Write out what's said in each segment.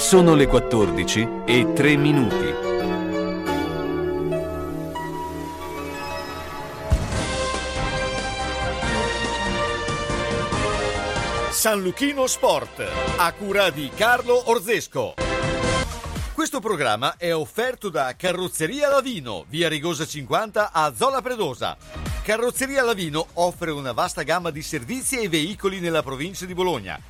Sono le 14 e 3 minuti. San Luchino Sport, a cura di Carlo Orzesco. Questo programma è offerto da Carrozzeria Lavino, via Rigosa 50 a Zola Predosa. Carrozzeria Lavino offre una vasta gamma di servizi e veicoli nella provincia di Bologna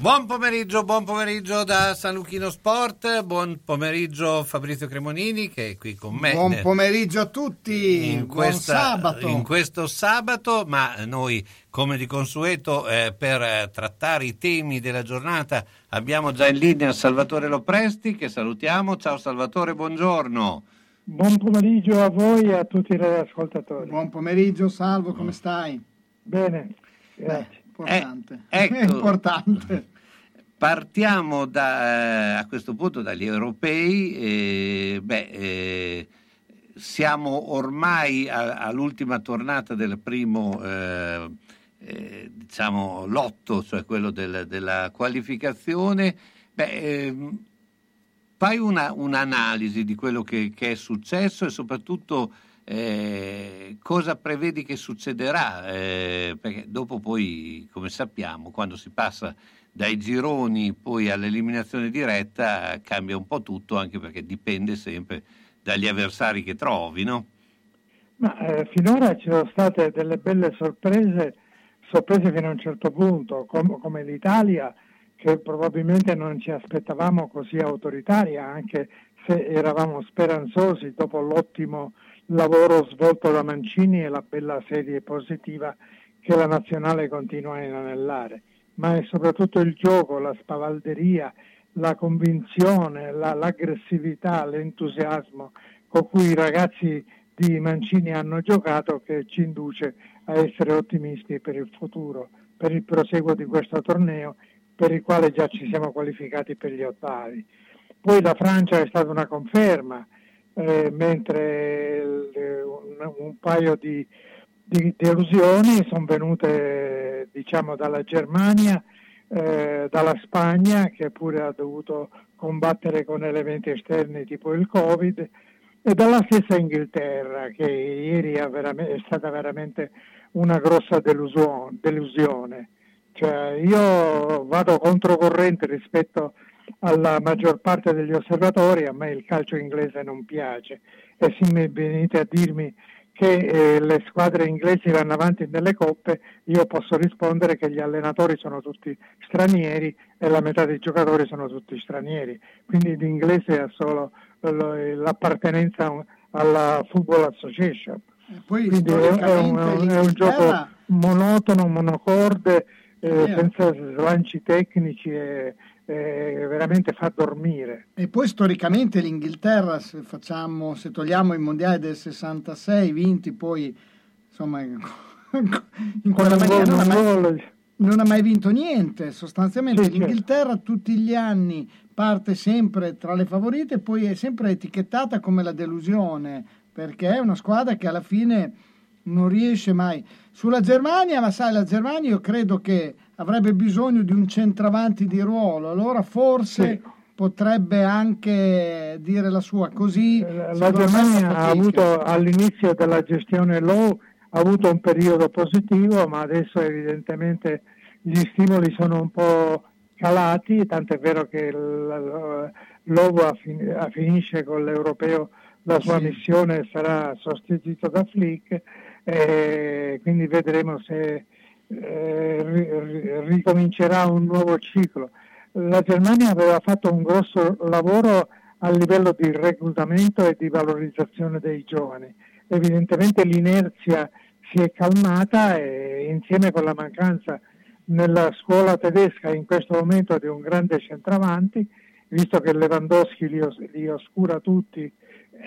Buon pomeriggio, buon pomeriggio da San Luchino Sport, buon pomeriggio Fabrizio Cremonini che è qui con me. Buon pomeriggio a tutti, in, questa, sabato. in questo sabato, ma noi come di consueto eh, per trattare i temi della giornata abbiamo già in linea Salvatore Lopresti che salutiamo. Ciao Salvatore, buongiorno. Buon pomeriggio a voi e a tutti gli ascoltatori. Buon pomeriggio Salvo, come stai? Bene, grazie. Beh importante. Eh, ecco, è importante. Partiamo da, eh, a questo punto dagli europei. Eh, beh, eh, siamo ormai a, all'ultima tornata del primo eh, eh, diciamo, lotto, cioè quello del, della qualificazione. Beh, ehm, fai una, un'analisi di quello che, che, è successo e soprattutto eh, cosa prevedi che succederà? Eh, perché dopo poi, come sappiamo, quando si passa dai gironi poi all'eliminazione diretta cambia un po' tutto, anche perché dipende sempre dagli avversari che trovi, no? Ma eh, finora ci sono state delle belle sorprese, sorprese fino a un certo punto, com- come l'Italia, che probabilmente non ci aspettavamo così autoritaria, anche se eravamo speranzosi dopo l'ottimo lavoro svolto da Mancini e la bella serie positiva che la nazionale continua a inanellare, ma è soprattutto il gioco, la spavalderia, la convinzione, la, l'aggressività, l'entusiasmo con cui i ragazzi di Mancini hanno giocato che ci induce a essere ottimisti per il futuro, per il proseguo di questo torneo per il quale già ci siamo qualificati per gli ottavi. Poi la Francia è stata una conferma, eh, mentre un, un, paio di, di delusioni sono venute diciamo, dalla Germania, eh, dalla Spagna che pure ha dovuto combattere con elementi esterni tipo il Covid e dalla stessa Inghilterra che ieri è stata veramente una grossa delusione. Cioè, io vado controcorrente rispetto a alla maggior parte degli osservatori, a me il calcio inglese non piace. E se mi venite a dirmi che eh, le squadre inglesi vanno avanti nelle coppe, io posso rispondere che gli allenatori sono tutti stranieri e la metà dei giocatori sono tutti stranieri, quindi l'inglese ha solo l'appartenenza alla Football Association. Poi, quindi è un, è un gioco monotono, monocorde, eh, senza slanci tecnici e, eh, veramente fa dormire. E poi storicamente l'Inghilterra, se, facciamo, se togliamo i mondiali del 66 vinti, poi insomma in quella maniera non ha, mai, non ha mai vinto niente. Sostanzialmente sì, l'Inghilterra certo. tutti gli anni parte sempre tra le favorite e poi è sempre etichettata come la delusione, perché è una squadra che alla fine non riesce mai. Sulla Germania, ma sai, la Germania io credo che avrebbe bisogno di un centravanti di ruolo, allora forse sì. potrebbe anche dire la sua così. Eh, la Germania ha avuto all'inizio della gestione Low ha avuto un periodo positivo, ma adesso evidentemente gli stimoli sono un po' calati, tant'è vero che Lobo finisce con l'europeo la sua sì. missione sarà sostituito da Flick e quindi vedremo se eh, ricomincerà un nuovo ciclo. La Germania aveva fatto un grosso lavoro a livello di reclutamento e di valorizzazione dei giovani. Evidentemente l'inerzia si è calmata e insieme con la mancanza nella scuola tedesca in questo momento di un grande centravanti visto che Lewandowski li, os- li oscura tutti,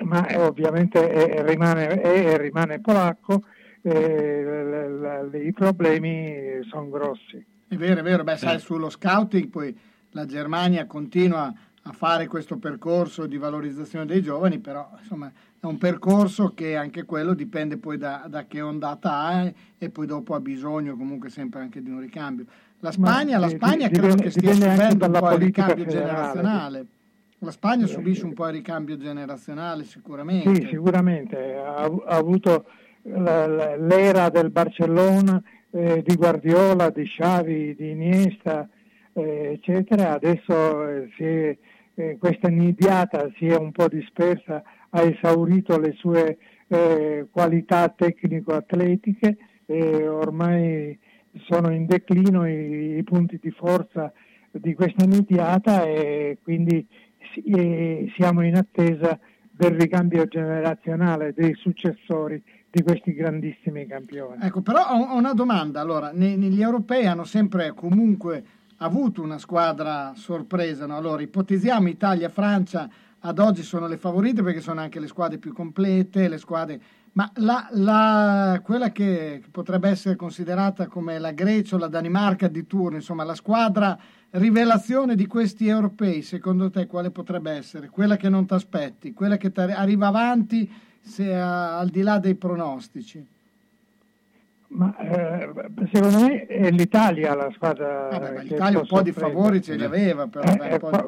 ma ovviamente è, rimane, è, rimane polacco, i problemi sono grossi. È vero, è vero, beh, sai, sullo scouting poi la Germania continua a fare questo percorso di valorizzazione dei giovani, però insomma è un percorso che anche quello dipende poi da, da che ondata ha e poi dopo ha bisogno comunque sempre anche di un ricambio. La Spagna, la Spagna credo dipende, che stia subendo un po' il ricambio federale. generazionale. La Spagna subisce un po' il ricambio generazionale sicuramente. Sì, sicuramente. Ha, ha avuto l'era del Barcellona, eh, di Guardiola, di Xavi, di Iniesta, eh, eccetera. Adesso eh, è, eh, questa nidiata si è un po' dispersa, ha esaurito le sue eh, qualità tecnico-atletiche e ormai sono in declino i, i, punti di forza di questa nidiata e quindi siamo in attesa del ricambio generazionale dei successori di questi grandissimi campioni. Ecco, però ho una domanda. Allora, negli europei hanno sempre comunque avuto una squadra sorpresa. No? Allora, ipotizziamo Italia, Francia, ad oggi sono le favorite perché sono anche le squadre più complete, le squadre... Ma la, la, quella che potrebbe essere considerata come la Grecia o la Danimarca di turno, insomma la squadra rivelazione di questi europei, secondo te quale potrebbe essere? Quella che non ti aspetti, quella che arriva avanti se, al di là dei pronostici? Ma eh, secondo me è l'Italia la squadra. Ah, beh, L'Italia un po' di favori ce li aveva, però. Eh, fa-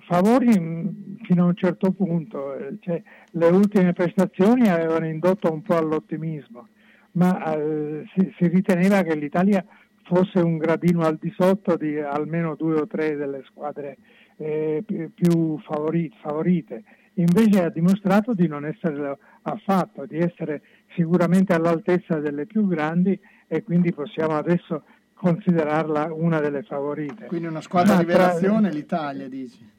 favori mm, fino a un certo punto. Eh, cioè, le ultime prestazioni avevano indotto un po' all'ottimismo, ma eh, si, si, riteneva che l'Italia fosse un gradino al di sotto di almeno due o tre delle squadre eh, più favorite, favorite. Invece ha dimostrato di non essere affatto, di essere sicuramente all'altezza delle più grandi e quindi possiamo adesso considerarla una delle favorite. Quindi una squadra di rivelazione tra... l'Italia, dici?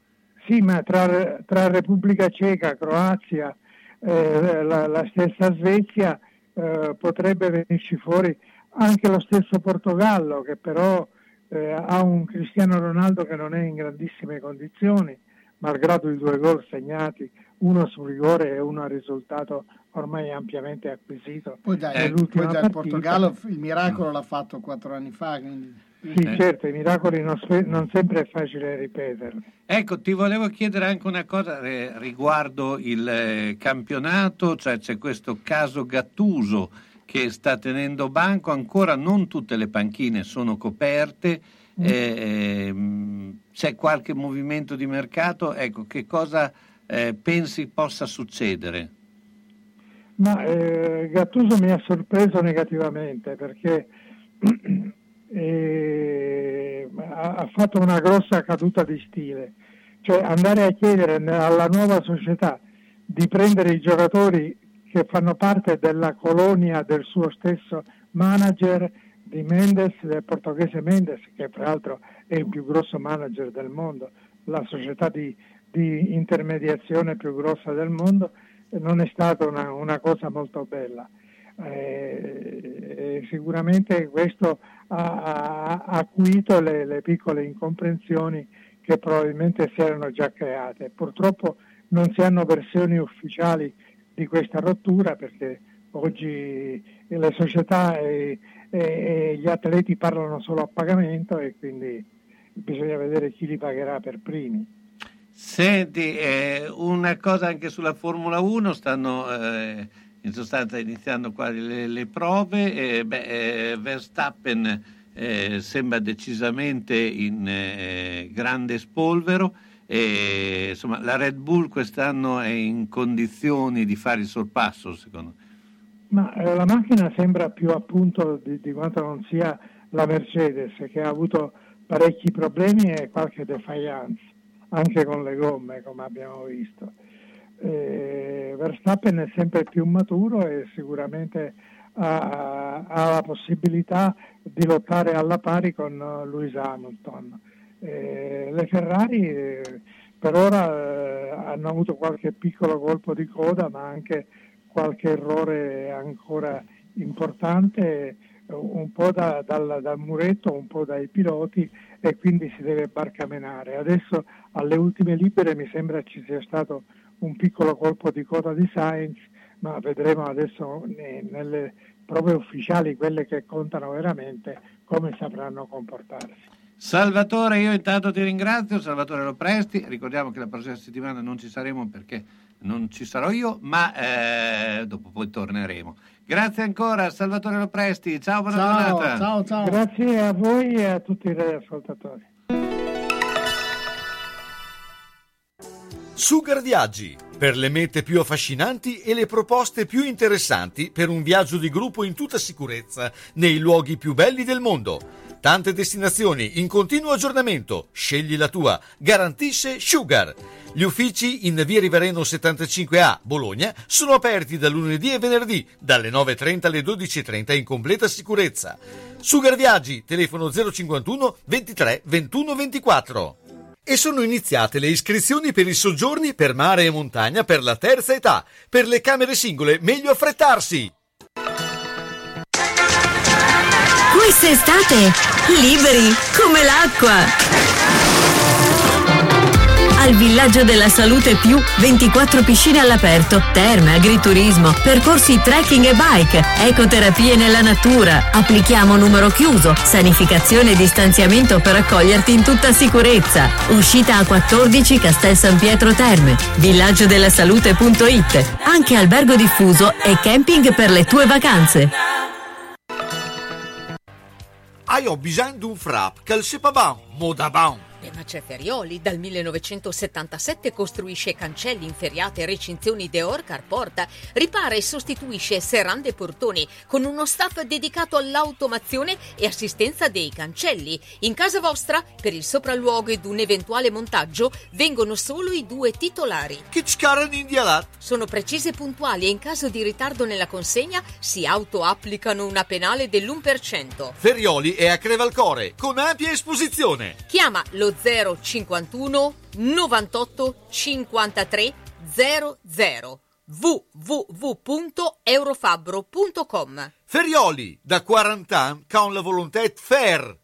Sì, ma tra, tra Repubblica Ceca, Croazia, eh, la, la, stessa Svezia eh, potrebbe venirci fuori anche lo stesso Portogallo che però eh, ha un Cristiano Ronaldo che non è in grandissime condizioni, malgrado i due gol segnati, uno sul rigore e uno a risultato ormai ampiamente acquisito. Poi dai, poi dai Portogallo il miracolo l'ha fatto quattro anni fa. Quindi... Sì, eh. certo, i miracoli non, non, sempre è facile ripeterli. Ecco, ti volevo chiedere anche una cosa eh, riguardo il eh, campionato, cioè c'è questo caso Gattuso che sta tenendo banco, ancora non tutte le panchine sono coperte, mm. C'è qualche movimento di mercato, ecco, che cosa eh, pensi possa succedere? Ma eh, Gattuso mi ha sorpreso negativamente perché eh, ha fatto una grossa caduta di stile, cioè andare a chiedere alla nuova società di prendere i giocatori che fanno parte della colonia del suo stesso manager di Mendes, del portoghese Mendes, che tra l'altro è il più grosso manager del mondo, la società di, di intermediazione più grossa del mondo, non è stata una, una cosa molto bella. Eh, sicuramente questo ha, ha acuito le, le, piccole incomprensioni che probabilmente si erano già create. Purtroppo non si hanno versioni ufficiali di questa rottura perché oggi le società e, e, gli atleti parlano solo a pagamento e quindi bisogna vedere chi li pagherà per primi. Senti, eh, una cosa anche sulla Formula 1, stanno eh, in sostanza iniziando qua le, le prove, eh, beh, Verstappen eh, sembra decisamente in eh, grande spolvero, insomma la Red Bull quest'anno è in condizioni di fare il sorpasso secondo me. Ma eh, la macchina sembra più appunto di, di quanto non sia la Mercedes che ha avuto parecchi problemi e qualche defiance anche con le gomme, come abbiamo visto. Eh, Verstappen è sempre più maturo e sicuramente ha, ha, la possibilità di lottare alla pari con Lewis Hamilton. Eh, le Ferrari eh, per ora eh, hanno avuto qualche piccolo colpo di coda, ma anche qualche errore ancora importante un po' da, dal, dal, muretto, un po' dai piloti e quindi si deve barcamenare. Adesso alle ultime libere mi sembra ci sia stato un piccolo colpo di coda di Sainz, ma vedremo adesso nelle prove ufficiali, quelle che contano veramente, come sapranno comportarsi. Salvatore, io intanto ti ringrazio, Salvatore Lopresti, ricordiamo che la prossima settimana non ci saremo perché non ci sarò io, ma eh, dopo poi torneremo. Grazie ancora Salvatore Lopresti, ciao, buona ciao, giornata. Ciao, ciao. Grazie a voi e a tutti i ascoltatori. Sugar Viaggi, per le mete più affascinanti e le proposte più interessanti per un viaggio di gruppo in tutta sicurezza nei luoghi più belli del mondo. Tante destinazioni in continuo aggiornamento. Scegli la tua. Garantisce Sugar. Gli uffici in via Rivereno 75A, Bologna, sono aperti da lunedì e venerdì, dalle 9.30 alle 12.30 in completa sicurezza. Sugar Viaggi, telefono 051 23 21 24. E sono iniziate le iscrizioni per i soggiorni per mare e montagna per la terza età. Per le camere singole, meglio affrettarsi! Quest'estate, liberi come l'acqua! Al Villaggio della Salute Più 24 piscine all'aperto, terme, agriturismo, percorsi trekking e bike, ecoterapie nella natura. Applichiamo numero chiuso, sanificazione e distanziamento per accoglierti in tutta sicurezza. Uscita a 14 Castel San Pietro Terme, villaggiodellasalute.it. Anche albergo diffuso e camping per le tue vacanze. Hai bisogno di un frap, che il sepa moda bon. Beh, ma c'è Ferioli, dal 1977 costruisce cancelli, inferriate e recinzioni Deor Carporta, ripara e sostituisce serrande e portoni con uno staff dedicato all'automazione e assistenza dei cancelli. In casa vostra, per il sopralluogo ed un eventuale montaggio, vengono solo i due titolari. Sono precise e puntuali e in caso di ritardo nella consegna si autoapplicano una penale dell'1%. Ferioli è a Crevalcore, con ampia esposizione. Chiama lo 051 98 53 00 www.eurofabbro.com Ferioli, da 40 anni con la volontà faire.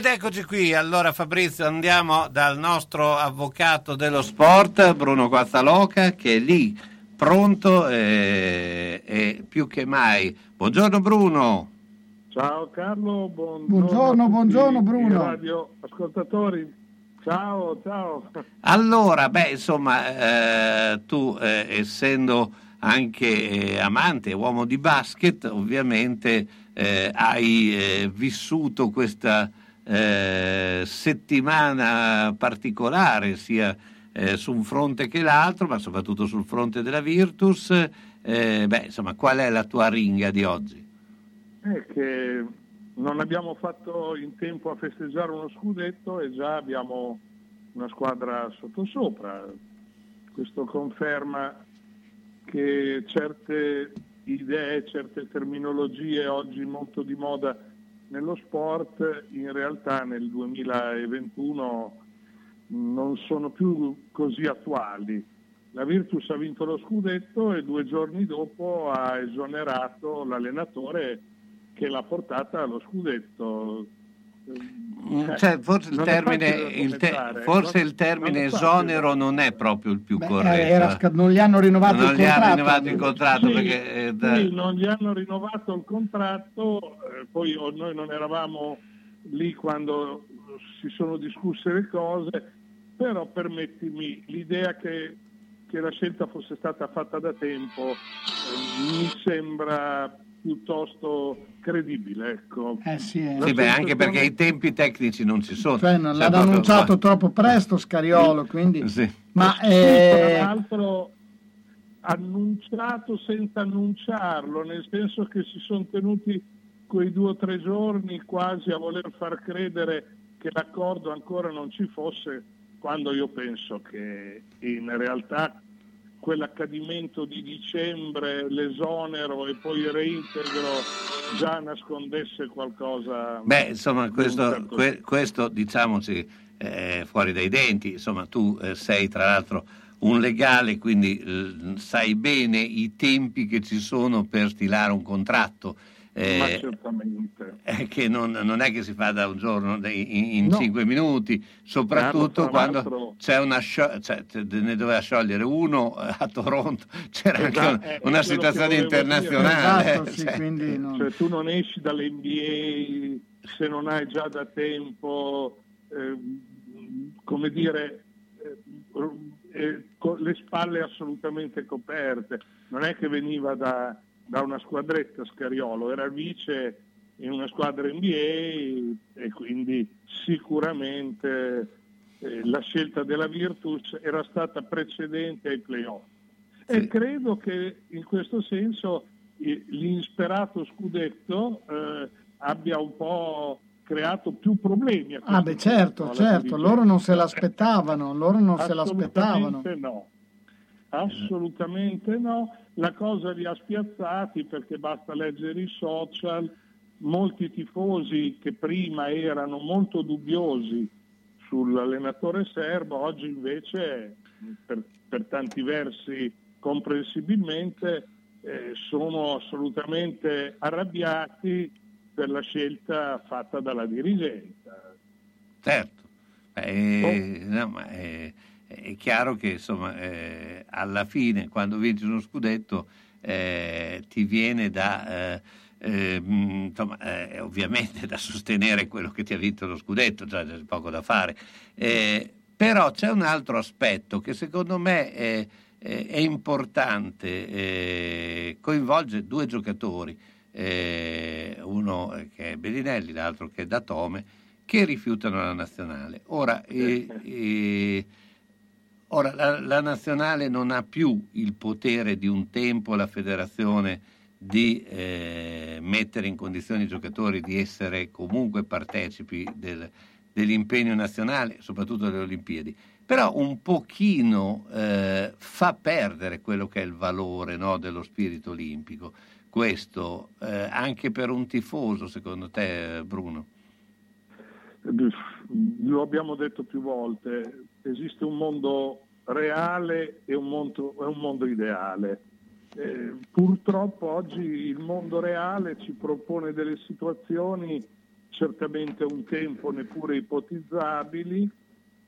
Ed eccoci qui, allora Fabrizio andiamo dal nostro avvocato dello sport, Bruno Guazzaloca, che è lì pronto e, e più che mai. Buongiorno Bruno. Ciao Carlo, buongiorno, buongiorno, buongiorno Bruno. Radio ascoltatori. Ciao, ciao. Allora, beh, insomma, eh, tu eh, essendo anche eh, amante, uomo di basket, ovviamente eh, hai eh, vissuto questa eh, settimana particolare sia eh, su un fronte che l'altro, ma soprattutto sul fronte della Virtus. Eh, beh, insomma, qual è la tua ringa di oggi? È che non abbiamo fatto in tempo a festeggiare uno scudetto e già abbiamo una squadra sottosopra. Questo conferma che certe idee, certe terminologie oggi molto di moda nello sport in realtà nel 2021 non sono più così attuali. La Virtus ha vinto lo scudetto e due giorni dopo ha esonerato l'allenatore che l'ha portata allo scudetto. Mm, cioè, forse il termine, il te, forse il termine esonero non è proprio il più Beh, corretto. Era, non gli hanno rinnovato non il gli contratto. hanno rinnovato il contratto Sì, perché, eh, da- sì, non gli hanno rinnovato il contratto, eh, poi oh, noi non eravamo lì quando si sono discusse le cose, però permettimi, l'idea che, che la scelta fosse stata fatta da tempo eh, mi sembra piuttosto credibile. Ecco. Eh sì, eh. Sì, beh, anche perché i tempi tecnici non ci sono. Cioè, non Cioè, l'hanno proprio- annunciato troppo presto Scariolo, quindi... Sì. Ma eh, tra l'altro annunciato senza annunciarlo, nel senso che si sono tenuti quei due o tre giorni quasi a voler far credere che l'accordo ancora non ci fosse, quando io penso che in realtà quell'accadimento di dicembre, l'esonero e poi il reintegro già nascondesse qualcosa. Beh, insomma, questo, certo que- questo diciamoci eh, fuori dai denti, insomma, tu eh, sei tra l'altro un legale, quindi eh, sai bene i tempi che ci sono per stilare un contratto. Eh, Ma certamente. eh, che non, non è che si fa da un giorno in, in No. cinque minuti, soprattutto Tra quando l'altro- c'è una scio- cioè, ne doveva sciogliere uno eh, a Toronto, c'era Esatto, anche una quello che situazione internazionale. esatto, sì, cioè, quindi non- Cioè, tu non esci dall'NBA se non hai già da tempo, ehm, come dire, eh, eh, con le spalle assolutamente coperte. Non è che veniva da, da una squadretta Scariolo, era vice in una squadra NBA e quindi sicuramente eh, la scelta della Virtus era stata precedente ai playoff. E Sì. credo che in questo senso eh, l'insperato scudetto eh, abbia un po' creato più problemi. A ah, beh, certo, certo, loro non se l'aspettavano, loro non se l'aspettavano. Assolutamente no. Assolutamente no. La cosa li ha spiazzati perché basta leggere i social, molti tifosi che prima erano molto dubbiosi sull'allenatore serbo, oggi invece per, per tanti versi comprensibilmente eh, sono assolutamente arrabbiati per la scelta fatta dalla dirigenza. Certo, Eh, no, ma è, è chiaro che insomma, eh, alla fine quando vinci uno scudetto eh, ti viene da, eh, eh, mh, insomma, eh, ovviamente da sostenere quello che ti ha vinto lo scudetto, cioè c'è poco da fare. Eh, però c'è un altro aspetto che secondo me è, è- è importante, eh, coinvolge due giocatori, eh, uno che è Bellinelli, l'altro che è Datome, che rifiutano la nazionale. Ora, eh, eh, ora la, la nazionale non ha più il potere di un tempo la federazione di eh, mettere in condizione i giocatori di essere comunque partecipi del- dell'impegno nazionale, soprattutto delle Olimpiadi. Però un pochino eh, fa perdere quello che è il valore no, dello spirito olimpico. Questo eh, anche per un tifoso, secondo te, Bruno? Lo abbiamo detto più volte, esiste un mondo reale e un mondo, un mondo ideale. Eh, purtroppo oggi il mondo reale ci propone delle situazioni certamente un tempo neppure ipotizzabili.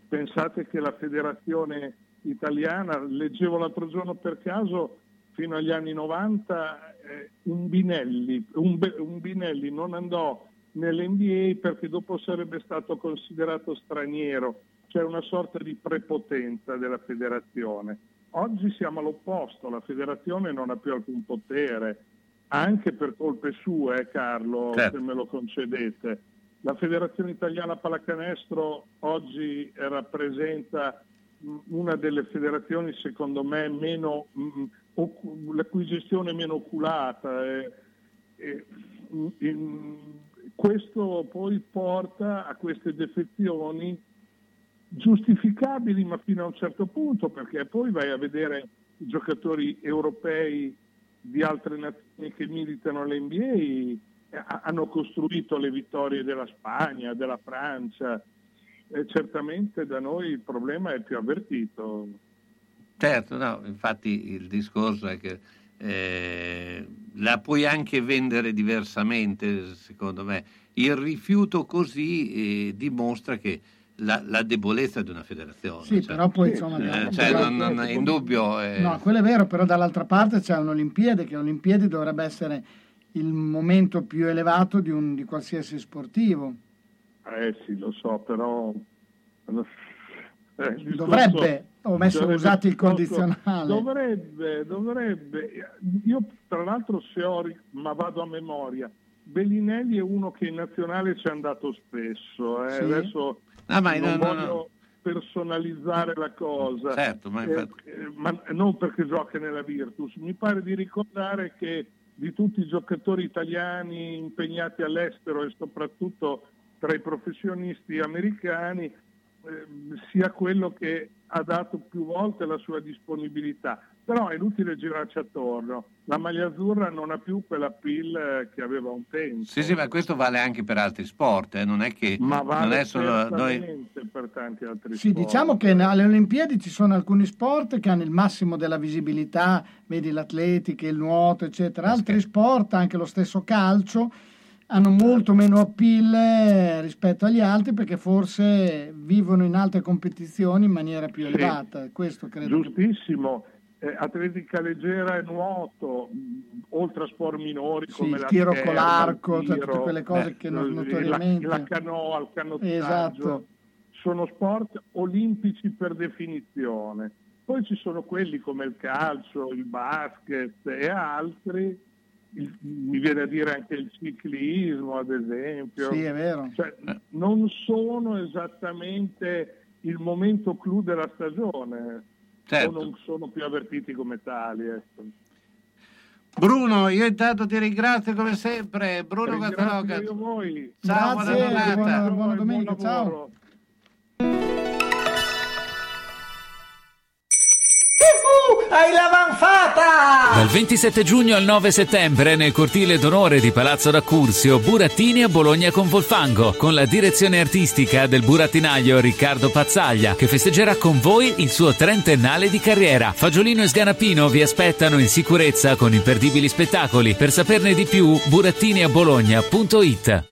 Pensate che la federazione italiana, leggevo l'altro giorno per caso, fino agli anni 90 eh, un, Binelli, un, un Binelli non andò nell'NBA perché dopo sarebbe stato considerato straniero, cioè una sorta di prepotenza della federazione. Oggi siamo all'opposto, la federazione non ha più alcun potere, anche per colpe sue, eh, Carlo, certo. se me lo concedete. La Federazione Italiana Pallacanestro oggi rappresenta una delle federazioni secondo me meno, la cui gestione è meno oculata. E, e, in, questo poi porta a queste defezioni giustificabili ma fino a un certo punto perché poi vai a vedere i giocatori europei di altre nazioni che militano all'NBA eh, hanno costruito le vittorie della Spagna, della Francia, e certamente da noi il problema è più avvertito. Certo, no, infatti il discorso è che eh, la puoi anche vendere diversamente, secondo me. Il rifiuto così eh, dimostra che la, la, debolezza di una federazione. Sì, cioè, però poi insomma... Eh, cioè, non, non, è indubbio... Eh... No, quello è vero, però dall'altra parte c'è un'Olimpiade, che l'Olimpiade dovrebbe essere il momento più elevato di, un, di qualsiasi sportivo. Eh sì, lo so, però... Eh, dovrebbe, ho messo usato il condizionale. Dovrebbe, dovrebbe. Io tra l'altro se ho, ma vado a memoria, Bellinelli è uno che in nazionale ci è andato spesso. Eh. Sì. Adesso ah, non no, voglio no, personalizzare la cosa, certo, ma, eh, eh, ma non perché gioca nella Virtus. Mi pare di ricordare che di tutti i giocatori italiani impegnati all'estero e soprattutto tra i professionisti americani eh, sia quello che ha dato più volte la sua disponibilità. Però è inutile girarci attorno. La maglia azzurra non ha più quella pill eh, che aveva un tempo. Sì, sì, ma questo vale anche per altri sport, eh? non è che ma vale non è solo noi... per tanti altri sì, sport. diciamo che alle Olimpiadi ci sono alcuni sport che hanno il massimo della visibilità, vedi l'atletica, il nuoto, eccetera. Altri sport, anche lo stesso calcio, hanno molto meno appeal eh, rispetto agli altri perché forse vivono in altre competizioni in maniera più elevata. Questo credo Giustissimo. Che eh, atletica leggera e nuoto, oltre a sport minori sì, come il tiro con l'arco, cioè tutte quelle cose eh, che non, notoriamente... La, la canoa, il canottaggio, esatto. sono sport olimpici per definizione. Poi ci sono quelli come il calcio, il basket e altri, il, mi viene a dire anche il ciclismo ad esempio. Sì, è vero. Cioè, non sono esattamente il momento clou della stagione certo. o non sono più avvertiti come tali. Ecco. Bruno, io intanto ti ringrazio come sempre. Bruno Cattaloca. Ciao, Grazie, buona giornata. Buona, buona domenica, ciao. hai l'avanfata! Dal 27 giugno al 9 settembre nel cortile d'onore di Palazzo d'Accursio, Burattini a Bologna con Volfango, con la direzione artistica del burattinaio Riccardo Pazzaglia, che festeggerà con voi il suo trentennale di carriera. Fagiolino e Sganapino vi aspettano in sicurezza con imperdibili spettacoli. Per saperne di più, burattiniabologna.it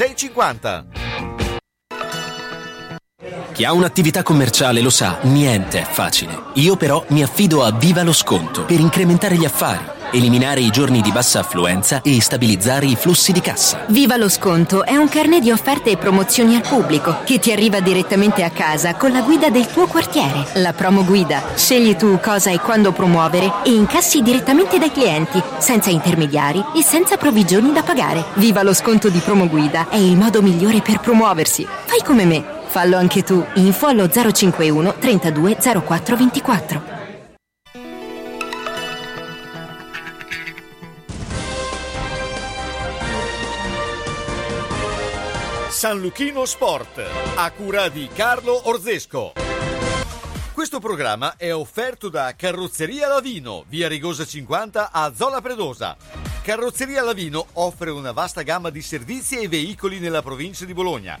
150. Chi ha un'attività commerciale lo sa, niente è facile. Io però mi affido a Viva lo Sconto per incrementare gli affari eliminare i giorni di bassa affluenza e stabilizzare i flussi di cassa. Viva lo sconto è un carnet di offerte e promozioni al pubblico che ti arriva direttamente a casa con la guida del tuo quartiere. La promo guida. Scegli tu cosa e quando promuovere e incassi direttamente dai clienti, senza intermediari e senza provvigioni da pagare. Viva lo sconto di promo guida è il modo migliore per promuoversi. Fai come me. Fallo anche tu. Info allo 051 32 04 24. San Luchino Sport, a cura di Carlo Orzesco. Questo programma è offerto da Carrozzeria Lavino, via Rigosa 50 a Zola Predosa. Carrozzeria Lavino offre una vasta gamma di servizi e veicoli nella provincia di Bologna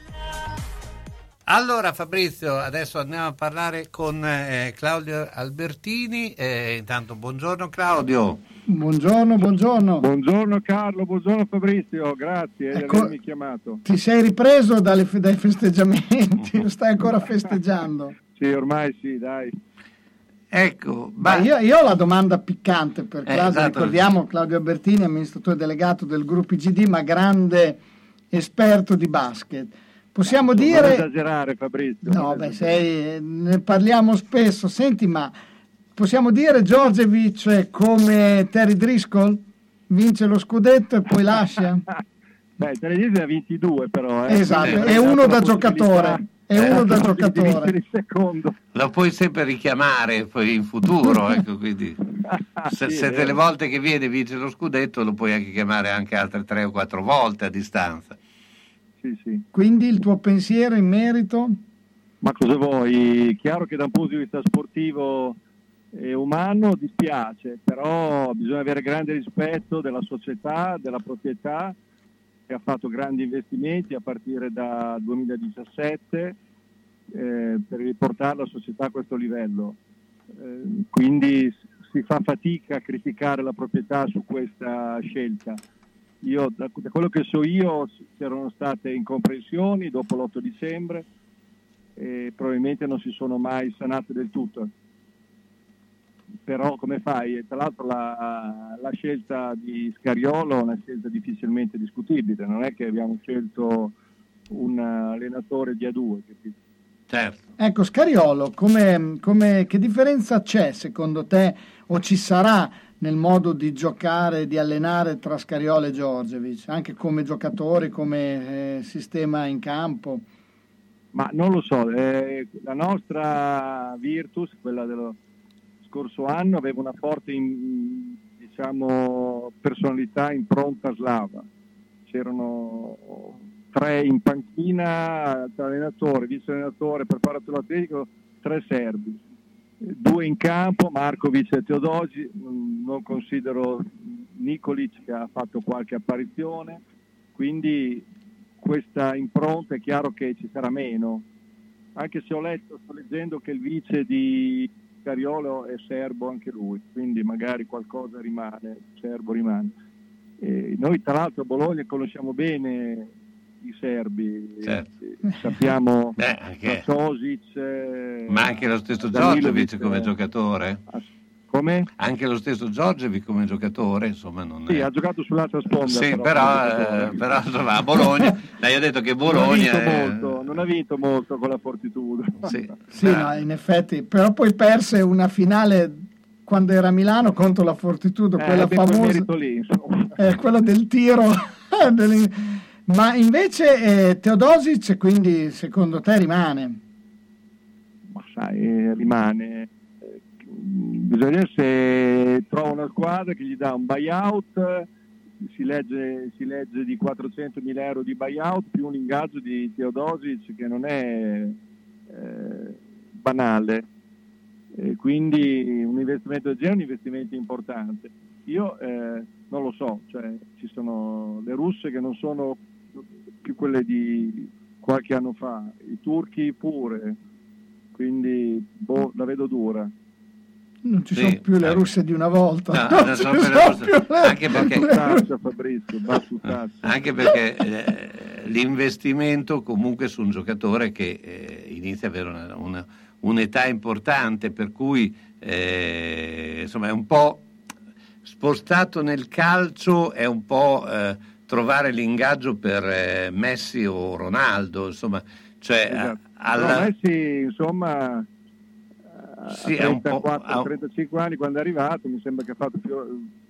Allora Fabrizio, adesso andiamo a parlare con eh, Claudio Albertini. Eh, intanto buongiorno Claudio. Buongiorno, buongiorno. Buongiorno Carlo, buongiorno Fabrizio, grazie ecco, di avermi chiamato. Ti sei ripreso dalle, dai festeggiamenti, stai ancora festeggiando? sì, ormai sì, dai. Ecco, ma... io, io, ho la domanda piccante per Claudio. Eh, esatto. Ricordiamo Claudio Albertini, amministratore delegato del gruppo IGD, ma grande esperto di basket. Possiamo non dire... Non esagerare Fabrizio. No, beh, sei... ne parliamo spesso. Senti, ma possiamo dire Giorgevic come Terry Driscoll? Vince lo scudetto e poi lascia? beh, Terry Driscoll ha vinti due però. Eh. Esatto, è uno da giocatore. È eh, uno da giocatore. Lo puoi sempre richiamare poi in futuro, ecco, quindi se, sì, se delle volte che viene vince lo scudetto lo puoi anche chiamare anche altre tre o quattro volte a distanza sì, sì. Quindi il tuo pensiero in merito? Ma cosa vuoi? Chiaro che da un punto di vista sportivo e umano dispiace, però bisogna avere grande rispetto della società, della proprietà che ha fatto grandi investimenti a partire da 2017 eh, per riportare la società a questo livello. Eh, quindi si fa fatica a criticare la proprietà su questa scelta. Io, da, da, quello che so io c'erano state incomprensioni dopo l'8 dicembre e probabilmente non si sono mai sanate del tutto. Però come fai? Tra l'altro la, la scelta di Scariolo è una scelta difficilmente discutibile, non è che abbiamo scelto un allenatore di A2. Certo. Ecco, Scariolo, come, come, che differenza c'è secondo te o ci sarà nel modo di giocare, di allenare tra Scariolo e Giorgevic, anche come giocatori, come eh, sistema in campo? Ma non lo so, eh, la nostra Virtus, quella dello scorso anno, aveva una forte in, diciamo, personalità impronta slava. C'erano tre in panchina, allenatore, vice allenatore, preparatore atletico, tre serbi due in campo, Markovic e Teodosi, non considero Nicolic che ha fatto qualche apparizione, quindi questa impronta è chiaro che ci sarà meno, anche se ho letto, sto leggendo che il vice di Cariolo è serbo anche lui, quindi magari qualcosa rimane, serbo rimane. E noi tra l'altro a Bologna conosciamo bene i serbi, certo. sappiamo Beh, anche... Sosic, eh, ma anche lo stesso Giorgevic come eh, giocatore. Come? Anche lo stesso Giorgevic come giocatore, insomma, non sì, è... ha giocato sull'altra sponda. Sì, però, eh, però insomma, a Bologna, lei ha detto che Bologna... Non ha, è... molto, non ha vinto molto con la Fortitudo. Sì, sì no, in effetti, però poi perse una finale quando era a Milano contro la Fortitudo, eh, quella famosa... Lì, eh, quella del tiro... Ma invece eh, Teodosic, quindi secondo te rimane? Ma sai, eh, rimane. Eh, bisogna se trova una squadra che gli dà un buyout, si legge, si legge di 400.000 euro di buyout più un ingaggio di Teodosic che non è eh, banale. E quindi un investimento del genere è un investimento importante. Io eh, non lo so, cioè, ci sono le russe che non sono più quelle di qualche anno fa, i turchi pure, quindi boh, la vedo dura. Non ci sì, sono più le eh. russe di una volta. No, non sono sono più le... Anche perché, Fabrizio, anche perché eh, l'investimento comunque su un giocatore che eh, inizia ad avere una, una, un'età importante, per cui eh, insomma è un po' spostato nel calcio, è un po' eh, trovare l'ingaggio per eh, Messi o Ronaldo, insomma, cioè esatto. alla... no, Messi insomma sì, a 34, 35 anni quando è arrivato mi sembra che ha fatto più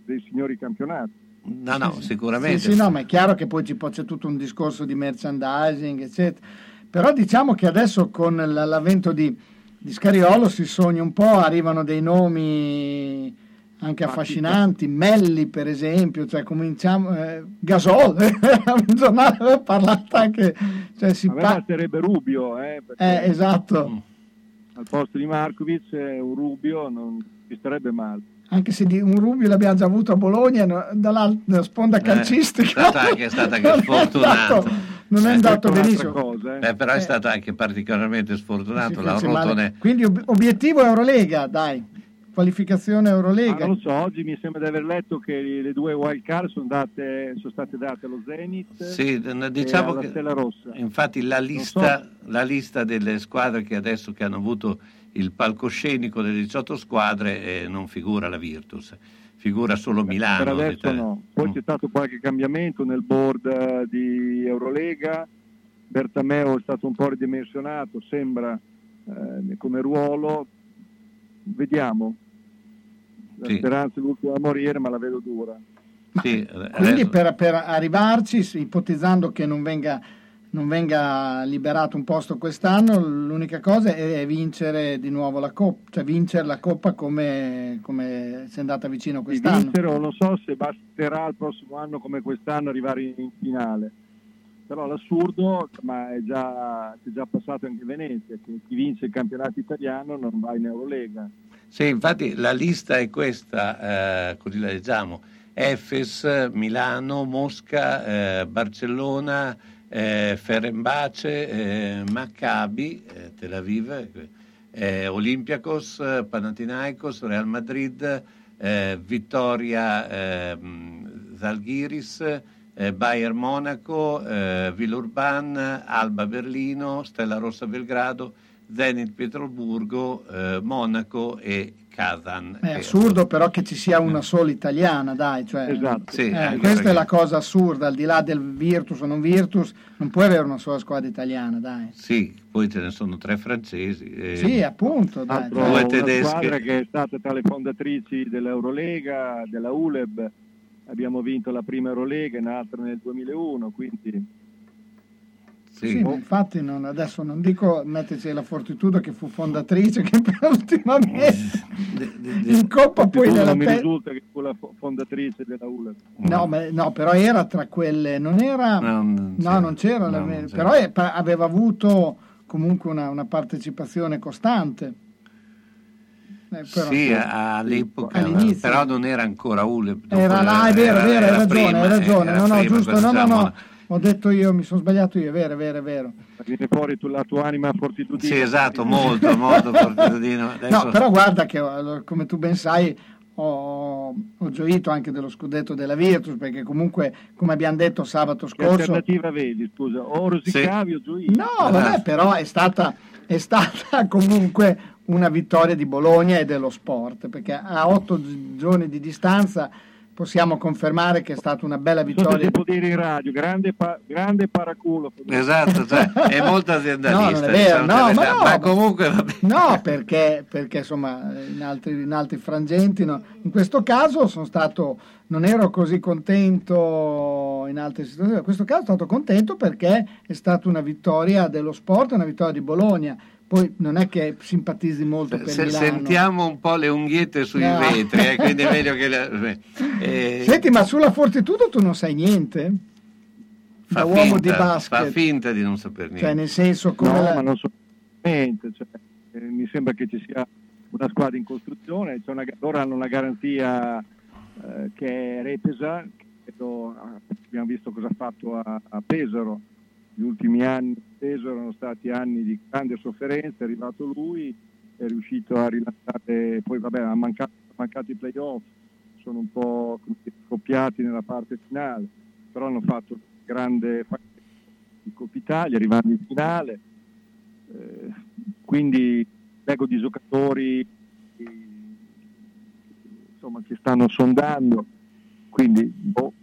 dei signori campionati. No, no, sicuramente. Sì, sì, no, ma è chiaro che poi c'è tutto un discorso di merchandising, eccetera. Però diciamo che adesso con l'avvento di, di Scariolo si sogna un po', arrivano dei nomi anche affascinanti, Melli per esempio, cioè cominciamo, eh, Gasol, un giornale aveva parlato anche, cioè si pa- sarebbe Rubio, eh, eh, esatto. Mm. Al posto di Markovic un Rubio non ci starebbe male. Anche se di un Rubio l'abbiamo già avuto a Bologna, no, dalla sponda eh, calcistica. È stata anche, è stata anche sfortunato. Non è andato benissimo. Cosa, eh. però è eh. stato anche particolarmente sfortunato. La rotone... Quindi ob- obiettivo Eurolega, dai qualificazione Eurolega. Ah, non lo so, oggi mi sembra di aver letto che le due wild card sono, date, sono state date allo Zenit sì, diciamo che, Stella Rossa. Infatti la lista, so. la lista, delle squadre che adesso che hanno avuto il palcoscenico delle 18 squadre eh, non figura la Virtus, figura solo Milano. Per adesso no. Poi mm. c'è stato qualche cambiamento nel board eh, di Eurolega, Bertameo è stato un po' ridimensionato, sembra eh, come ruolo, vediamo. La sì. speranza è l'ultima a morire, ma la vedo dura. Sì, quindi per, per, arrivarci, ipotizzando che non venga, non venga, liberato un posto quest'anno, l'unica cosa è vincere di nuovo la Coppa, cioè vincere la Coppa come, come si è andata vicino quest'anno. Di vincere, non so se basterà il prossimo anno come quest'anno arrivare in, in finale però l'assurdo, ma è già, è già passato anche in Venezia, che chi vince il campionato italiano non va in Eurolega. Sì, infatti la lista è questa, eh, così la leggiamo, Efes, Milano, Mosca, eh, Barcellona, eh, Ferenbace, eh, Maccabi, eh, Tel Aviv, eh, Olympiacos, Panathinaikos, Real Madrid, Vittoria ehm, Zalgiris, eh, Bayern Monaco, Villurban, Alba Berlino, Stella Rossa Belgrado, Zenit Pietroburgo, eh, Monaco e Kazan. È assurdo però che ci sia una sola italiana, dai. Cioè, esatto. sì, eh, questa perché... è la cosa assurda, al di là del Virtus o non Virtus, non puoi avere una sola squadra italiana, dai. Sì, poi ce ne sono tre francesi. E... Sì, appunto. Dai, Altro, due tedesche. squadra che è stata tra le fondatrici dell'Eurolega, della ULEB, abbiamo vinto la prima Eurolega, un'altra nel 2001, quindi... Sì, sì infatti non, adesso non dico metterci la Fortitudo che fu fondatrice, che per ultimamente in Coppa poi nella... Non mi risulta che fu la fondatrice della ULA. No, ma, no, però era tra quelle, non era... No, non c'era, no, non c'era no, la... non c'era. però è, aveva avuto comunque una, una partecipazione costante. Eh, però, sì, all'epoca, all'inizio. però non era ancora ULEP. Era là, è vero, è vero, hai ragione, hai ragione. No, no, giusto, no, no, no. Ho detto io, mi sono sbagliato io, è vero, è vero, è vero. Viene fuori tu, la tua anima fortitudina. Sì, esatto, molto, molto fortitudino. Adesso... No, però guarda che, come tu ben sai, ho, ho, gioito anche dello scudetto della Virtus perché comunque come abbiamo detto sabato scorso che alternativa vedi scusa o rosicavi sì. o gioito no vabbè però è stata, è stata comunque una vittoria di Bologna e dello sport, perché a otto giorni di distanza possiamo confermare che è stata una bella vittoria. Devo dire in radio, grande, pa- grande paraculo. Esatto, cioè, è molto aziendalista. No, non è vero, diciamo, no, ma, no, ma comunque No, perché, perché insomma in altri, in altri frangenti, no. in questo caso sono stato, non ero così contento in altre situazioni, in questo caso sono stato contento perché è stata una vittoria dello sport, una vittoria di Bologna poi non è che simpatizzi molto per Se, Milano. Sentiamo un po' le unghiette sui no. vetri, eh, quindi è meglio che... Le, eh. Senti, ma sulla Fortitudo tu non sai niente? Fa da finta, uomo di basket. Fa finta di non saper niente. Cioè, nel senso come... No, la... ma non so niente. Cioè, eh, mi sembra che ci sia una squadra in costruzione, una, loro hanno una garanzia eh, che è Repesa, che abbiamo visto cosa ha fatto a, a Pesaro gli ultimi anni peso erano stati anni di grande sofferenza, è arrivato lui, è riuscito a rilanciare, poi vabbè ha mancato, mancato i playoff, sono un po' scoppiati nella parte finale, però hanno fatto grande di Coppa Italia arrivando in finale, eh, quindi leggo di giocatori insomma, che stanno sondando, quindi boh,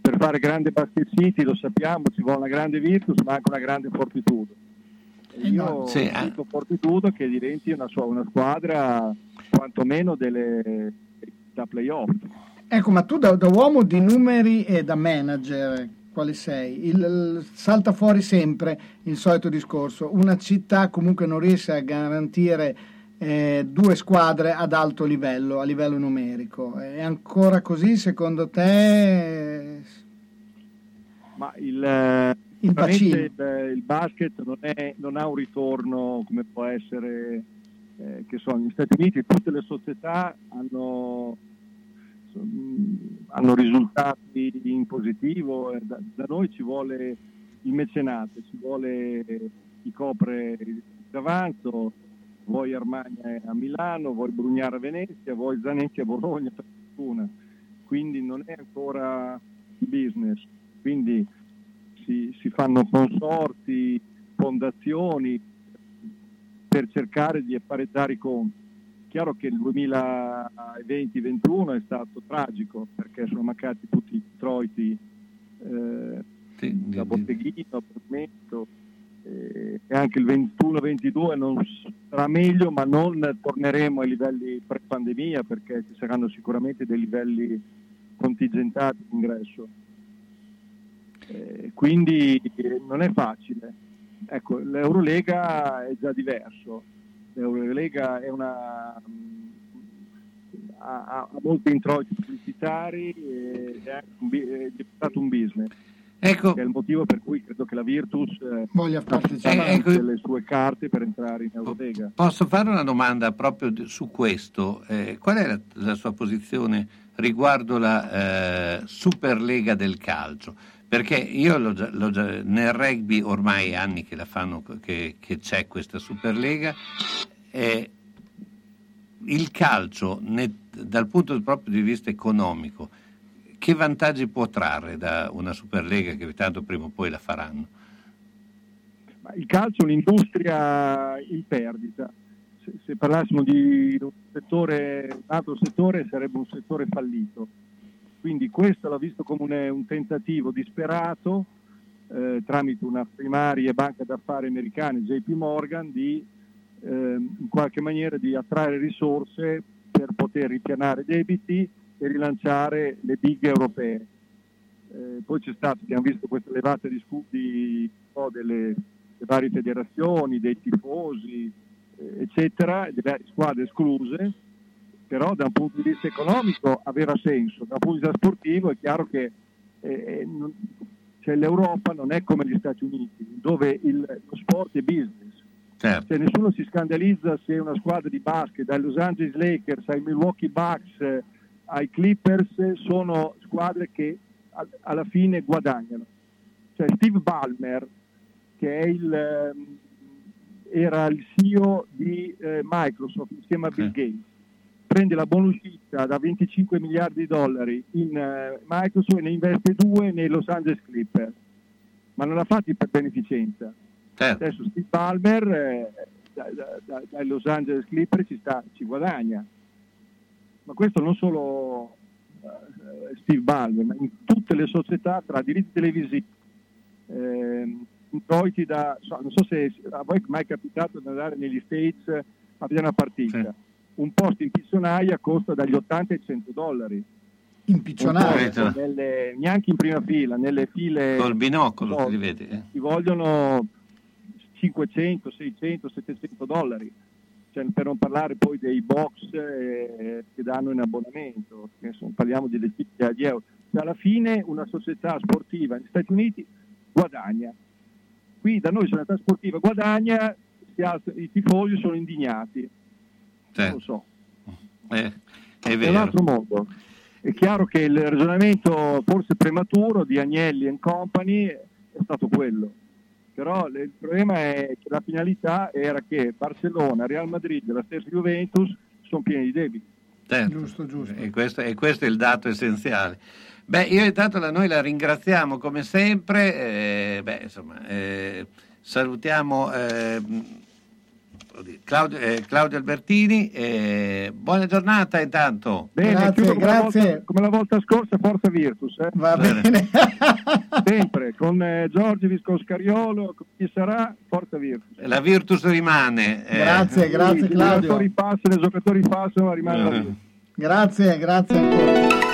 per fare grande basket city, lo sappiamo, ci vuole una grande virtus ma anche una grande fortitudo. E io sì, eh. dico fortitudo che diventi una, sua, una squadra quantomeno delle, da playoff. Ecco, ma tu da, da, uomo di numeri e da manager, quale sei? Il, il, salta fuori sempre il solito discorso. Una città comunque non riesce a garantire eh, due squadre ad alto livello, a livello numerico. È ancora così secondo te? Ma il, il, il, il basket non, è, non, ha un ritorno come può essere, eh, che sono gli Stati Uniti, tutte le società hanno, hanno risultati in positivo, da, da, noi ci vuole il mecenate, ci vuole chi copre il d'avanzo, vuoi Armagna a Milano, vuoi Brugnara a Venezia, vuoi Zanetti a Bologna per fortuna, quindi non è ancora business, quindi si, si fanno consorti, fondazioni per cercare di apparezzare i conti. Chiaro che il 2020-2021 è stato tragico perché sono mancati tutti i introiti eh, sì, da Botteghino, Bermetto, eh, e anche il 21-22 non sarà meglio, ma non torneremo ai livelli pre-pandemia perché ci saranno sicuramente dei livelli contingentati di ingresso. Eh, quindi non è facile. Ecco, l'Eurolega è già diverso. L'Eurolega una, ha, ha molti introiti pubblicitari e è, è diventato un business. Ecco. Che è il motivo per cui credo che la Virtus eh, voglia partecipare ecco. le sue carte per entrare in Eurolega. Posso fare una domanda proprio su questo? Eh, qual è la, la, sua posizione riguardo la eh, Superlega del calcio? Perché io l'ho già, l'ho già, nel rugby ormai anni che la fanno, che, che c'è questa Superlega, eh, il calcio ne, dal punto proprio di vista economico che vantaggi può trarre da una Superlega che tanto prima o poi la faranno? Il calcio è un'industria in perdita. Se, se parlassimo di un, settore, un altro settore sarebbe un settore fallito. Quindi questo l'ho visto come un, un tentativo disperato eh, tramite una primaria banca d'affari americana, JP Morgan, di eh, in qualche maniera di attrarre risorse per poter ripianare debiti e rilanciare le big europee. Eh, poi c'è stato, abbiamo visto queste levate di scudi no, delle, delle, varie federazioni, dei tifosi, eh, eccetera, delle squadre escluse, però da un punto di vista economico aveva senso, da un punto di vista sportivo è chiaro che eh, eh non, cioè, l'Europa non è come gli Stati Uniti, dove il, lo sport è business. Certo. Cioè, nessuno si scandalizza se una squadra di basket, dai Los Angeles Lakers ai Milwaukee Bucks, ai Clippers sono squadre che alla fine guadagnano. Cioè Steve Ballmer, che il, ehm, era il CEO di eh, Microsoft insieme a Bill Gates, prende la buonuscita da 25 miliardi di dollari in eh, Microsoft e ne investe due nei Los Angeles Clippers, ma non l'ha fatti per beneficenza. Certo. Adesso Steve Ballmer eh, dai da, da Los Angeles Clippers ci, sta, ci guadagna ma questo non solo uh, Steve Ballmer, ma in tutte le società tra diritti televisivi, eh, introiti da, non so se a voi è mai capitato di andare negli States a vedere una partita, sì. un posto in pizzonaia costa dagli 80 ai 100 dollari. In pizzonaia? Nelle, neanche in prima fila, nelle file... Col binocolo no, si vede. Eh. Ci vogliono 500, 600, 700 dollari cioè, per non parlare poi dei box eh, che danno in abbonamento, sono, parliamo di decine di euro. Cioè, alla fine una società sportiva negli Stati Uniti guadagna. Qui da noi se una società sportiva guadagna, i tifosi sono indignati. Certo. Non lo so. Eh, è, è un altro mondo. È chiaro che il ragionamento forse prematuro di Agnelli e Company è stato quello però il problema è che la finalità era che Barcellona, Real Madrid e la stessa Juventus sono pieni di debiti. Certo. Giusto, giusto. E questo, e questo, è il dato essenziale. Beh, io intanto la, noi la ringraziamo come sempre, eh, beh, insomma, eh, salutiamo eh, Claudio, eh, Claudio Albertini, eh, buona giornata intanto. Bene, Grazie, come, grazie. La volta, come la volta scorsa, Forza Virtus. Eh? Va bene. Sempre, con eh, Giorgi Viscoscariolo, chi sarà, Forza Virtus. La Virtus rimane. eh. Grazie, grazie I Claudio. giocatori passano, i giocatori passano, rimane la Eh. Virtus. Grazie, grazie ancora.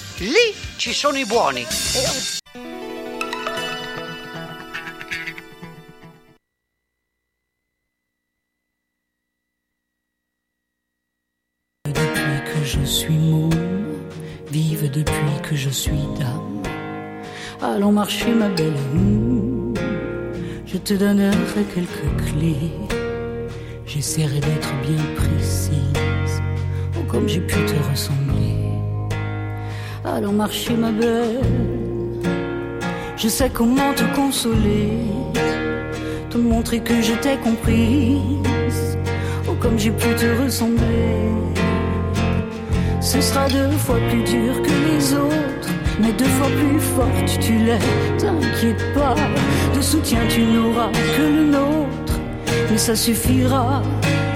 Lì ci sono i buoni. Depuis que je suis môme, vive depuis que je suis dame. Allons marcher ma belle, hum, je te donnerai quelques clés. J'essaierai d'être bien précise, oh comme j'ai pu te ressembler. Allons marcher ma belle, je sais comment te consoler, te montrer que je t'ai comprise, oh comme j'ai pu te ressembler. Ce sera deux fois plus dur que les autres, mais deux fois plus forte tu l'es. T'inquiète pas, de soutien tu n'auras que le nôtre. Mais ça suffira,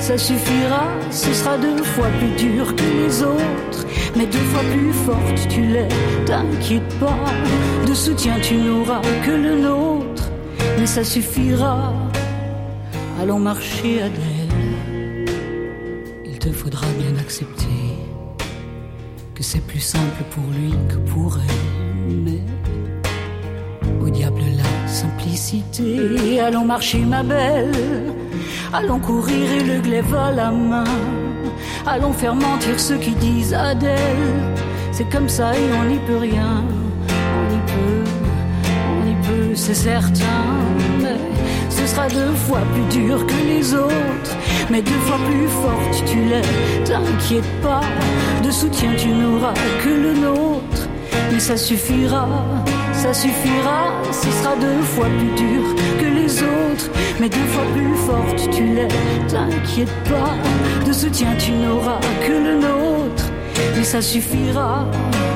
ça suffira, ce sera deux fois plus dur que les autres, mais deux fois plus forte tu l'es. T'inquiète pas, de soutien tu n'auras que le nôtre. Mais ça suffira, allons marcher Adèle. Il te faudra bien accepter que c'est plus simple pour lui que pour elle. Mais au diable la simplicité. Allons marcher, ma belle. Allons courir et le glaive à la main. Allons faire mentir ceux qui disent Adèle. C'est comme ça et on n'y peut rien. On y peut, on y peut, c'est certain. Mais ce sera deux fois plus dur que les autres. Mais deux fois plus forte tu l'es. T'inquiète pas, de soutien tu n'auras que le nôtre. Mais ça suffira, ça suffira, ce sera deux fois plus dur mais deux fois plus forte tu l'es. T'inquiète pas, de soutien tu n'auras que le nôtre. Mais ça suffira,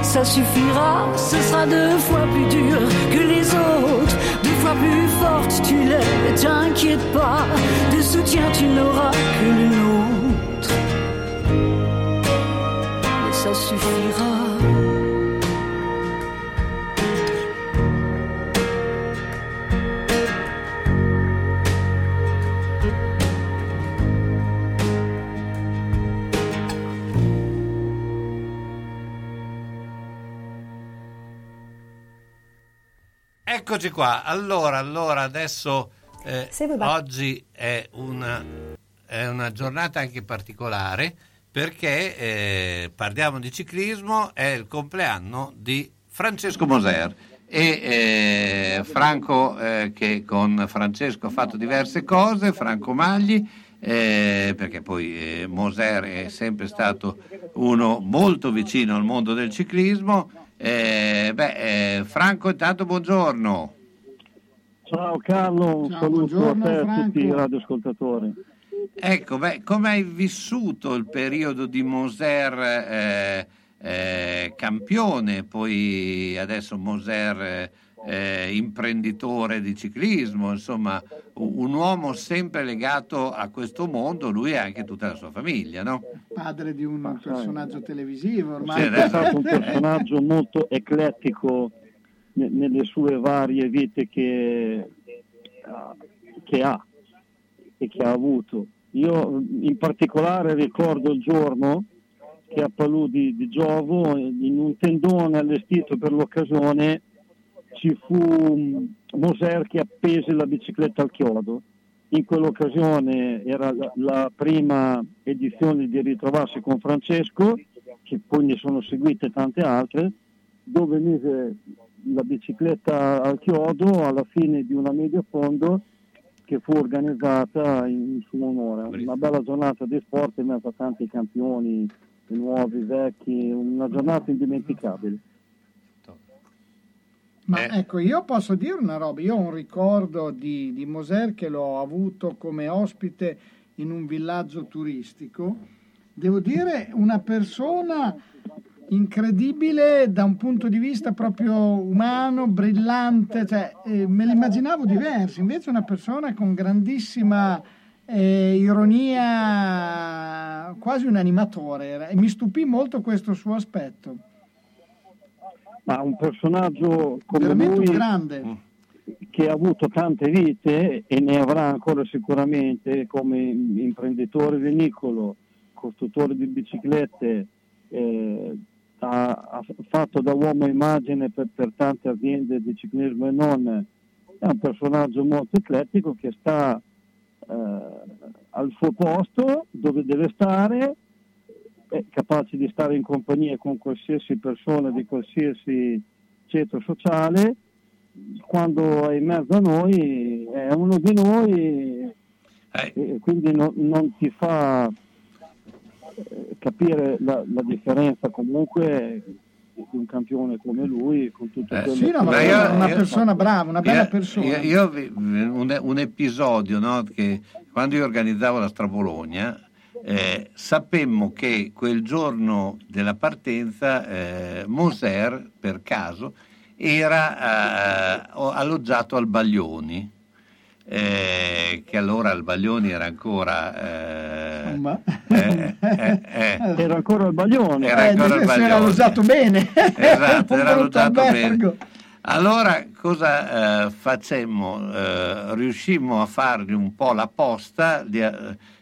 ça suffira, ce sera deux fois plus dur que les autres, deux fois plus forte tu l'es. T'inquiète pas, de soutien tu n'auras que le nôtre. Mais ça suffira. Eccoci qua. Allora, allora adesso eh, oggi è una, è una giornata anche particolare perché eh, parliamo di ciclismo, è il compleanno di Francesco Moser e eh, Franco eh, che con Francesco ha fatto diverse cose, Franco Magli, eh, perché poi eh, Moser è sempre stato uno molto vicino al mondo del ciclismo. Eh, beh, eh, Franco intanto buongiorno. Ciao Carlo, un Ciao, saluto a te e a tutti i radioascoltatori. Ecco, beh, come hai vissuto il periodo di Moser eh, eh, campione, poi adesso Moser eh, imprenditore di ciclismo, insomma un uomo sempre legato a questo mondo, lui e anche tutta la sua famiglia, no? Padre di un personaggio televisivo ormai. Sì, è stato un personaggio molto eclettico nelle sue varie vite che, che ha e che ha avuto. Io in particolare ricordo il giorno che a Palù di, di Giovo, in un tendone allestito per l'occasione, ci fu Moser che appese la bicicletta al chiodo. In quell'occasione era la, la prima edizione di Ritrovarsi con Francesco, che poi ne sono seguite tante altre, dove mise la bicicletta al chiodo alla fine di una media fondo che fu organizzata in suo onore. Una bella giornata di sport in mezzo a tanti campioni nuovi, vecchi, una giornata indimenticabile. Ma eh. ecco, io posso dire una roba, io ho un ricordo di, di Moser che l'ho avuto come ospite in un villaggio turistico, devo dire una persona incredibile da un punto di vista proprio umano, brillante, cioè, eh, me l'immaginavo diverso, invece una persona con grandissima eh, ironia, quasi un animatore, e mi stupì molto questo suo aspetto. Ma un personaggio come Veramente lui, grande. che ha avuto tante vite e ne avrà ancora sicuramente come imprenditore vinicolo, costruttore di biciclette, eh, ha, ha, fatto da uomo immagine per, per tante aziende di ciclismo e non, è un personaggio molto eclettico che sta eh, al suo posto dove deve stare, è capace di stare in compagnia con qualsiasi persona di qualsiasi ceto sociale, quando è in mezzo a noi è uno di noi eh. e quindi no, non ti fa eh, capire la, la differenza comunque di un campione come lui con tutto eh, sì, no, ma io, una persona brava, una bella io, persona. Io, io un, un, episodio no, che quando io organizzavo la Strabologna eh, sapemmo che quel giorno della partenza eh, Moser, per caso, era eh, alloggiato al Baglioni eh, che allora il Baglioni era ancora eh, eh, eh, eh, era ancora il Baglioni. Era ancora il Baglioni era usato bene. Esatto era usato bene. allora cosa facemmo? Riuscimmo a fargli un po' la posta di,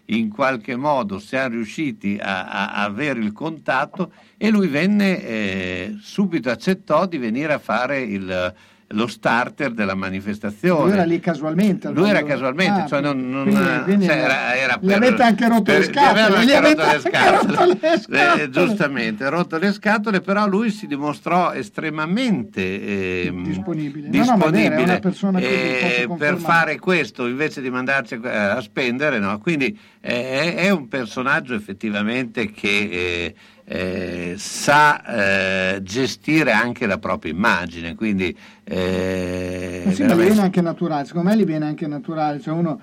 in qualche modo siamo riusciti a, a, avere il contatto e lui venne subito accettò di venire a fare il lo starter della manifestazione. Lui era lì casualmente. Lui era casualmente, ah, cioè non, non quindi, quindi cioè era, era per, avete anche rotto per, le scatole. Gli avete rotto le scatole. le scatole. Eh, giustamente, rotto le scatole, però lui si dimostrò estremamente eh, disponibile, disponibile no, no, eh, per fare questo invece di mandarci a, a spendere. No? Quindi eh, è un personaggio effettivamente che eh, sa eh, gestire anche la propria immagine, quindi... Eh, sì, veramente... ma viene anche naturale, secondo me gli viene anche naturale, cioè uno,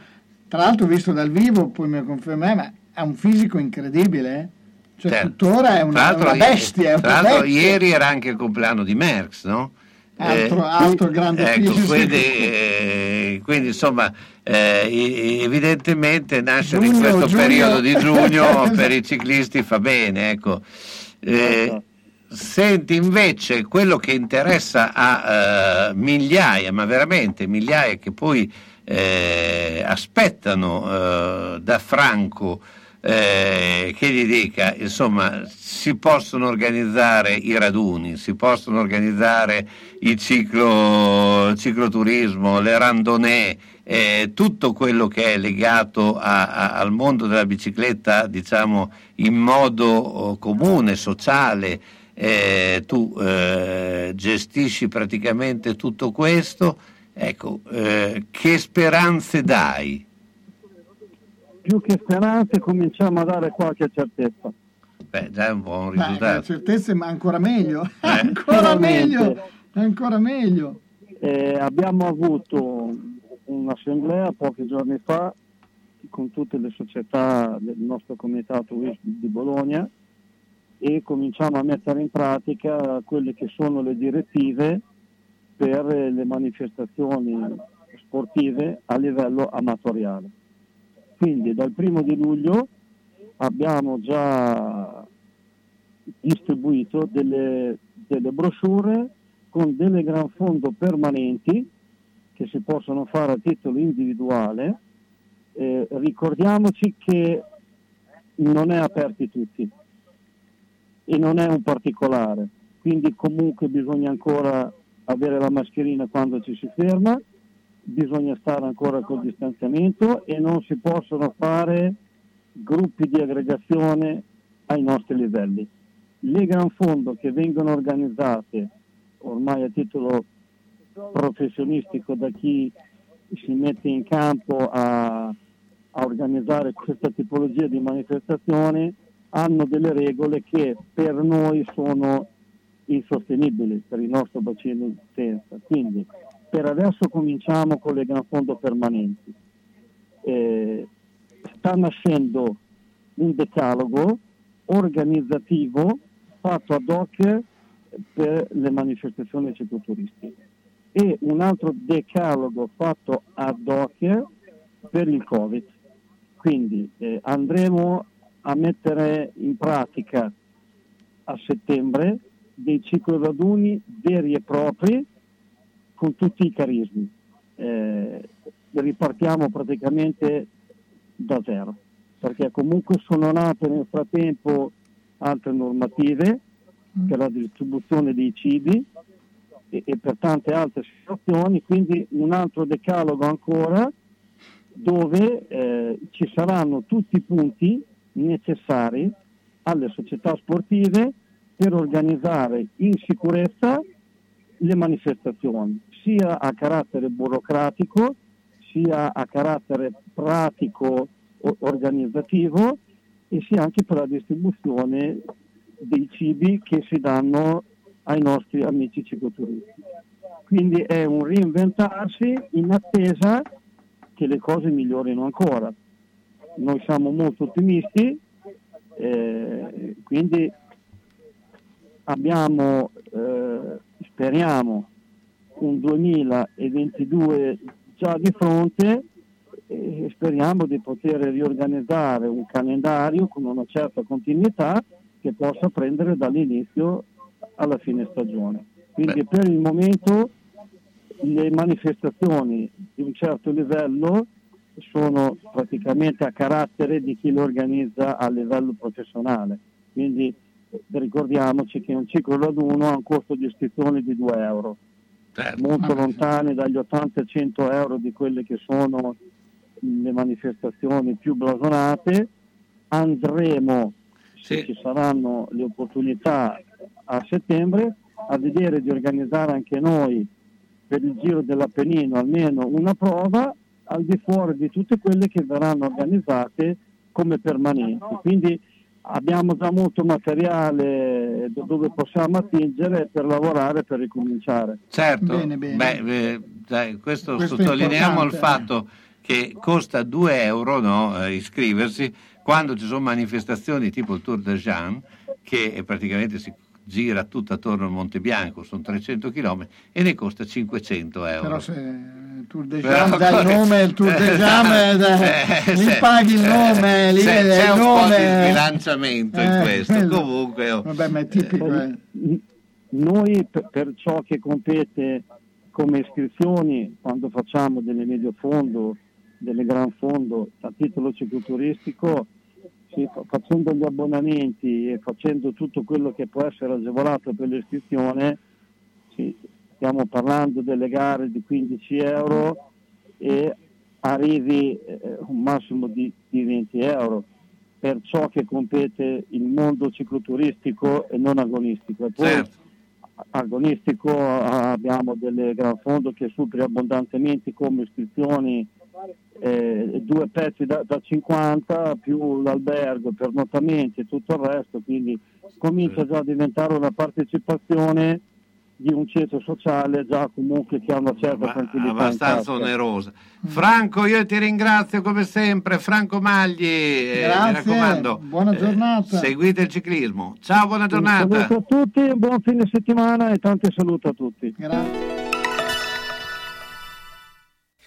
tra l'altro visto dal vivo, poi mi conferma, ma ha un fisico incredibile, eh? cioè certo. tuttora è una, una bestia. Una tra l'altro ieri era anche il compleanno di Merckx, no? Altro, eh, altro grande ecco, quindi, eh, quindi, insomma eh, evidentemente nascere giugno, in questo giugno. periodo di giugno per i ciclisti fa bene ecco. Eh, senti invece quello che interessa a uh, migliaia ma veramente migliaia che poi eh, aspettano uh, da Franco eh, che gli dica, insomma, si possono organizzare i raduni, si possono organizzare il ciclo, cicloturismo, le randonnée, eh, tutto quello che è legato a, a, al mondo della bicicletta, diciamo, in modo oh, comune, sociale, eh, tu eh, gestisci praticamente tutto questo, ecco, eh, che speranze dai? Più che speranze cominciamo a dare qualche certezza. Beh, già è un buon risultato. Beh, certezze, ma ancora meglio, eh. ancora meglio, ancora meglio. Eh, abbiamo avuto un'assemblea pochi giorni fa con tutte le società del nostro comitato di Bologna e cominciamo a mettere in pratica quelle che sono le direttive per le manifestazioni sportive a livello amatoriale. Quindi dal primo di luglio abbiamo già distribuito delle, delle brochure con delle gran fondo permanenti che si possono fare a titolo individuale. Eh, ricordiamoci che non è aperti tutti e non è un particolare, quindi comunque bisogna ancora avere la mascherina quando ci si ferma, bisogna stare ancora col distanziamento e non si possono fare gruppi di aggregazione ai nostri livelli. Le gran fondo che vengono organizzate ormai a titolo professionistico da chi si mette in campo a, a organizzare questa tipologia di manifestazione hanno delle regole che per noi sono insostenibili per il nostro bacino di utenza. Quindi per adesso cominciamo con le gran fondo permanenti. Eh, sta nascendo un decalogo organizzativo fatto ad hoc per le manifestazioni cicloturistiche e un altro decalogo fatto ad hoc per il Covid. Quindi eh, andremo a mettere in pratica a settembre dei cicloraduni veri e propri con tutti i carismi. Eh, ripartiamo praticamente da zero, perché comunque sono nate nel frattempo altre normative mm. per la distribuzione dei cibi e, e per tante altre situazioni, quindi un altro decalogo ancora dove eh, ci saranno tutti i punti necessari alle società sportive per organizzare in sicurezza le manifestazioni, sia a carattere burocratico, sia a carattere pratico organizzativo e sia anche per la distribuzione dei cibi che si danno ai nostri amici cicloturisti. Quindi è un reinventarsi in attesa che le cose migliorino ancora noi siamo molto ottimisti, eh, quindi abbiamo, eh, speriamo, un 2022 già di fronte e speriamo di poter riorganizzare un calendario con una certa continuità che possa prendere dall'inizio alla fine stagione. Quindi Beh. per il momento le manifestazioni di un certo livello sono praticamente a carattere di chi lo organizza a livello professionale. Quindi ricordiamoci che un ciclo raduno ha un costo di iscrizione di 2 euro, certo. molto lontani dagli 80 e 100 euro di quelle che sono le manifestazioni più blasonate. Andremo, sì. se ci saranno le opportunità a settembre, a vedere di organizzare anche noi per il Giro dell'Appennino almeno una prova al di fuori di tutte quelle che verranno organizzate come permanenti. Quindi abbiamo già molto materiale dove possiamo attingere per lavorare per ricominciare. Certo, bene, bene. Beh, dai, questo, questo, sottolineiamo il fatto che costa 2 euro no, eh, iscriversi quando ci sono manifestazioni tipo il Tour de Jean che praticamente si gira tutto attorno al Monte Bianco, sono 300 km e ne costa 500 euro. Però se il Tour de Jam dà il nome, il Tour de Jam, eh, gli paghi il nome, lì c'è, c'è un nome. po' di sbilanciamento eh, in questo, quello. comunque... Oh. Vabbè, ma è tipico. Eh. Noi per, per ciò che compete come iscrizioni, quando facciamo delle medio fondo, delle gran fondo a titolo cicloturistico, sì, facendo gli abbonamenti e facendo tutto quello che può essere agevolato per l'iscrizione, sì, stiamo parlando delle gare di 15 euro e arrivi eh, un massimo di, di 20 euro. per ciò che compete il mondo cicloturistico e non agonistico. E poi Certo. agonistico abbiamo delle gran fondo che superi abbondantemente come iscrizioni eh, due pezzi da, da 50 più l'albergo, pernottamenti e tutto il resto, quindi comincia già a diventare una partecipazione di un ceto sociale già comunque che ha una certa tranquillità. abbastanza onerosa. Franco, io ti ringrazio come sempre. Franco Magli, eh, Grazie, mi raccomando, buona eh, giornata. seguite il ciclismo. Ciao, buona Un giornata. saluto a tutti, un buon fine settimana e tanti saluti a tutti.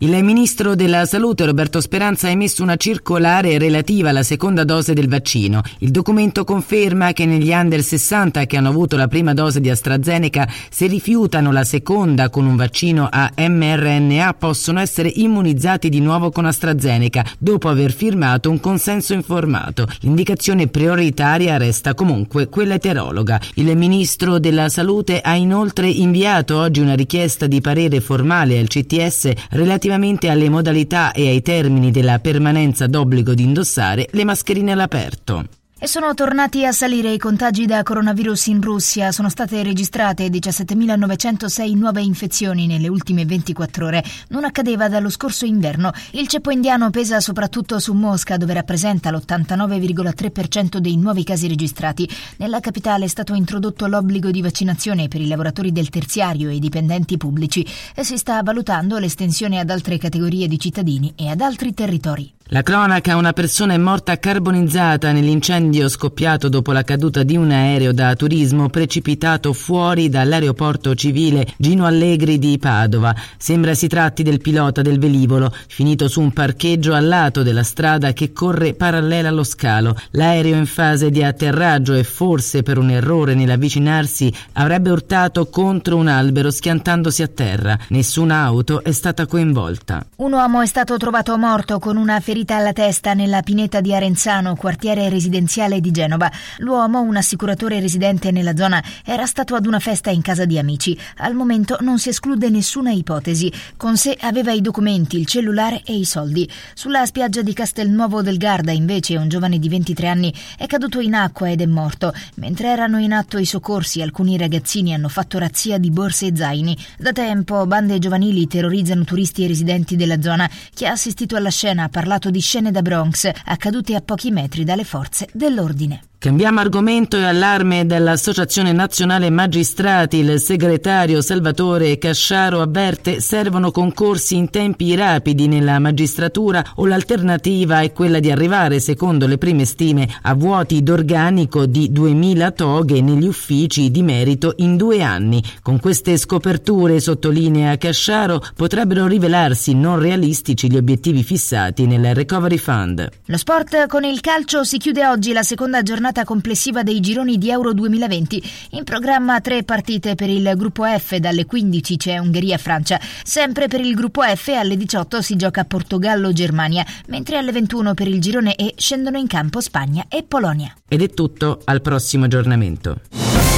Il ministro della Salute Roberto Speranza ha emesso una circolare relativa alla seconda dose del vaccino. Il documento conferma che negli under 60 che hanno avuto la prima dose di AstraZeneca, se rifiutano la seconda con un vaccino a mRNA, possono essere immunizzati di nuovo con AstraZeneca dopo aver firmato un consenso informato. L'indicazione prioritaria resta comunque quella eterologa. Il ministro della Salute ha inoltre inviato oggi una richiesta di parere formale al CTS relativamente alle modalità e ai termini della permanenza d'obbligo di indossare le mascherine all'aperto. E sono tornati a salire i contagi da coronavirus in Russia. Sono state registrate 17.906 nuove infezioni nelle ultime 24 ore. Non accadeva dallo scorso inverno. Il ceppo indiano pesa soprattutto su Mosca, dove rappresenta l'89,3% dei nuovi casi registrati. Nella capitale è stato introdotto l'obbligo di vaccinazione per i lavoratori del terziario e i dipendenti pubblici e si sta valutando l'estensione ad altre categorie di cittadini e ad altri territori. La cronaca, una persona è morta carbonizzata nell'incendio scoppiato dopo la caduta di un aereo da turismo precipitato fuori dall'aeroporto civile Gino Allegri di Padova. Sembra si tratti del pilota del velivolo, finito su un parcheggio al lato della strada che corre parallela allo scalo. L'aereo in fase di atterraggio e forse per un errore nell'avvicinarsi avrebbe urtato contro un albero schiantandosi a terra. Nessuna auto è stata coinvolta. Un uomo è stato trovato morto con una ferita ferita alla testa nella pineta di Arenzano, quartiere residenziale di Genova. L'uomo, un assicuratore residente nella zona, era stato ad una festa in casa di amici. Al momento non si esclude nessuna ipotesi. Con sé aveva i documenti, il cellulare e i soldi. Sulla spiaggia di Castelnuovo del Garda, invece, un giovane di 23 anni è caduto in acqua ed è morto. Mentre erano in atto i soccorsi, alcuni ragazzini hanno fatto razzia di borse e zaini. Da tempo bande giovanili terrorizzano turisti e residenti della zona. Chi ha assistito alla scena ha parlato di scene da Bronx accadute a pochi metri dalle forze dell'ordine. Cambiamo argomento e allarme dell'Associazione Nazionale Magistrati. Il segretario Salvatore Casciaro avverte servono concorsi in tempi rapidi nella magistratura o l'alternativa è quella di arrivare, secondo le prime stime, a vuoti d'organico di 2000 toghe negli uffici di merito in due anni. Con queste scoperture, sottolinea Casciaro, potrebbero rivelarsi non realistici gli obiettivi fissati nel Recovery Fund. Lo sport con il calcio si chiude oggi la seconda giornata giornata complessiva dei gironi di Euro 2020. In programma tre partite per il gruppo F, dalle 15 c'è Ungheria-Francia. Sempre per il gruppo F alle 18 si gioca Portogallo-Germania, mentre alle 21 per il girone E scendono in campo Spagna e Polonia. Ed è tutto, al prossimo aggiornamento.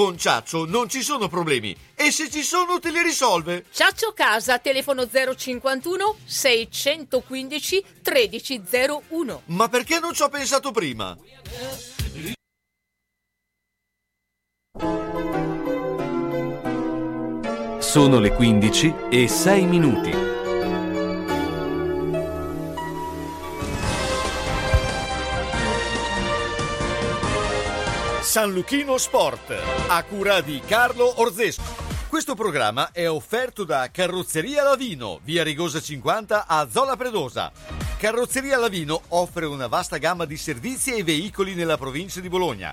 Con Ciaccio non ci sono problemi e se ci sono te li risolve. Ciaccio Casa, telefono 051 615 1301. Ma perché non ci ho pensato prima? Sono le 15 e 6 minuti. San Luchino Sport, a cura di Carlo Orzesco. Questo programma è offerto da Carrozzeria Lavino, via Rigosa 50 a Zola Predosa. Carrozzeria Lavino offre una vasta gamma di servizi e veicoli nella provincia di Bologna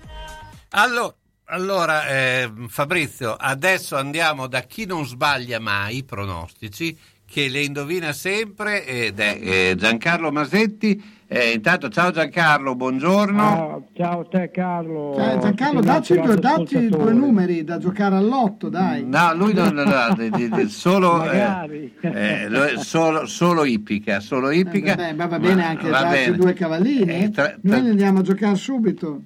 Allora, allora eh, Fabrizio, adesso andiamo da chi non sbaglia mai i pronostici, che le indovina sempre, ed è eh, Giancarlo Masetti. Eh, intanto ciao Giancarlo, buongiorno. Ah, ciao a te Carlo. Ciao Giancarlo, dacci, due, dacci due numeri da giocare all'otto, dai. No, lui non no, solo, eh, eh, solo, solo ippica, solo ippica. Eh, vabbè, va bene anche va darci bene. due cavallini. Tra, tra... Noi andiamo a giocare subito.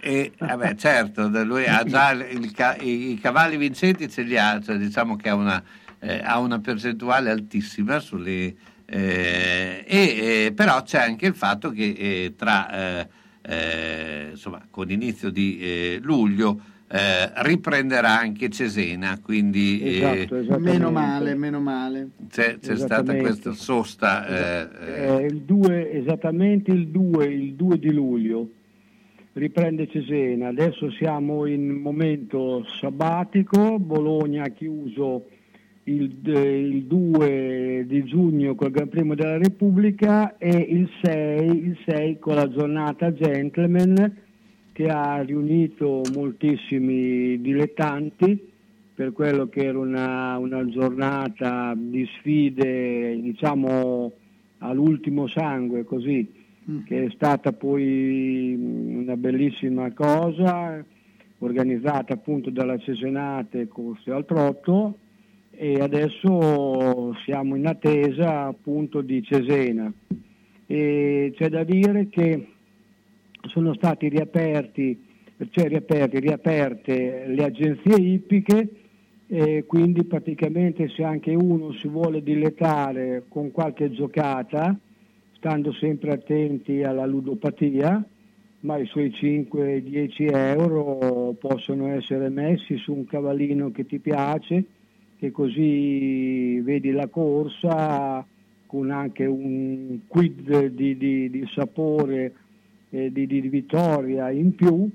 E, vabbè, certo, lui ha già il, i, i, cavalli vincenti ce li ha, cioè diciamo che ha una, eh, ha una percentuale altissima sulle, eh, e, però c'è anche il fatto che eh, tra, eh, eh, insomma, con l'inizio di luglio riprenderà anche Cesena, quindi esatto, meno male, meno male. C'è, c'è stata questa sosta. Esatto. il 2, esattamente il 2, il 2 di luglio riprende Cesena. Adesso siamo in momento sabbatico, Bologna ha chiuso il, il 2 di giugno col Gran Premio della Repubblica e il 6, il 6 con la giornata Gentleman che ha riunito moltissimi dilettanti per quello che era una, una giornata di sfide diciamo all'ultimo sangue, così, mm. che è stata poi una bellissima cosa, organizzata appunto dalla Cesenate Corsi al Trotto e adesso siamo in attesa appunto di Cesena. E c'è da dire che sono stati riaperti, cioè riaperti, riaperte le agenzie ippiche e quindi praticamente se anche uno si vuole dilettare con qualche giocata, stando sempre attenti alla ludopatia, ma i suoi 5-10 euro possono essere messi su un cavallino che ti piace, che così vedi la corsa con anche un quid di, di, di sapore e di, di vittoria in più.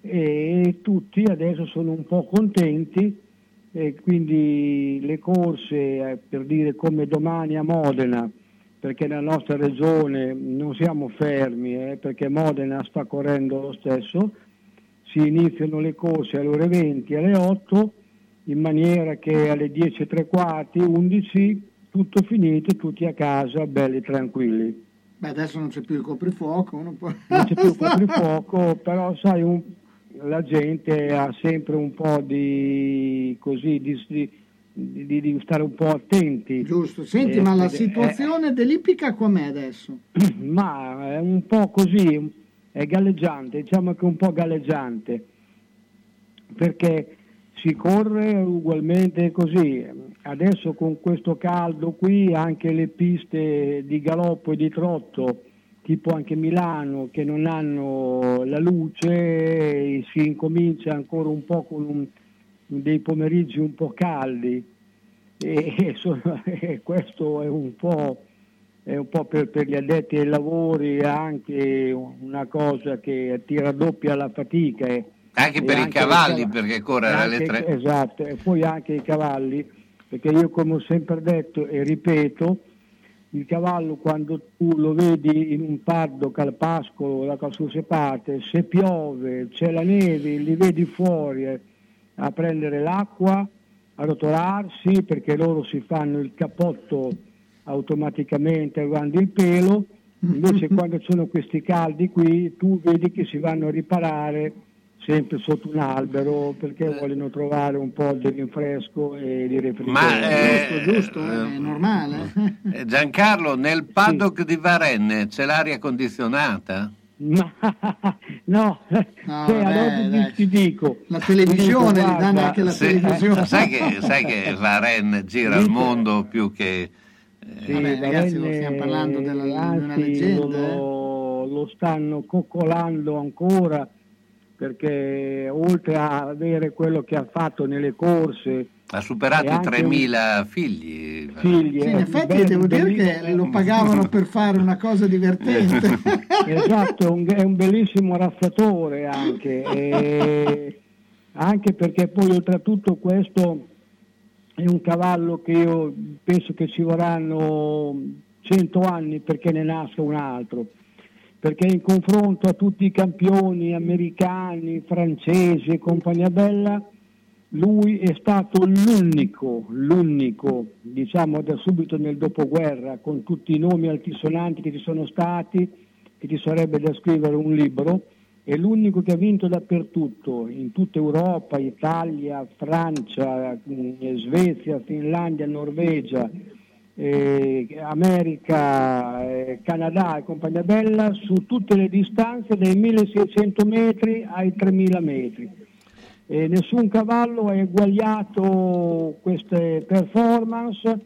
E tutti adesso sono un po' contenti e quindi le corse, eh, per dire come domani a Modena, perché nella nostra regione non siamo fermi, eh, perché Modena sta correndo lo stesso, si iniziano le corse alle ore 20, alle 8, in maniera che alle 10 e tre quarti, 11, tutto finito, tutti a casa, belli tranquilli. Beh, adesso non c'è più il coprifuoco, non, può... non c'è più il coprifuoco, però sai, un, la gente ha sempre un po' di, così, di, di, di stare un po' attenti. Giusto, senti, eh, ma la situazione eh, dell'Ippica com'è adesso? Ma è un po' così, è galleggiante, diciamo che un po' galleggiante, perché si corre ugualmente così. Adesso con questo caldo qui anche le piste di galoppo e di trotto tipo anche Milano, che non hanno la luce, si incomincia ancora un po' con un, dei pomeriggi un po' caldi e, e, sono, e questo è un po', è un po per, per, gli addetti ai lavori anche una cosa che tira doppia la fatica. E, anche per i cavalli, perché correre alle tre. Esatto, e poi anche i cavalli, perché io come ho sempre detto e ripeto, il cavallo quando tu lo vedi in un pardo calpascolo da qualsiasi parte, se piove, c'è la neve, li vedi fuori eh, a prendere l'acqua, a rotolarsi perché loro si fanno il cappotto automaticamente avanti il pelo, invece quando ci sono questi caldi qui tu vedi che si vanno a riparare sempre sotto un albero perché eh. vogliono trovare un po' di rinfresco e di refrigerio. Ma eh, giusto, giusto, eh, è normale. Eh, Giancarlo, nel paddock sì. di Varenne c'è l'aria condizionata? No, no cioè, allora ti dico. La televisione, dico, guarda, anche la se, televisione. Sai che, sai che Varenne gira il mondo più che... Sì, Vabbè, ragazzi, Varenne, stiamo parlando della, anzi, di una leggenda. Lo, lo stanno coccolando ancora perché oltre a avere quello che ha fatto nelle corse ha superato i 3.000 un... figli. figli sì, in effetti devo dire che lo pagavano per fare una cosa divertente. esatto, un, è un bellissimo rafflatore anche, e anche perché poi oltretutto questo è un cavallo che io penso che ci vorranno 100 anni perché ne nasca un altro perché in confronto a tutti i campioni americani, francesi e compagnia bella, lui è stato l'unico, l'unico, diciamo da subito nel dopoguerra, con tutti i nomi altisonanti che ci sono stati, che ci sarebbe da scrivere un libro, è l'unico che ha vinto dappertutto, in tutta Europa, Italia, Francia, Svezia, Finlandia, Norvegia, eh, America, eh, Canada e compagnia bella su tutte le distanze dai 1600 metri ai 3000 metri. Eh, nessun cavallo ha eguagliato queste performance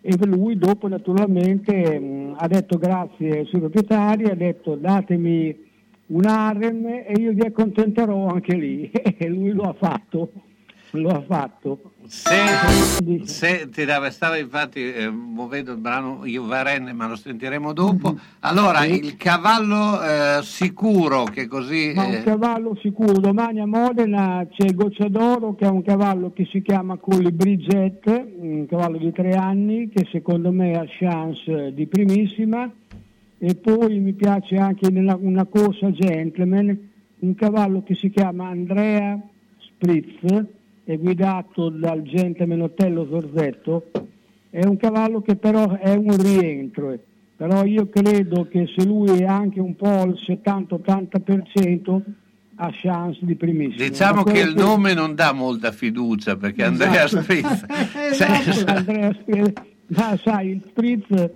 e lui dopo naturalmente mh, mm, ha detto grazie ai suoi proprietari, ha detto datemi un harem e io vi accontenterò anche lì e lui lo ha fatto lo ha fatto. Se, se ti stava infatti eh, muovendo il brano Io Varenne, ma lo sentiremo dopo. Mm-hmm. Allora, il cavallo eh, sicuro che così... Ma un eh, cavallo sicuro. Domani a Modena c'è Goccia d'Oro che è un cavallo che si chiama Colibri Jet, un cavallo di tre anni che secondo me ha chance di primissima. E poi mi piace anche nella, una corsa gentleman un cavallo che si chiama Andrea Spritz guidato dal gentleman Otello Zorzetto, è un cavallo che però è un rientro però io credo che se lui è anche un po' il 70-80% ha chance di primissimo. Diciamo che il nome non dà molta fiducia perché esatto. Andrea Spritz... esatto, Andrea Spritz, ma sai, il Spritz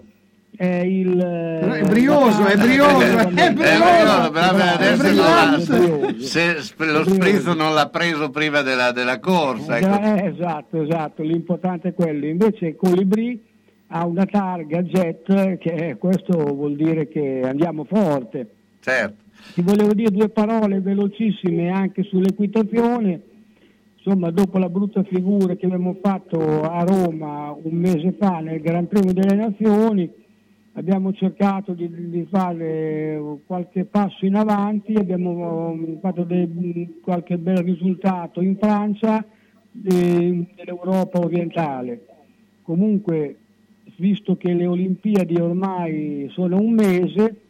è il è brioso, è brioso, è brioso, è brioso. Se lo spritz non l'ha preso prima della, della corsa. Ecco. Eh, esatto, esatto, l'importante è quello. Invece Colibri ha una targa jet che questo vuol dire che andiamo forte. Certo. Ti volevo dire due parole velocissime anche sull'equitazione. Insomma, dopo la brutta figura che abbiamo fatto a Roma un mese fa nel Gran Premio delle Nazioni, abbiamo cercato di, di, fare qualche passo in avanti, abbiamo um, fatto dei, qualche bel risultato in Francia e nell'Europa orientale. Comunque, visto che le Olimpiadi ormai sono un mese,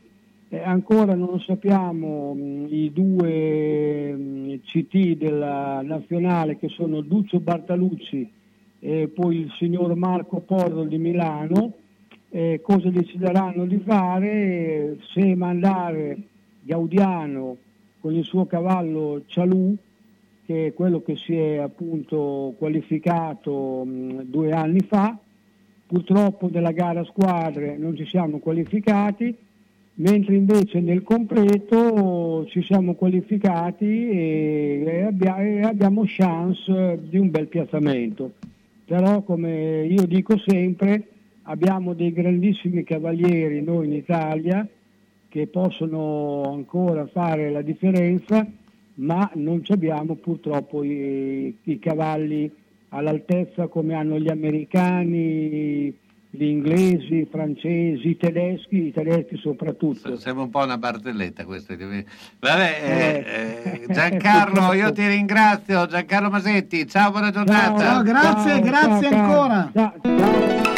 eh, ancora non sappiamo mh, mm, i due mh, mm, CT della nazionale che sono Duccio Bartalucci e poi il signor Marco Porro di Milano eh, cosa decideranno di fare, se mandare Gaudiano con il suo cavallo Cialù, che è quello che si è appunto qualificato mh, due anni fa, purtroppo della gara squadre non ci siamo qualificati, mentre invece nel completo ci siamo qualificati e, abbia, e abbiamo chance di un bel piazzamento. Però come io dico sempre, abbiamo dei grandissimi cavalieri noi in Italia che possono ancora fare la differenza, ma non abbiamo purtroppo i, i cavalli all'altezza come hanno gli americani, gli inglesi, i francesi, i tedeschi, i tedeschi soprattutto. Sembra un po' una barzelletta questa. Vabbè, eh, eh, eh Giancarlo, io ti ringrazio, Giancarlo Masetti, ciao, buona giornata. Ciao, grazie, ciao, grazie ciao, ancora.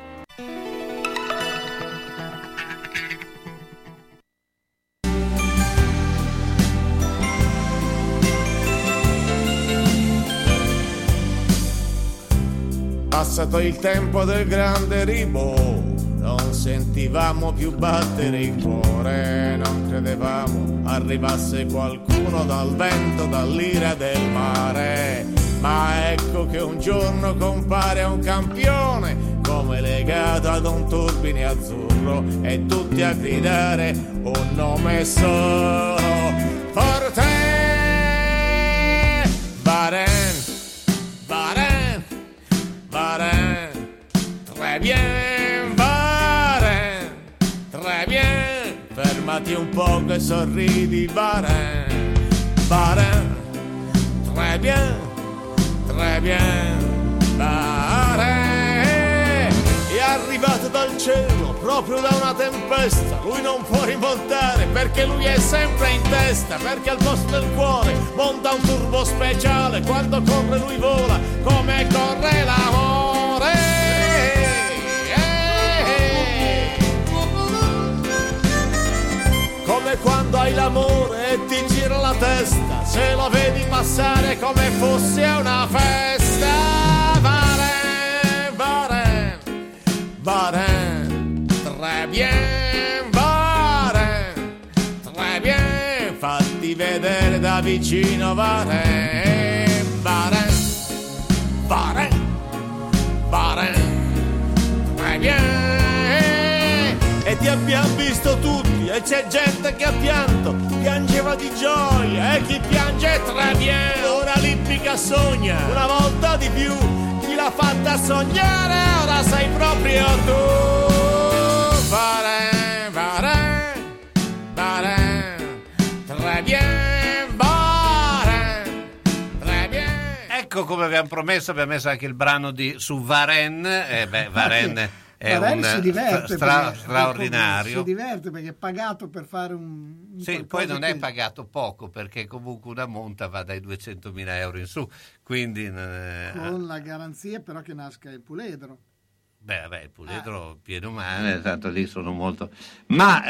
Passato il tempo del grande ribò, non sentivamo più battere il cuore, non credevamo arrivasse qualcuno dal vento, dall'ira del mare. Ma ecco che un giorno compare un campione come legato ad un turbine azzurro e tutti a gridare un nome solo. Forte Baren Fermati un poco e sorridi Baren Baren Très bien Très bien Baren arrivato dal cielo, proprio da una tempesta. Lui non può rimontare perché lui è sempre in testa, perché al posto del cuore monta un turbo speciale. Quando corre lui vola come corre l'amore. Come quando hai l'amore e ti gira la testa, se lo vedi passare come fosse una festa. Barin, très bien, Barin, très bien, fatti vedere da vicino Barin, Barin, Barin, ti abbiamo visto tutti e c'è gente che ha pianto, piangeva di gioia e chi piange très bien. Ora l'ippica sogna, una volta di più chi l'ha fatta sognare, ora sei proprio tu. Bien, vare, très bien. Ecco come abbiamo promesso, abbiamo messo anche il brano di, su Varen. Eh beh, Varen è un si diverte stra- straordinario. Si diverte perché è pagato per fare un. un Sì, poi non è che- pagato poco perché comunque una monta va dai 200.000 euro in su, quindi eh, Con la garanzia però che nasca il puledro. beh, vabbè, il puledro pieno male, tanto lì sono molto... Ma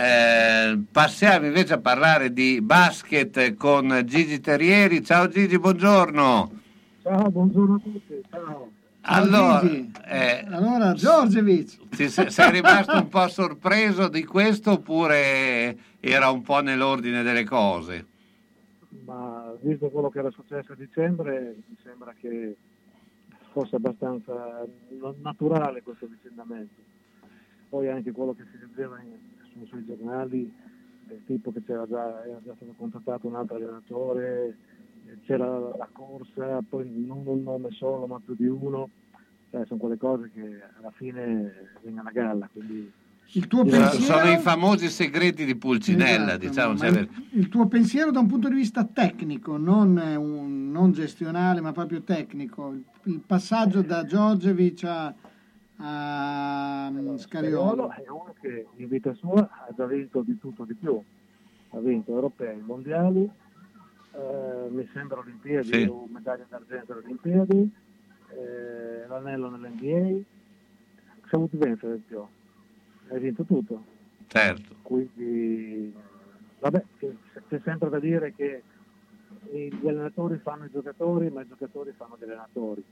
eh, passiamo invece a parlare di basket con Gigi Terrieri. Ciao Gigi, buongiorno. Ciao, buongiorno a tutti. Ciao. Allora, eh, Allora, Giorgevic. sei rimasto un po' sorpreso di questo oppure era un po' nell'ordine delle cose? Ma visto quello che era successo a dicembre, mi sembra che fosse abbastanza naturale questo avvicinamento. Poi anche quello che si leggeva in- sui, giornali, tipo che c'era già, era già stato contattato un altro allenatore, c'era la corsa, poi non un nome solo ma più di uno, Cioè, sono quelle cose che alla fine vengono a galla. Quindi Il tuo Sono- pensiero, Sono i famosi segreti di Pulcinella, Esatto, diciamo. cioè, il, il tuo pensiero da un punto di vista tecnico, non, eh, un- non gestionale, ma proprio tecnico. Il, il passaggio da Giorgevic a, a mm, Scariolo Scariolo. è uno che in vita sua ha già vinto di tutto di più, ha vinto europei, mondiali, eh, mi sembra Olimpiadi, Sì. o medaglia d'argento alle Olimpiadi, eh, l'anello nell'NBA, si è avuto vincere di più, hai vinto tutto, certo. quindi vabbè, c'è sempre da dire che gli allenatori fanno i giocatori, ma i giocatori fanno gli allenatori.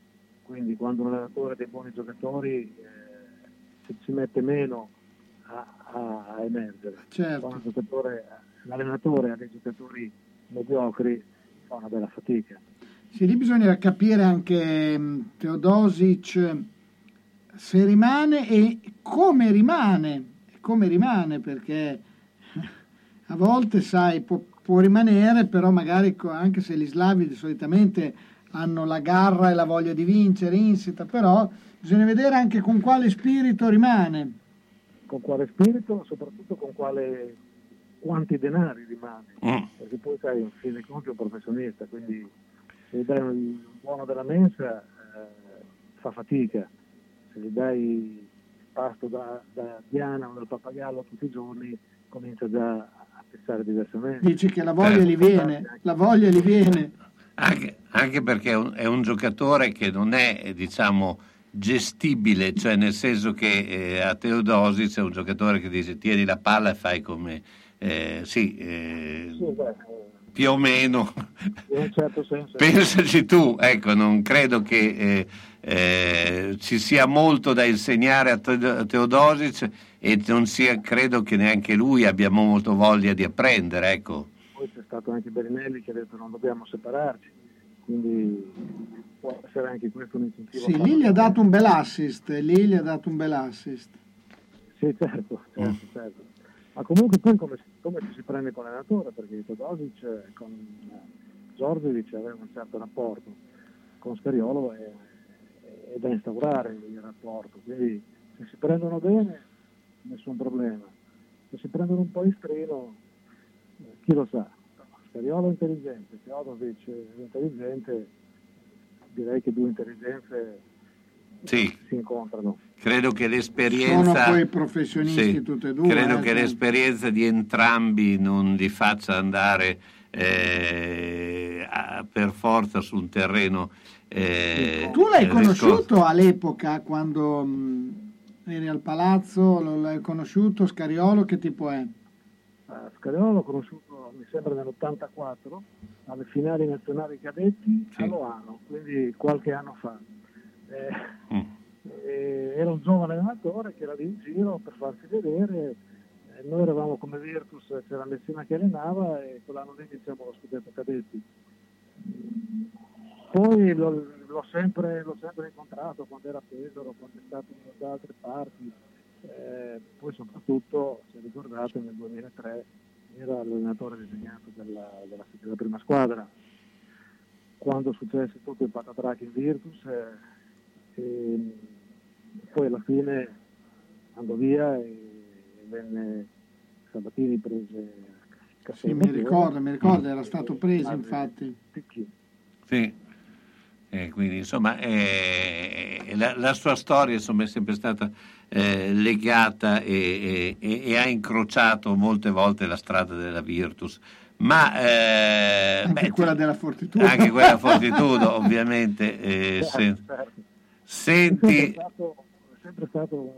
Quindi quando un allenatore ha dei buoni giocatori eh, ci, mette meno a, a- a emergere. Certo. Quando l'allenatore ha dei giocatori mediocri fa una bella fatica. Sì, lì bisogna capire anche mm, Teodosic se rimane e come rimane, come rimane perché a volte sai può, può rimanere però magari anche se gli slavi solitamente hanno la garra e la voglia di vincere insita però bisogna vedere anche con quale spirito rimane Con quale spirito, soprattutto con quale quanti denari rimane. Mm. Perché poi sai, in fin dei conti è un professionista, quindi se gli dai un buono della mensa eh, fa fatica. Se gli dai pasto da, da Diana o dal pappagallo tutti i giorni comincia già a pensare diversamente. dici che la voglia gli viene la voglia gli viene Anche, anche perché è un, è un giocatore che non è, diciamo, gestibile, cioè nel senso che eh, a Teodosic è un giocatore che dice tieni la palla e fai come... eh, sì, eh, Sì, beh, più o meno. In un certo senso. Pensaci tu, ecco, non credo che eh, eh, ci sia molto da insegnare a Teodosic e non sia, credo che neanche lui abbia molto voglia di apprendere, ecco. Poi c'è stato anche Berinelli che ha detto non dobbiamo separarci, quindi può essere anche questo un incentivo. Sì, lì gli ha dato un bel assist, lì gli ha dato un bel assist. Sì, certo, certo, mm. certo. Ma comunque poi come, come, ci si prende con l'allenatore, perché Todosic eh, con eh, Giorgiovic aveva un certo rapporto, con Scariolo è, è da instaurare il rapporto, quindi se si prendono bene nessun problema, se si prendono un po' in strino eh, chi lo sa. Scariolo è intelligente, Teodosic è intelligente, direi che due intelligenze sì. si incontrano. Credo che l'esperienza. Sono poi professionisti sì, tutte e due. Credo eh, che l'esperienza di entrambi non li faccia andare eh, a, per forza su un terreno. Eh, tu l'hai conosciuto all'epoca quando mh, eri al palazzo? L'hai conosciuto? Scariolo che tipo è? Uh, Scariolo l'ho conosciuto mi sembra nell'84 alle finali nazionali cadetti sì. a Loano, quindi qualche anno fa. Eh, eh, era un giovane allenatore che era lì in giro per farsi vedere. Eh, noi eravamo come Virtus, c'era Messina che allenava e quell'anno lì iniziamo lo scudetto cadetti. Poi l'ho, l'ho, sempre, l'ho, sempre, incontrato quando era a Pesaro, quando è stato da altre parti. Eh, poi soprattutto, se ricordate, nel 2003 era l'allenatore designato della, della, della prima squadra. Quando successe tutto il patatrack in Virtus, eh, e poi alla fine andò via e venne Sabatini prese sì, mi ricordo, mi ricordo, era stato preso infatti. Sì, eh, quindi insomma eh, la, la, sua storia insomma, è sempre stata eh, legata e, e, e, ha incrociato molte volte la strada della Virtus. Ma eh, anche beh, quella della Fortitudo. Anche quella Fortitudo, ovviamente. Eh, certo, certo. Senti... È sempre stato, è sempre stato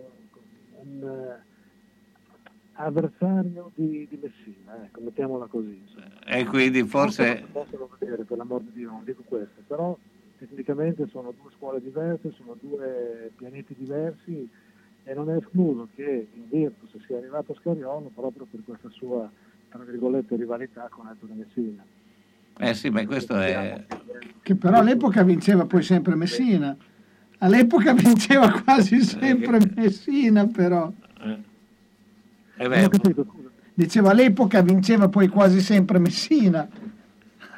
un uh, avversario di, di Messina, ecco, mettiamola così. E quindi forse... Non possono vedere, per l'amor di Dio, non dico questo, però tecnicamente sono due scuole diverse, sono due pianeti diversi e non è escluso che in Virtus sia arrivato a Scariolo proprio per questa sua, tra virgolette, rivalità con Ettore Messina. Eh sì, ma questo è... Che però all'epoca vinceva poi sempre Messina. All'epoca vinceva quasi sempre Messina, però. Eh beh, Dicevo, all'epoca vinceva poi quasi sempre Messina.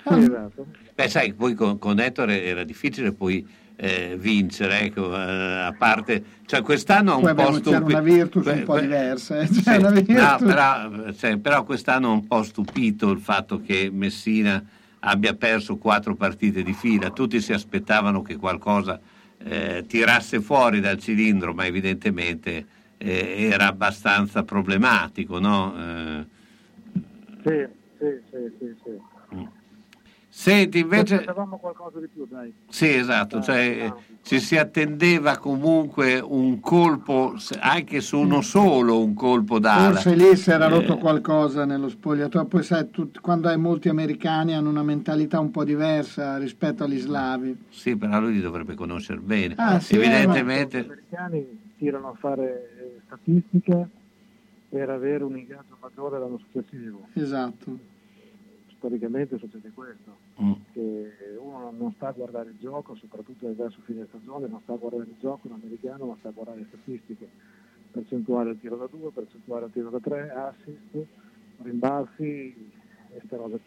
esatto. Beh, sai, poi con, con Ettore era difficile poi eh, vincere, ecco, eh, a parte, cioè quest'anno ha un po' stupito. C'era una Virtus un po' diversa, eh. sì, no, però, cioè, però quest'anno ha un po' stupito il fatto che Messina abbia perso quattro partite di fila, tutti si aspettavano che qualcosa eh, tirasse fuori dal cilindro, ma evidentemente eh, era abbastanza problematico, no? Eh, sì, sì, sì, sì, sì. Mm. Senti, invece... Aspettavamo qualcosa di più, dai. Sì, esatto, cioè, ci si attendeva comunque un colpo, anche su uno solo un colpo d'ala. Forse lì si era rotto eh... qualcosa nello spogliatoio, poi sai, tut... quando hai molti americani hanno una mentalità un po' diversa rispetto agli slavi. Sì, però lui li dovrebbe conoscere bene. Ah, sì, Evidentemente... Gli americani tirano a fare eh, statistica per avere un ingaggio maggiore l'anno successivo. Esatto storicamente succede questo, mm. che uno non sta a guardare il gioco, soprattutto verso fine stagione, non sta a guardare il gioco, un americano ma sta a guardare le statistiche, percentuale al tiro da 2, percentuale al tiro da 3, assist, rimbalzi e queste robe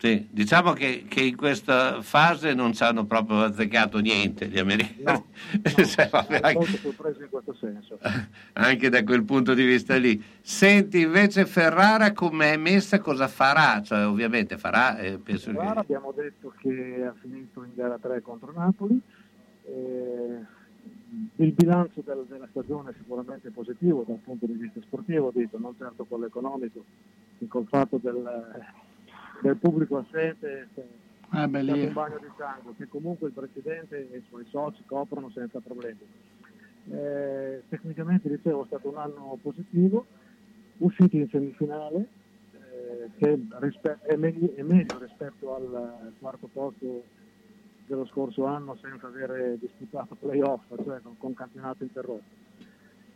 sì, diciamo che, che, in questa fase non ci hanno proprio azzeccato niente gli americani. No, no, cioè, vabbè, molto sorpresi in questo senso. Anche da quel punto di vista lì. Senti, invece Ferrara come è messa, cosa farà? Cioè, ovviamente farà... Eh, penso Ferrara che... abbiamo detto che ha finito in gara 3 contro Napoli. Eh, il bilancio del, della stagione è sicuramente positivo dal punto di vista sportivo, detto, non certo quello economico, col fatto del del pubblico assente ah, beh, è un bagno di sangue che comunque il Presidente e i suoi soci coprono senza problemi. Eh, tecnicamente dicevo è stato un anno positivo, usciti in semifinale, eh, eh, che rispe- è, meglio, è, meglio, rispetto al quarto posto dello scorso anno senza avere disputato playoff, cioè con, con campionato interrotto.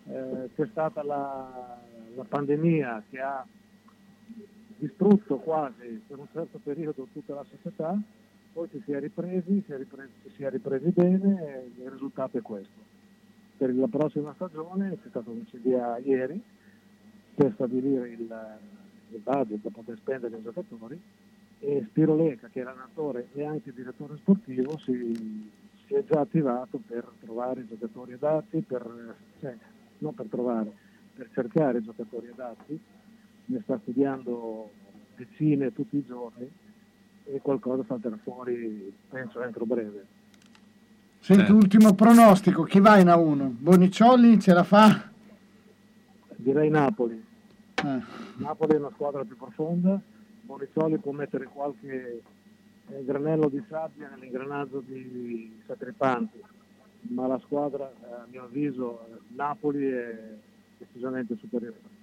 Eh, c'è stata la, la pandemia che ha distrutto quasi per un certo periodo tutta la società, poi ci si è ripresi, si è ripresi, si è ripresi bene e il risultato è questo. Per la prossima stagione c'è stato un CDA ieri per stabilire il, il budget da poter spendere i giocatori e Spiro Leca, che era allenatore e anche direttore sportivo, si, si, è già attivato per trovare i giocatori adatti, per, cioè, non per trovare, per cercare giocatori adatti, ne sta studiando decine tutti i giorni e qualcosa salterà fuori, penso, entro breve. Senti, eh. ultimo pronostico, chi va in A1? Boniciolli ce la fa? Direi Napoli. Eh. Napoli è una squadra più profonda, Boniciolli può mettere qualche eh, granello di sabbia nell'ingranaggio di Sacripanti, ma la squadra, eh, a mio avviso, Napoli è decisamente superiore.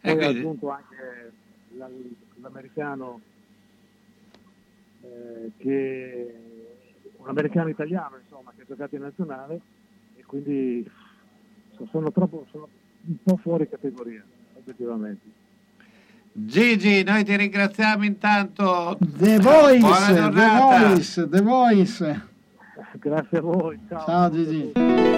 Poi ha aggiunto anche l'americano eh, che un americano italiano insomma che ha giocato in nazionale e quindi sono troppo sono un po' fuori categoria oggettivamente Gigi, noi ti ringraziamo intanto. The Voice, The Voice, The Voice. Grazie a voi. Ciao, Ciao Gigi.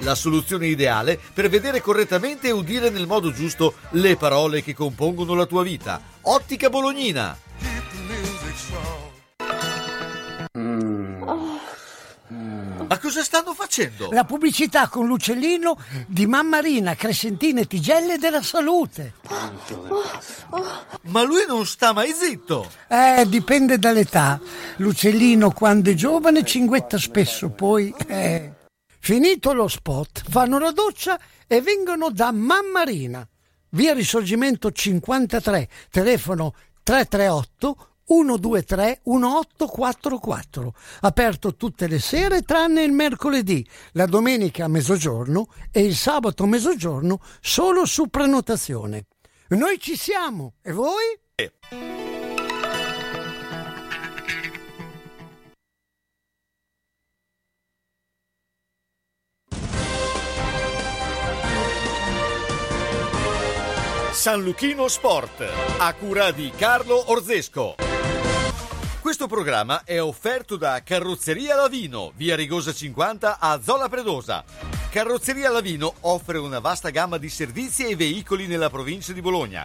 La soluzione ideale per vedere correttamente e udire nel modo giusto le parole che compongono la tua vita. Ottica Bolognina. Mm. Ma cosa stanno facendo? La pubblicità con l'uccellino di Mammarina, Crescentina e Tigelle della Salute. Ma lui non sta mai zitto. Eh, dipende dall'età. L'uccellino quando è giovane cinguetta spesso, poi... Eh. Finito lo spot, fanno la doccia e vengono da Mammarina via Risorgimento 53, telefono 338 123 1844. Aperto tutte le sere tranne il mercoledì, la domenica a mezzogiorno e il sabato a mezzogiorno solo su prenotazione. Noi ci siamo e voi? San Luchino Sport, a cura di Carlo Orzesco. Questo programma è offerto da Carrozzeria Lavino, via Rigosa 50 a Zola Predosa. Carrozzeria Lavino offre una vasta gamma di servizi e veicoli nella provincia di Bologna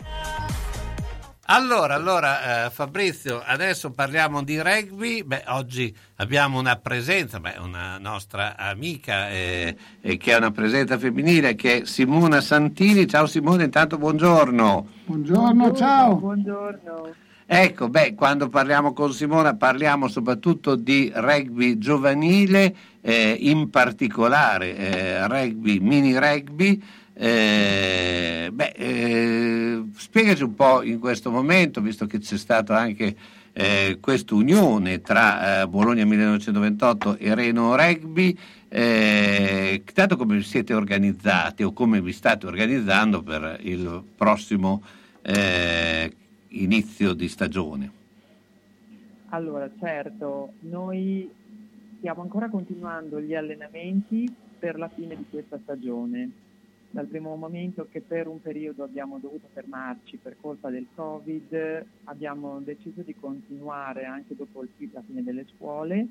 Allora, allora eh, Fabrizio, adesso parliamo di rugby. Beh, oggi abbiamo una presenza, beh, una nostra amica eh, eh, che è una presenza femminile che è Simona Santini. Ciao Simone, intanto buongiorno. Buongiorno, buongiorno ciao. Buongiorno. Ecco, beh, quando parliamo con Simona parliamo soprattutto di rugby giovanile, eh, in particolare eh, rugby, mini rugby. Eh, beh, eh, spiegaci un po' in questo momento, visto che c'è stata anche eh, questa unione tra eh, Bologna 1928 e Reno Rugby, eh, tanto come siete organizzati o come vi state organizzando per il prossimo eh, inizio di stagione? Allora, certo, noi stiamo ancora continuando gli allenamenti per la fine di questa stagione. Dal primo momento che per un periodo abbiamo dovuto fermarci per colpa del Covid, abbiamo deciso di continuare anche dopo la fine delle scuole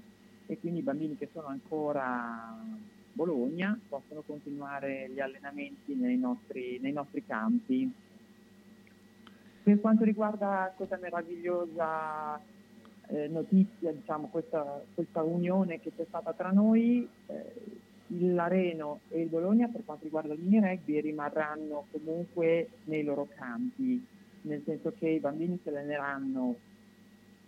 e quindi i bambini che sono ancora a Bologna possono continuare gli allenamenti nei nostri, nei nostri campi. Per quanto riguarda questa meravigliosa eh, notizia, diciamo, questa, questa, unione che c'è stata tra noi, eh, l'Areno e il Bologna per quanto riguarda il mini rugby rimarranno comunque nei loro campi, nel senso che i bambini si alleneranno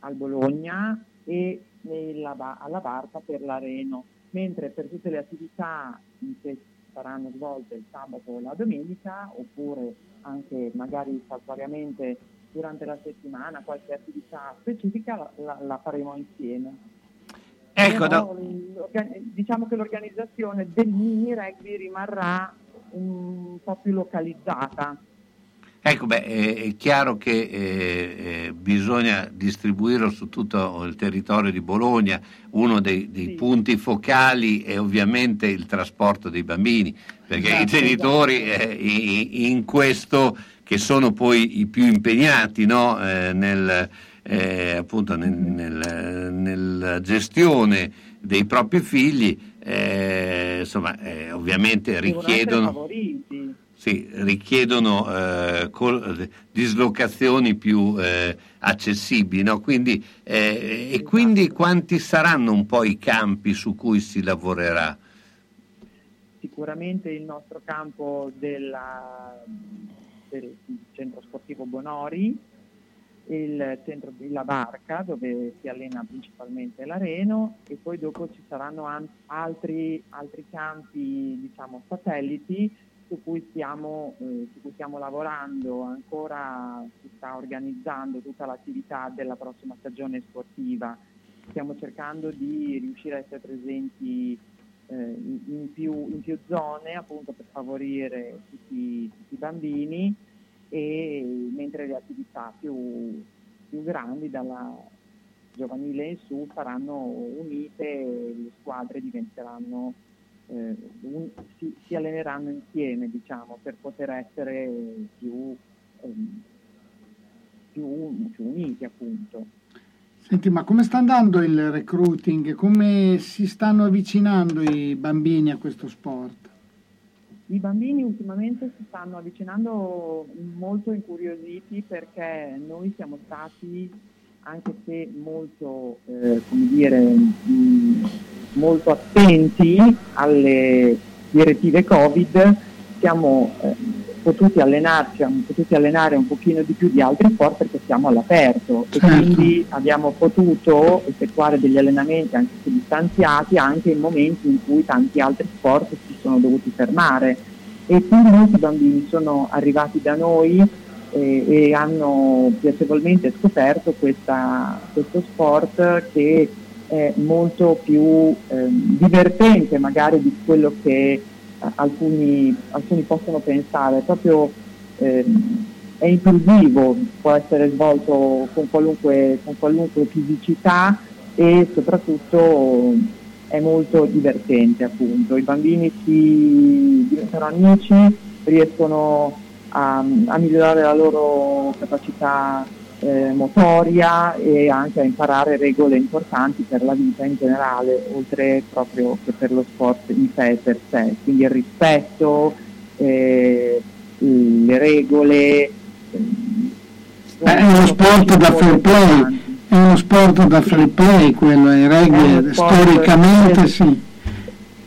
al Bologna e nella, alla Barca per l'Areno, mentre per tutte le attività che saranno svolte il sabato o la domenica, oppure anche magari saltuariamente durante la settimana qualche attività specifica la, la faremo insieme. Ecco, da... diciamo che l'organizzazione del mini rugby rimarrà un po' più localizzata. Ecco, beh, è, chiaro che eh, eh, bisogna distribuirlo su tutto il territorio di Bologna. Uno dei, dei sì. punti focali è ovviamente il trasporto dei bambini, perché esatto, i genitori esatto. eh, in questo, che sono poi i più impegnati no? Eh, nel, eh, appunto nel, nel, nella gestione dei propri figli, eh, insomma, ovviamente richiedono sì, richiedono eh, col, dislocazioni più eh, accessibili. No? Quindi, eh, e quindi quanti saranno un po' i campi su cui si lavorerà? Sicuramente il nostro campo della, del centro sportivo Bonori, il centro di La Barca dove si allena principalmente l'Areno e poi dopo ci saranno an- altri, altri campi diciamo satelliti su cui, stiamo, eh, su cui stiamo lavorando, ancora si sta organizzando tutta l'attività della prossima stagione sportiva. Stiamo cercando di riuscire a essere presenti eh, in, in, più, in, più, zone appunto per favorire tutti, tutti i bambini e mentre le attività più, più grandi dalla giovanile in su saranno unite le squadre diventeranno eh, un, si, si, alleneranno insieme diciamo, per poter essere più, ehm, più, più uniti appunto. Senti, ma come sta andando il recruiting? Come si stanno avvicinando i bambini a questo sport? I bambini ultimamente si stanno avvicinando molto incuriositi perché noi siamo stati anche se molto, eh, dire, mh, molto attenti alle direttive Covid, siamo eh, potuti allenarci, siamo potuti allenare un pochino di più di altri sport perché siamo all'aperto certo. e quindi abbiamo potuto effettuare degli allenamenti anche se distanziati anche in momenti in cui tanti altri sport si sono dovuti fermare e quindi molti bambini sono arrivati da noi e, e hanno piacevolmente scoperto questa, questo sport che è molto più eh, divertente magari di quello che eh, alcuni, alcuni, possono pensare, proprio eh, è inclusivo, può essere svolto con qualunque, con qualunque fisicità e soprattutto è molto divertente appunto. I bambini si diventano amici, riescono a, a migliorare la loro capacità eh, motoria e anche a imparare regole importanti per la vita in generale, oltre proprio che per lo sport in sé per sé, quindi il rispetto, eh, le regole. È uno sport da fair play, è uno sport da fair play quello, i regole storicamente sì.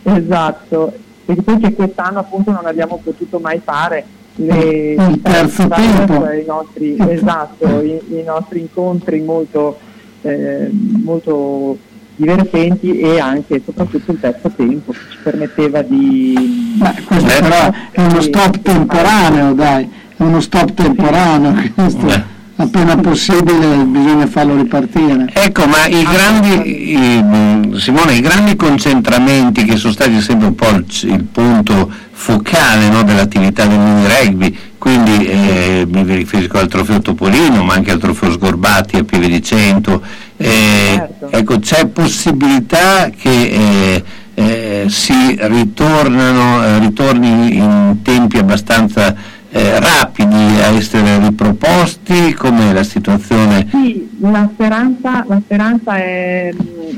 Esatto, perché poi che quest'anno appunto non abbiamo potuto mai fare le, il terzo tempo. I nostri, esatto, i, i, nostri incontri molto, eh, molto divertenti e anche e soprattutto il terzo tempo che ci permetteva di... Beh, questo eh, però è uno stop temporaneo, dai, è uno stop temporaneo questo appena possibile bisogna farlo ripartire. Ecco, ma i grandi, i, Simone, i grandi concentramenti che sono stati sempre un po' il, il punto focale no, dell'attività del mini rugby, quindi eh, mi riferisco al trofeo Topolino, ma anche al trofeo Sgorbati a Pieve di Cento, eh, certo. ecco, c'è possibilità che eh, eh si ritornano, eh, ritorni in tempi abbastanza eh, rapidi a essere riproposti? Com'è la situazione? Sì, la speranza, la speranza è,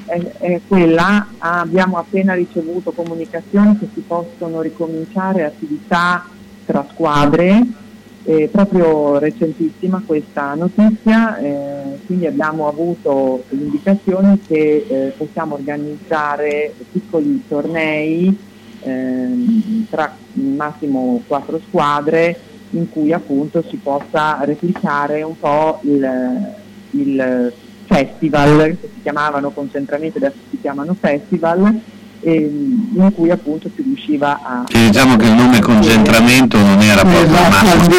è, è, quella, abbiamo appena ricevuto comunicazioni che si possono ricominciare attività tra squadre, eh, proprio recentissima questa notizia, eh, quindi abbiamo avuto indicazioni che eh, possiamo organizzare piccoli tornei ehm, tra massimo quattro squadre in cui appunto si possa replicare un po' il, il festival, che si chiamavano concentramenti, adesso si chiamano festival, in cui appunto si riusciva a... Sì, diciamo che il nome concentramento non era proprio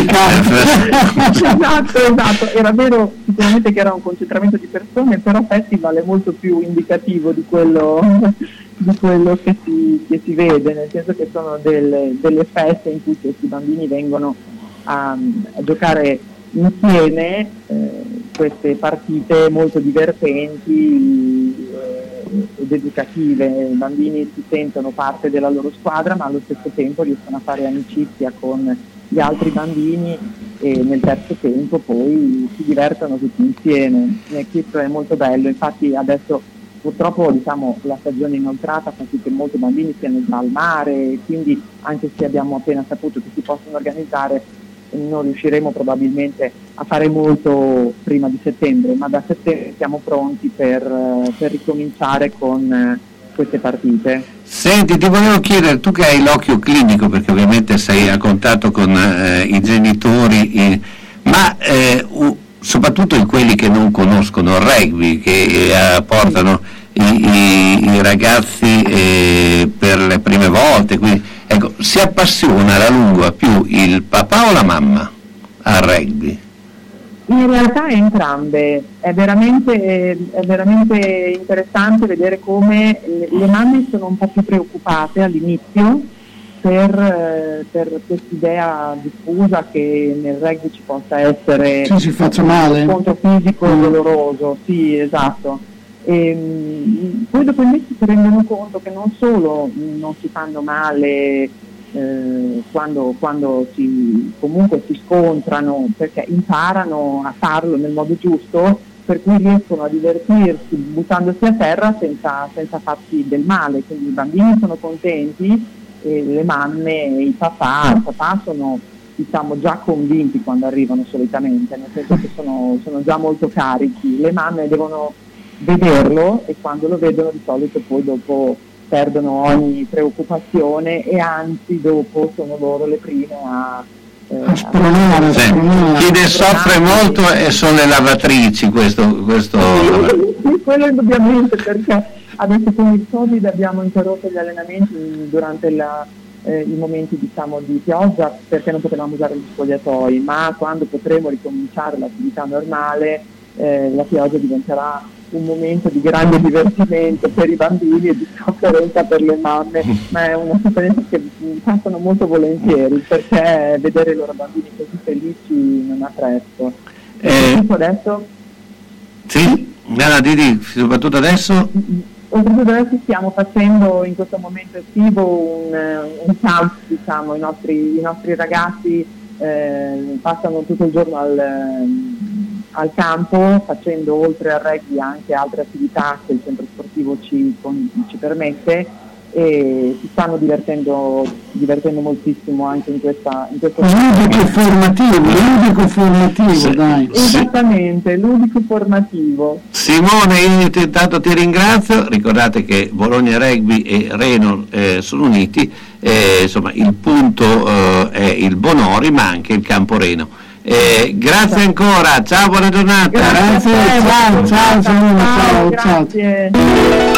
esatto, esatto, esatto, era vero sicuramente che era un concentramento di persone, però festival è molto più indicativo di quello, di quello che, si, che, si, vede, nel senso che sono delle, delle feste in cui questi bambini vengono a, a giocare insieme eh, queste partite molto divertenti eh, ed educative. I bambini si sentono parte della loro squadra ma allo stesso tempo riescono a fare amicizia con gli altri bambini e nel terzo tempo poi si divertono tutti insieme. Questo è molto bello, infatti adesso purtroppo diciamo, la stagione inoltrata fa sì che molti bambini siano già al mare, quindi anche se abbiamo appena saputo che si possono organizzare non riusciremo probabilmente a fare molto prima di settembre, ma da settembre siamo pronti per, eh, per ricominciare con eh, queste partite. Senti, ti volevo chiedere, tu che hai l'occhio clinico, perché ovviamente sei a contatto con eh, i genitori, eh, ma eh, soprattutto in quelli che non conoscono il rugby, che eh, portano i, i, i ragazzi per le prime volte, quindi Ecco, si appassiona alla lunga più il papà o la mamma al rugby? In realtà entrambe, è veramente, è veramente interessante vedere come le mamme sono un po' più preoccupate all'inizio per, per quest'idea diffusa che nel rugby ci possa essere sì, si faccia male. un scontro fisico mm. doloroso, sì esatto e, ehm, poi dopo invece si rendono conto che non solo non si fanno male eh, quando, quando si, comunque si scontrano perché imparano a farlo nel modo giusto per cui riescono a divertirsi buttandosi a terra senza, senza farsi del male, quindi i bambini sono contenti e le mamme e i papà, i papà sono diciamo, già convinti quando arrivano solitamente, nel senso che sono, sono già molto carichi, le mamme devono vederlo e quando lo vedono di solito poi dopo perdono ogni preoccupazione e anzi dopo sono loro le prime a eh, sì. chi ne soffre molto sono le lavatrici questo, questo... Sì, quello indubbiamente perché adesso con il Covid abbiamo interrotto gli allenamenti durante la, eh, i momenti diciamo, di pioggia perché non potevamo usare gli spogliatoi ma quando potremo ricominciare l'attività normale eh, la pioggia diventerà un momento di grande divertimento per i bambini e di sofferenza per le mamme, ma è una sofferenza che passano molto volentieri perché vedere i loro bambini così felici non ha prezzo. Eh, adesso? Sì, Nella Didi, soprattutto adesso? Oltretutto adesso stiamo facendo in questo momento estivo un, un camp, diciamo, i nostri, i nostri ragazzi eh, passano tutto il giorno al al campo facendo oltre al rugby anche altre attività che il centro sportivo ci, ci permette e si stanno divertendo, divertendo moltissimo anche in questa in questo ludico formativo ludico formativo sì, dai. esattamente ludico formativo. Simone io intanto ti ringrazio. Ricordate che Bologna Rugby e Reno eh, sono uniti. Eh, insomma il punto eh, è il Bonori ma anche il Camporeno. Eh, grazie ancora, ciao, buona giornata. Grazie, ciao, ciao, ciao, ciao, ciao.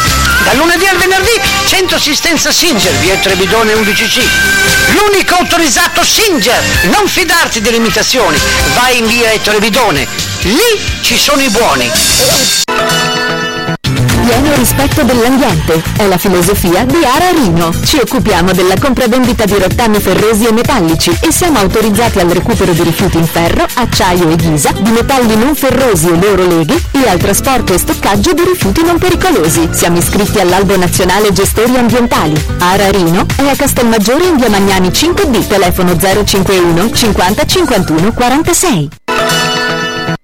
Dal lunedì al venerdì, centro assistenza Singer, via Trebidone 11C. L'unico autorizzato Singer. Non fidarti delle imitazioni. Vai in via Ettore Bidone. Lì ci sono i buoni. Pieno rispetto dell'ambiente è la filosofia di Ara Rino. Ci occupiamo della compravendita di rottami ferrosi e metallici e siamo autorizzati al recupero di rifiuti in ferro, acciaio e ghisa, di metalli non ferrosi e loro leghi e al trasporto e stoccaggio di rifiuti non pericolosi. Siamo iscritti all'Albo Nazionale Gestori Ambientali. Ara Rino è a Castelmaggiore in via Magnani 5D, telefono 051 50 51 46.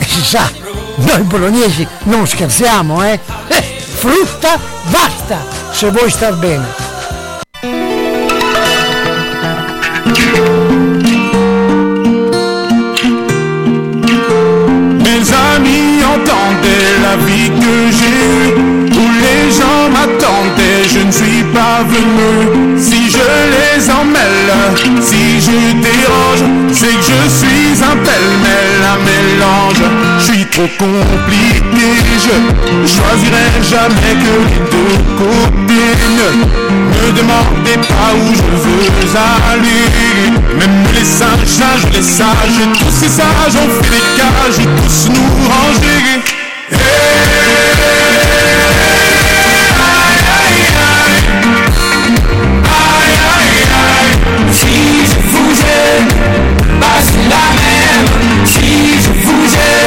e si sa, noi bolognesi non scherziamo, eh? eh frutta basta, se vuoi star bene. Mes amis entendaient la vie que j'ai eue, où les gens m'attendaient, je ne suis pas venu. Si je les emmêle, si je dérange, c'est que je suis un pêle-mêle, un mélange. Je suis trop compliqué, je choisirai jamais que les deux copines. Ne demandez pas où je veux aller. Même les singes, singes, les sages, tous ces sages ont fait des cages, tous nous ranger.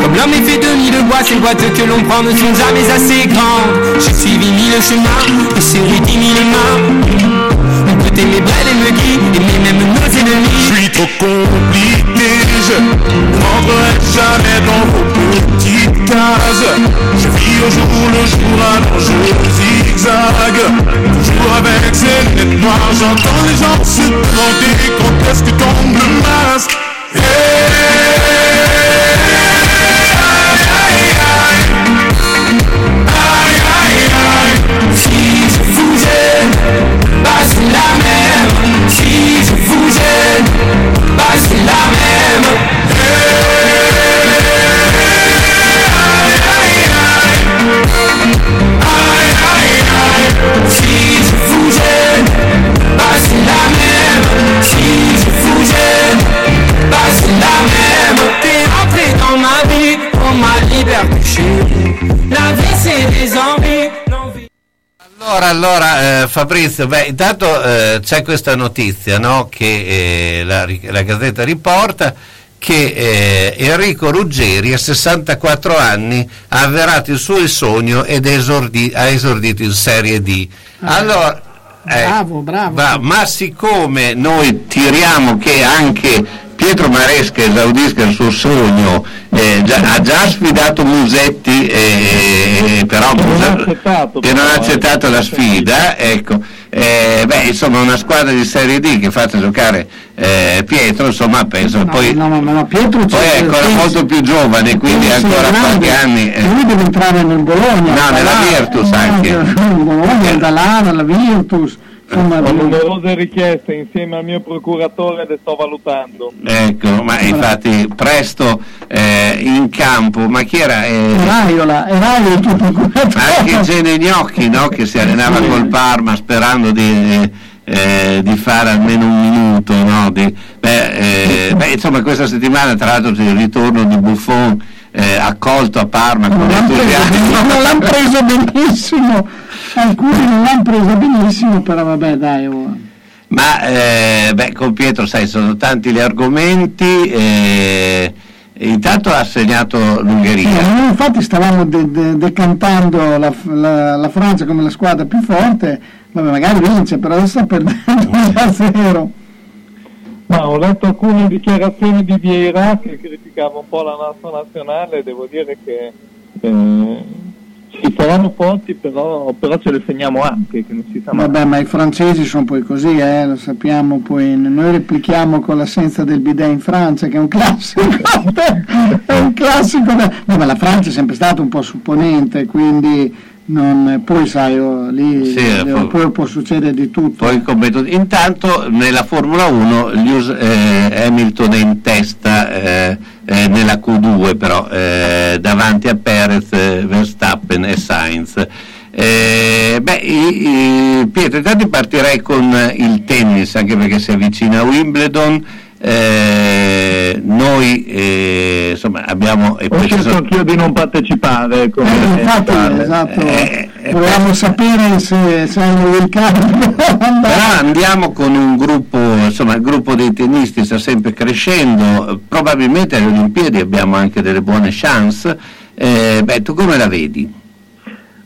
Comme l'homme est fait de mille bois, ces boîtes que l'on prend ne sont jamais assez grandes. J'ai suivi mille chemins, et serré dix mille mains. On peut aimer belle et me guide, aimer même nos ennemis. Je suis trop compliqué, je rentrerai jamais dans vos petites cases. Je vis au jour le jour, alors je zigzag. Toujours avec ces lunettes noires, j'entends les gens se demander quand est-ce que tombe le masque. Hey, aime, c'est la même. Si je vous aime, bah c'est la même. Si je vous aime, bah c'est la même. Si je vous aime, bah c'est la même. T'es entré dans ma vie pour ma liberté. La vie c'est des envies. Allora, allora eh, Fabrizio, beh, intanto eh, c'è questa notizia no, che eh, la, la, Gazzetta riporta che eh, Enrico Ruggeri a 64 anni ha avverato il suo sogno ed esordi, ha esordito in Serie D. Ah. Allora, eh, bravo, bravo. Va, ma siccome noi tiriamo che anche Pietro Maresca esaudisca il suo sogno, eh, già, ha già sfidato Musetti, eh, però che non, ha accettato, che non ha accettato la sfida, ecco. Eh, beh, insomma, una squadra di Serie D che faccia giocare eh, Pietro, insomma, penso. No, poi, no, no, no, Pietro poi è ancora pensi, molto più giovane, quindi ancora qualche anni. Eh. Lui deve entrare nel Bologna. No, nella Virtus anche. Bologna, da là, nella Virtus Ho numerose richieste insieme al mio procuratore le sto valutando. Ecco, ma infatti presto eh, in campo, ma chi era? Eh, Raiola, Raiola il tuo procuratore. Anche Gene Gnocchi, no? che si allenava col Parma sperando di... Eh, di fare almeno un minuto no? di, beh, eh, beh, insomma questa settimana tra l'altro c'è il ritorno di Buffon eh, accolto a Parma non l'hanno preso benissimo alcuni non l'hanno presa benissimo, però vabbè dai. Oh. Ma eh, beh, con Pietro, sai, sono tanti gli argomenti. Eh, intanto ha segnato l'Ungheria. Noi infatti stavamo de- de- decantando la, la, la, Francia come la squadra più forte, vabbè, magari vince, però adesso sta perdendo 1-0. Ma ho letto alcune dichiarazioni di Vieira che criticava un po' la nostra nazionale, devo dire che eh, ci saranno forti, però, però, ce le segniamo anche. Che non si sa Vabbè, ma i francesi sono poi così, eh, lo sappiamo. Poi noi replichiamo con l'assenza del bidet in Francia, che è un classico. è un classico. No, ma la Francia è sempre stata un po' supponente, quindi non, poi sai, oh, lì sì, poi, poi, può succedere di tutto. Poi, intanto nella Formula 1 Lewis, eh, Hamilton è in testa eh, eh, nella Q2 però eh, davanti a Perez, Verstappen e Sainz. Eh, beh, i, i, Pietro, intanto partirei con il tennis anche perché si avvicina a Wimbledon eh, noi eh, insomma abbiamo ho scelto anch'io di non partecipare come eh, infatti, esatto. Eh, eh, volevamo sapere se, se il campo. Però andiamo con un gruppo insomma il gruppo dei tennisti sta sempre crescendo. Probabilmente alle Olimpiadi abbiamo anche delle buone chance. Eh, beh tu come la vedi?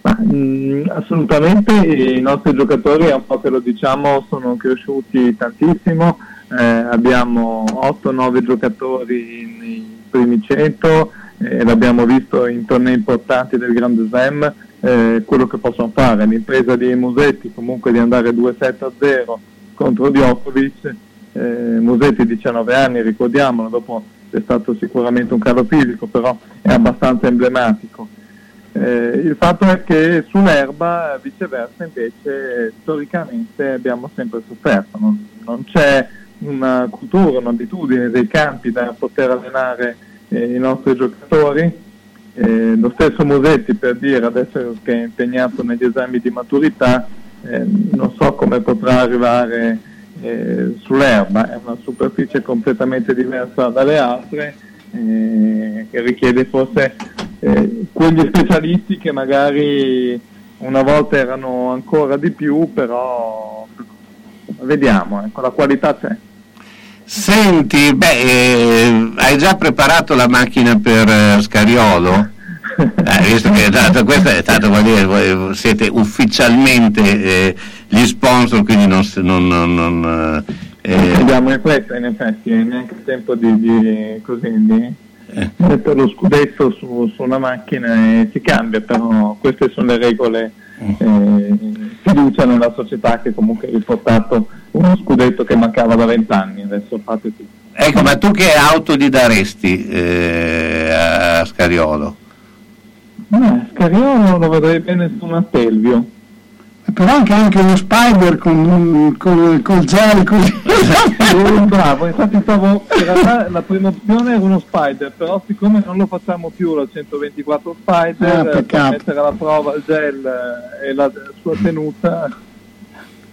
Ma, mh, mm, assolutamente i nostri giocatori un po' che lo diciamo sono cresciuti tantissimo eh, abbiamo 8-9 giocatori nei primi 100 e l'abbiamo visto in tornei importanti del Grande Slam eh, quello che possono fare. L'impresa di Musetti comunque di andare 2-7 0 contro Djokovic eh, Musetti 19 anni ricordiamolo dopo è stato sicuramente un calo fisico però è abbastanza emblematico. Eh, il fatto è che sull'erba viceversa invece storicamente abbiamo sempre sofferto. Non, non c'è una cultura, un'abitudine dei campi da poter allenare eh, i nostri giocatori. Eh, lo stesso Musetti per dire adesso che è impegnato negli esami di maturità eh, non so come potrà arrivare eh, sull'erba, è una superficie completamente diversa dalle altre eh, che richiede forse eh, quegli specialisti che magari una volta erano ancora di più, però vediamo, ecco, la qualità c'è. Senti, beh, eh, hai già preparato la macchina per eh, Scariolo? Eh, visto che dato, questo è stato, dire, siete ufficialmente eh, gli sponsor, quindi non... non, non, non eh, Abbiamo in fretta in effetti, è neanche il tempo di, di, così, di eh. mettere lo scudetto su, su, una macchina e si cambia, però queste sono le regole eh, fiducia nella società che comunque ha riportato uno scudetto che mancava da vent'anni, adesso fate tutto. Ecco, ma tu che auto gli daresti eh, a Scariolo? Eh, Scariolo lo vedrei bene su una Stelvio però anche, anche uno spider con, con, col gel così. Bravo infatti stavo in realtà la prima opzione era uno spider però siccome non lo facciamo più la 124 spider ah, per mettere alla prova il gel e la sua tenuta.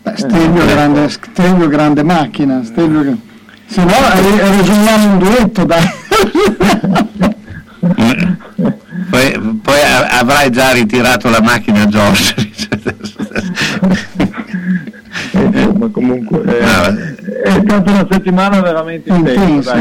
Beh, Stelvio, eh, grande, Stelvio grande macchina Stelvio, se no ragioniamo un duetto dai poi, poi, avrai già ritirato la macchina George. George comunque eh, ah, è stata una settimana veramente intensa,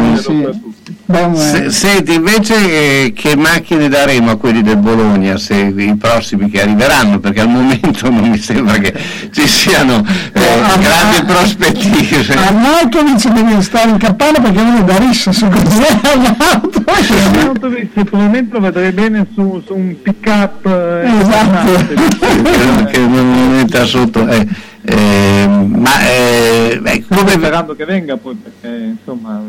se, senti invece eh, che macchine daremo a quelli del Bologna se i prossimi che arriveranno? Perché al momento non mi sembra che ci siano eh, eh grandi prospettive. Arnautovic deve stare in campana perché non è da rissa secondo me Arnautovic probabilmente lo vedrei bene su, su un pick up eh, esatto. che non entra sotto eh. Eh, ma eh, beh, come... sperando che venga poi perché insomma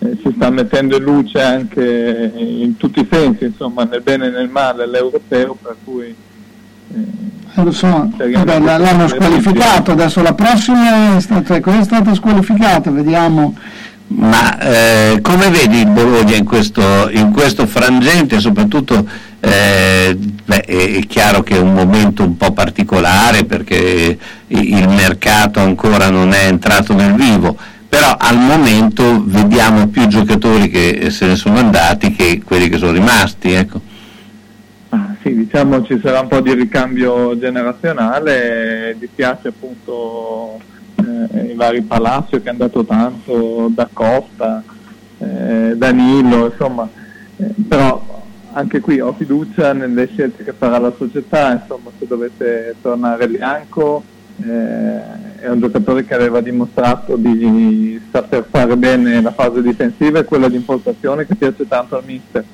eh, si sta mettendo in luce anche in tutti i sensi insomma nel bene e nel male l'europeo per cui eh, lo so, Vabbè, l'hanno squalificato. adesso la prossima è stata, è stata squalificata vediamo ma eh, come vedi il Bologna in questo, in questo frangente, soprattutto eh, beh, è chiaro che è un momento un po' particolare perché il mercato ancora non è entrato nel vivo, però al momento vediamo più giocatori che se ne sono andati che quelli che sono rimasti. Ecco. Ah, sì, diciamo ci sarà un po' di ricambio generazionale, dispiace appunto eh, i vari Palacio che è andato tanto, da Costa, eh, Danilo, insomma, eh, però anche qui ho fiducia nelle scelte che farà la società, insomma se dovesse tornare Bianco eh, è un giocatore che aveva dimostrato di saper fare bene la fase difensiva e quella di impostazione che piace tanto al mister.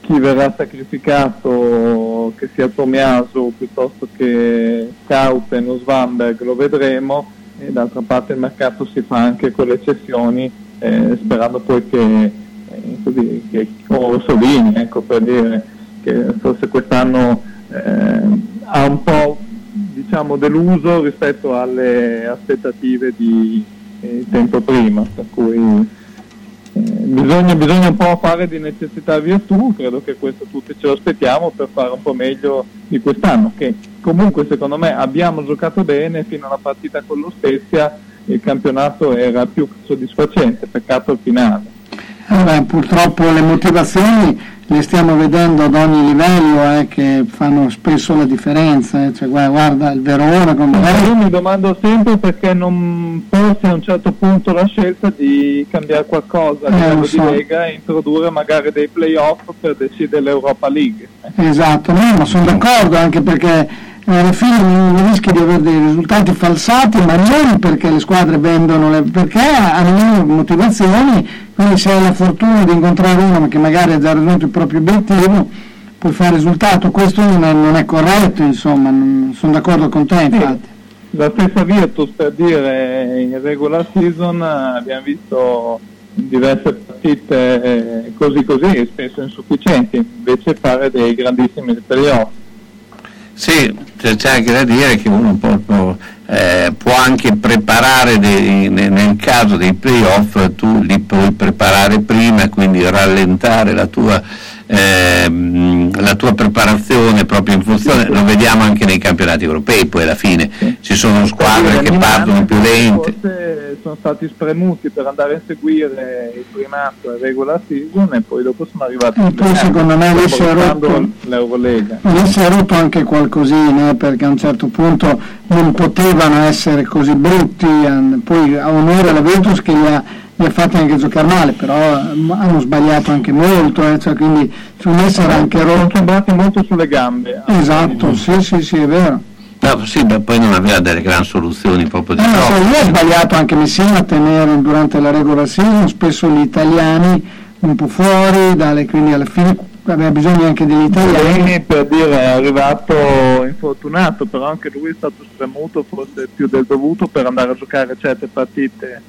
Chi verrà sacrificato, che sia Tomiaso piuttosto che Kauten o Svanberg, lo vedremo e d'altra parte il mercato si fa anche con le cessioni eh, sperando poi che, eh, così, che Orsolini ecco, per dire che forse quest'anno eh, ha un po' diciamo, deluso rispetto alle aspettative di eh, tempo prima per cui bisogna, bisogna, un po' fare di necessità virtù, credo che questo tutti ce lo aspettiamo per fare un po' meglio di quest'anno, che comunque secondo me abbiamo giocato bene fino alla partita con lo Spezia, il campionato era più soddisfacente, peccato il finale. Eh purtroppo le motivazioni le stiamo vedendo ad ogni livello eh, che fanno spesso la differenza. Eh. Cioè, guarda il Verona come Io mi domando sempre perché non forse a un certo punto la scelta di cambiare qualcosa a eh, livello so. di Lega e introdurre magari dei playoff per decidere l'Europa League. Esatto, no, ma sono d'accordo anche perché alla fine rischi di avere dei risultati falsati, ma non perché le squadre vendono, le, perché hanno motivazioni, quindi se hai la fortuna di incontrare uno che magari ha già raggiunto il proprio obiettivo, puoi fare risultato, questo non è, non è corretto, insomma, non, sono d'accordo con te infatti. Sì. La stessa Virtus per dire in regular season abbiamo visto diverse partite eh, così così, spesso insufficienti, invece fare dei grandissimi playoff. Sì, c'è anche da dire che uno può, eh, può anche preparare dei, nel caso dei playoff, tu li puoi preparare prima, quindi rallentare la tua ehm, la tua preparazione proprio in funzione, lo vediamo anche nei campionati europei, poi alla fine ci sono squadre che partono più lente. Forse sono stati spremuti per andare a seguire il primato e regular season e poi dopo sono arrivati e poi secondo me lì si è rotto l'Eurolega. Lì si è rotto anche qualcosina perché a un certo punto non potevano essere così brutti, poi a onore la Virtus che li ha li ha fatti anche giocare male, però hanno sbagliato anche molto, eh, cioè, quindi secondo me sarà anche rotto. Sono sembrati molto sulle gambe. Esatto, sì, sì, sì, è vero. No, sì, beh, poi non aveva delle gran soluzioni proprio di eh, no, so, io ho sbagliato anche Messina a tenere durante la regola season spesso gli italiani un po' fuori, dalle, quindi alla fine aveva bisogno anche degli italiani. per dire è arrivato infortunato, però anche lui è stato spremuto forse più del dovuto per andare a giocare certe partite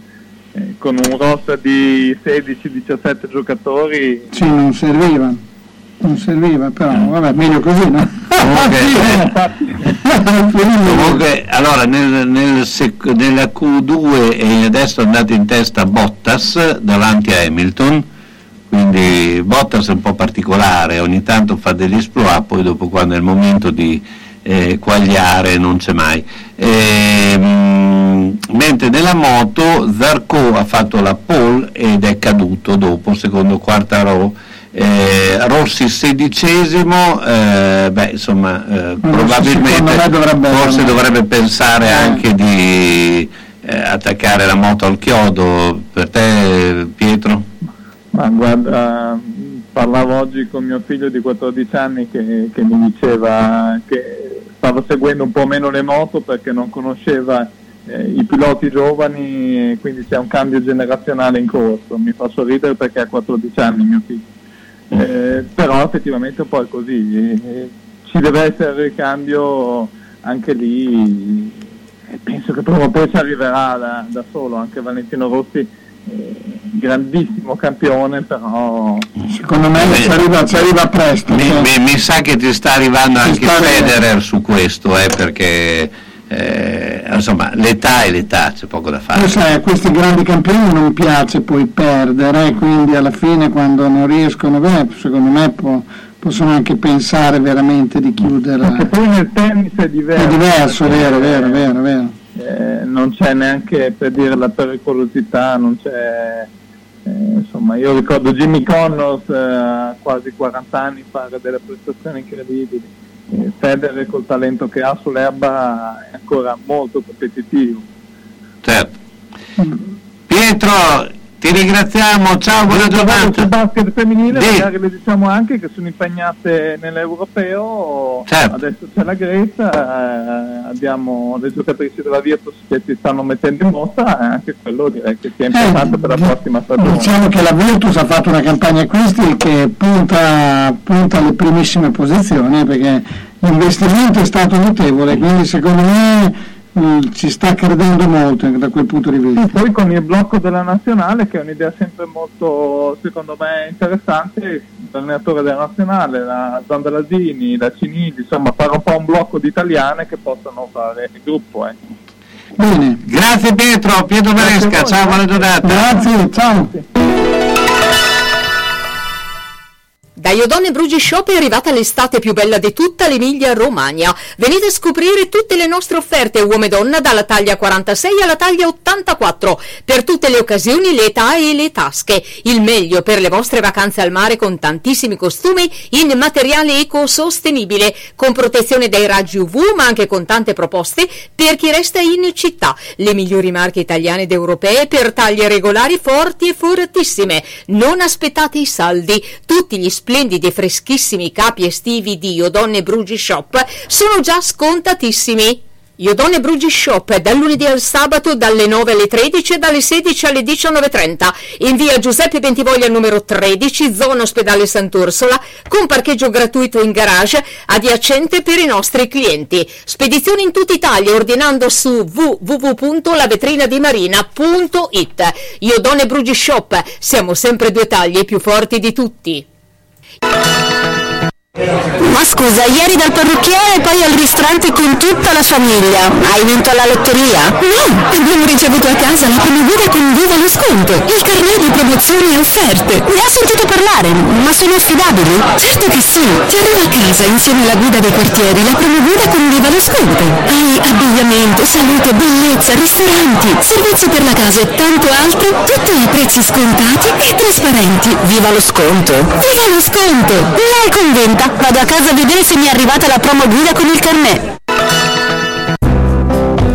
eh, con un roster di 16-17 giocatori. Sì, non serviva, non serviva, però vabbè, meglio così, no? Comunque, allora nel, nel sec- nella Q2 è adesso è andato in testa Bottas davanti a Hamilton quindi Bottas è un po' particolare, ogni tanto fa degli esploit, poi dopo quando è il momento di eh, quagliare non c'è mai. E, ehm, mentre nella moto Zarco ha fatto la pole ed è caduto dopo, secondo quarta row, eh, Rossi sedicesimo, eh, beh insomma eh, probabilmente dovrebbe forse dovrebbe pensare Eh. anche di eh, attaccare la moto al chiodo. Per te Pietro? Ma guarda, parlavo oggi con mio figlio di 14 anni che, che mi diceva che stava seguendo un po' meno le moto perché non conosceva eh, i piloti giovani quindi c'è un cambio generazionale in corso. Mi fa sorridere perché ha 14 anni mio figlio. Eh, però effettivamente un po' è così. Eh, ci deve essere il ricambio anche lì. Penso che prima o poi ci arriverà da, da solo, anche Valentino Rossi grandissimo campione, però Secondo me ci arriva, ci arriva presto. Mi, cioè. mi- mi sa che ti sta arrivando Ci anche sta arrivando. Federer su questo, eh, perché eh, insomma l'età è l'età, c'è poco da fare. Sai, a questi grandi campioni non piace poi perdere, quindi alla fine quando non riescono, beh, secondo me può- possono anche pensare veramente di chiudere. Perché poi nel tennis è diverso. È diverso, vero, vero, vero, è vero. Eh, non c'è neanche per dire la pericolosità, non c'è. eh, insomma, io ricordo Jimmy Connors eh, a quasi 40 anni fare delle prestazioni incredibili. Eh, Federer col talento che ha sull'erba è ancora molto competitivo. Certo. Pietro, ti ringraziamo, ciao, buona Sul giornata. basket femminile Sì. magari le diciamo anche che sono impegnate nell'europeo, Certo. adesso c'è la Grecia, eh, abbiamo le giocatrici della Virtus che si stanno mettendo in mostra e anche quello direi che sia importante per la prossima stagione. Diciamo che la Virtus ha fatto una campagna acquisti che punta, punta alle primissime posizioni perché l'investimento è stato notevole, quindi secondo me mm, ci sta credendo molto da quel punto di vista. Poi con il blocco della nazionale che è un'idea sempre molto secondo me interessante, l'allenatore della nazionale, la Zandalasini, la Cinidi, insomma fare un po' un blocco di italiane che possano fare il gruppo. Eh. Bene. Grazie Pietro, Pietro Maresca, ciao, buona giornata. Grazie, ciao. Da Iodone Brugi Shop è arrivata l'estate più bella di tutta l'Emilia Romagna. Venite a scoprire tutte le nostre offerte uomo e donna dalla taglia 46 alla taglia 84 per tutte le occasioni, le età e le tasche. Il meglio per le vostre vacanze al mare con tantissimi costumi in materiale ecosostenibile con protezione dai raggi UV ma anche con tante proposte per chi resta in città. Le migliori marche italiane ed europee per taglie regolari forti e fortissime. Non aspettate i saldi. Tutti gli splendidi e freschissimi capi estivi di Iodonne Brugi Shop sono già scontatissimi. Iodone Brugi Shop dal lunedì al sabato dalle 9 alle 13 e dalle 16 alle 19.30 in via Giuseppe Bentivoglia numero 13 zona ospedale Sant'Orsola con parcheggio gratuito in garage adiacente per i nostri clienti. Spedizioni in tutta Italia ordinando su www.lavetrinadimarina.it Iodone Brugi Shop siamo sempre due taglie più forti di tutti Bye. Ma scusa, ieri dal parrucchiere e poi al ristorante con tutta la famiglia. Hai vinto alla lotteria? No, abbiamo ricevuto a casa la prima guida con viva lo sconto, il carnet di promozioni e offerte. Ne ha sentito parlare, ma sono affidabili? Certo che sì, ti arriva a casa insieme alla guida dei quartieri, la prima guida con viva lo sconto. Hai abbigliamento, salute, bellezza, ristoranti, servizi per la casa e tanto altro, tutti a prezzi scontati e trasparenti. Viva lo sconto! Viva lo sconto! Non convinta, vado a casa a vedere se mi è arrivata la promo guida con il carnet.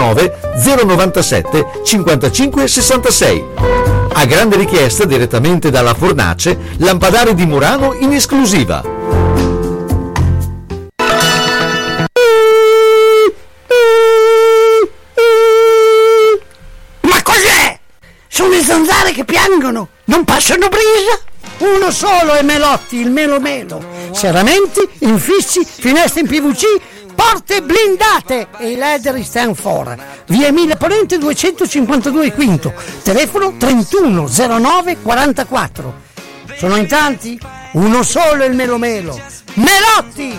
097 55 66. A grande richiesta direttamente dalla Fornace, lampadari di Murano in esclusiva. Ma cos'è? Sono le zanzare che piangono, non passano brisa. Uno solo è Melotti, il Melo Melo. Serramenti, infissi, finestre in PVC, porte blindate e i leder stand for. Via Emilia Ponente 252 Quinto, telefono 3109 44. Sono in tanti? Uno solo il melomelo. Melotti!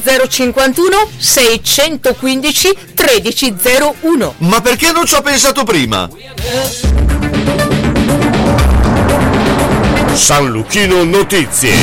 051 615 1301. Ma perché non ci ho pensato prima? San Lucchino Notizie.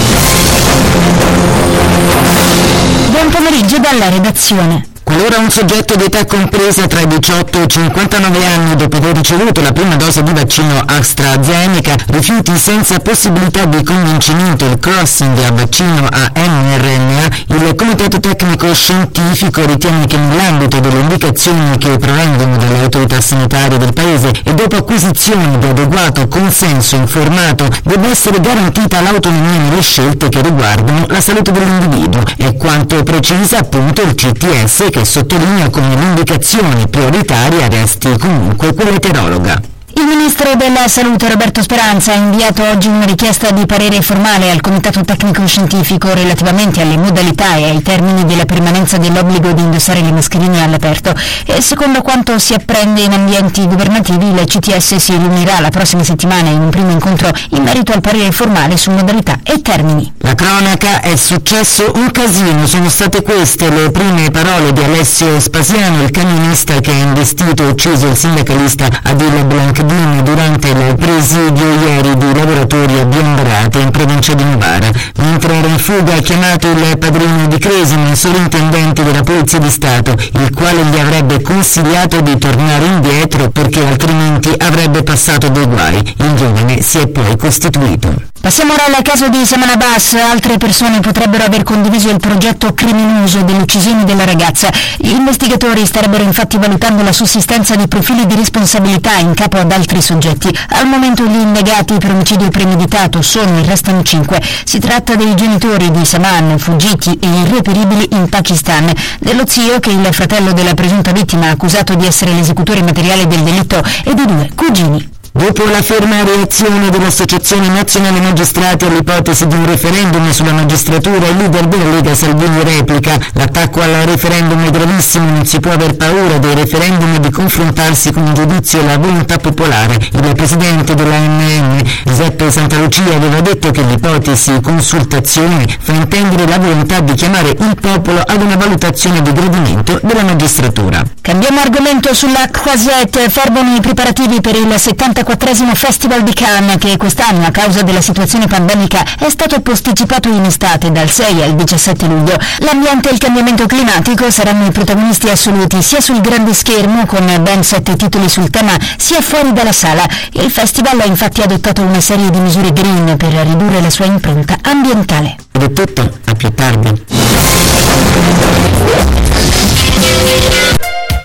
Buon pomeriggio dalla redazione. Qualora un soggetto di età compresa tra i 18 e i 59 anni dopo aver ricevuto la prima dose di vaccino AstraZeneca rifiuti senza possibilità di convincimento il crossing a vaccino a mRNA, il Comitato Tecnico Scientifico ritiene che nell'ambito delle indicazioni che provengono dalle autorità sanitarie del Paese e dopo acquisizione di adeguato consenso informato debba essere garantita l'autonomia nelle scelte che riguardano la salute dell'individuo. È quanto precisa appunto il CTS che sottolinea come l'indicazione prioritaria resti comunque quella eterologa. Il ministro della Salute Roberto Speranza ha inviato oggi una richiesta di parere formale al Comitato Tecnico Scientifico relativamente alle modalità e ai termini della permanenza dell'obbligo di indossare le mascherine all'aperto. E secondo quanto si apprende in ambienti governativi il CTS si riunirà la prossima settimana in un primo incontro in merito al parere formale su modalità e termini. La cronaca è successo un casino, sono state queste le prime parole di Alessio Spasiano, il camionista che ha investito e ucciso il sindacalista Adil Blancdini durante il presidio ieri di lavoratori a Biombrate in provincia di Novara. Mentre era in fuga ha chiamato il padrino di Cresima, il sovrintendente della Polizia di Stato, il quale gli avrebbe consigliato di tornare indietro perché altrimenti avrebbe passato dei guai. Il giovane si è poi costituito. Passiamo ora al caso di Saman Abbas. Altre persone potrebbero aver condiviso il progetto criminoso dell'uccisione della ragazza. Gli investigatori starebbero infatti valutando la sussistenza di profili di responsabilità in capo ad altri soggetti. Al momento gli indagati per omicidio premeditato sono e restano cinque. Si tratta dei genitori di Saman, fuggiti e irreperibili in Pakistan, dello zio che il fratello della presunta vittima accusato di essere l'esecutore materiale del delitto e di due cugini. Dopo la ferma reazione dell'Associazione Nazionale Magistrati all'ipotesi di un referendum sulla magistratura, il leader della Lega Salvini replica l'attacco al referendum è gravissimo, non si può aver paura dei referendum e di confrontarsi con il giudizio e la volontà popolare. Il presidente dell'ANM, Giuseppe Santalucia, aveva detto che l'ipotesi consultazione fa intendere la volontà di chiamare il popolo ad una valutazione di gradimento della magistratura. Cambiamo argomento sulla Croisette, fervono i preparativi per il 74 Festival di Cannes che quest'anno a causa della situazione pandemica è stato posticipato in estate dal 6 al 17 luglio. L'ambiente e il cambiamento climatico saranno i protagonisti assoluti sia sul grande schermo con ben sette titoli sul tema sia fuori dalla sala. Il festival ha infatti adottato una serie di misure green per ridurre la sua impronta ambientale. Ed tutto, a più tardi.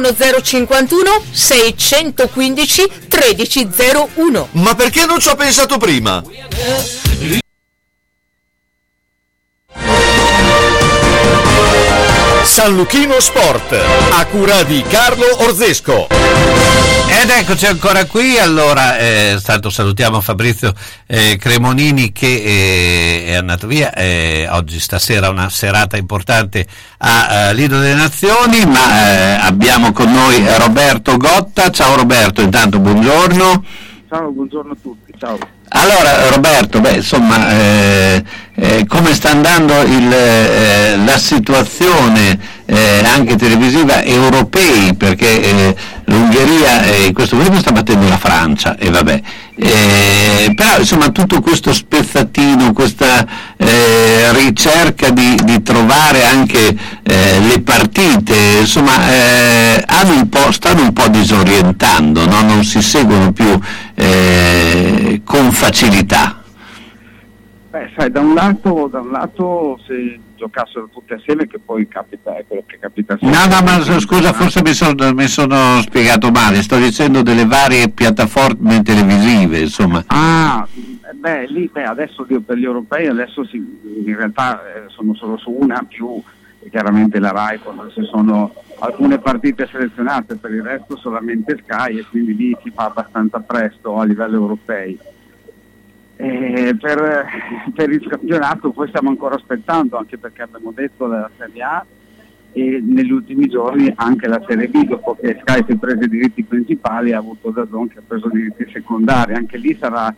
051 615 1301. Ma perché non ci ho pensato prima? San Luchino Sport, a cura di Carlo Orzesco. Ed eccoci ancora qui, allora eh, stato, salutiamo Fabrizio eh, Cremonini che eh, è andato via, eh, oggi stasera una serata importante a uh, Lido delle Nazioni, ma eh, abbiamo con noi Roberto Gotta, ciao Roberto, intanto buongiorno. Ciao, buongiorno a tutti, ciao. Allora Roberto, beh, insomma, eh, eh, come sta andando il, eh, la situazione anche televisiva europei? Perché l'Ungheria eh, in questo momento sta battendo la Francia e vabbè. Eh, però insomma tutto questo spezzatino, questa eh, ricerca di, di, trovare anche eh, le partite, insomma eh, un stanno un po' disorientando, no? non si seguono più eh, con facilità. Beh, sai, da un lato, da un lato se giocassero tutte assieme, che poi capita, è quello che capita sempre. No, no, ma scusa, forse mi sono, mi sono spiegato male, sto dicendo delle varie piattaforme televisive, insomma. Ah, beh, lì, beh, adesso per gli europei, adesso si, in realtà eh, sono solo su una, più chiaramente la RAI quando ci sono alcune partite selezionate, per il resto solamente Sky e quindi lì si fa abbastanza presto a livello europeo eh, per, per, il campionato poi stiamo ancora aspettando, anche perché abbiamo detto la Serie A e negli ultimi giorni anche la Serie B, dopo che Sky si è preso i diritti principali, ha avuto Dazon che ha preso i diritti secondari. Anche lì sarà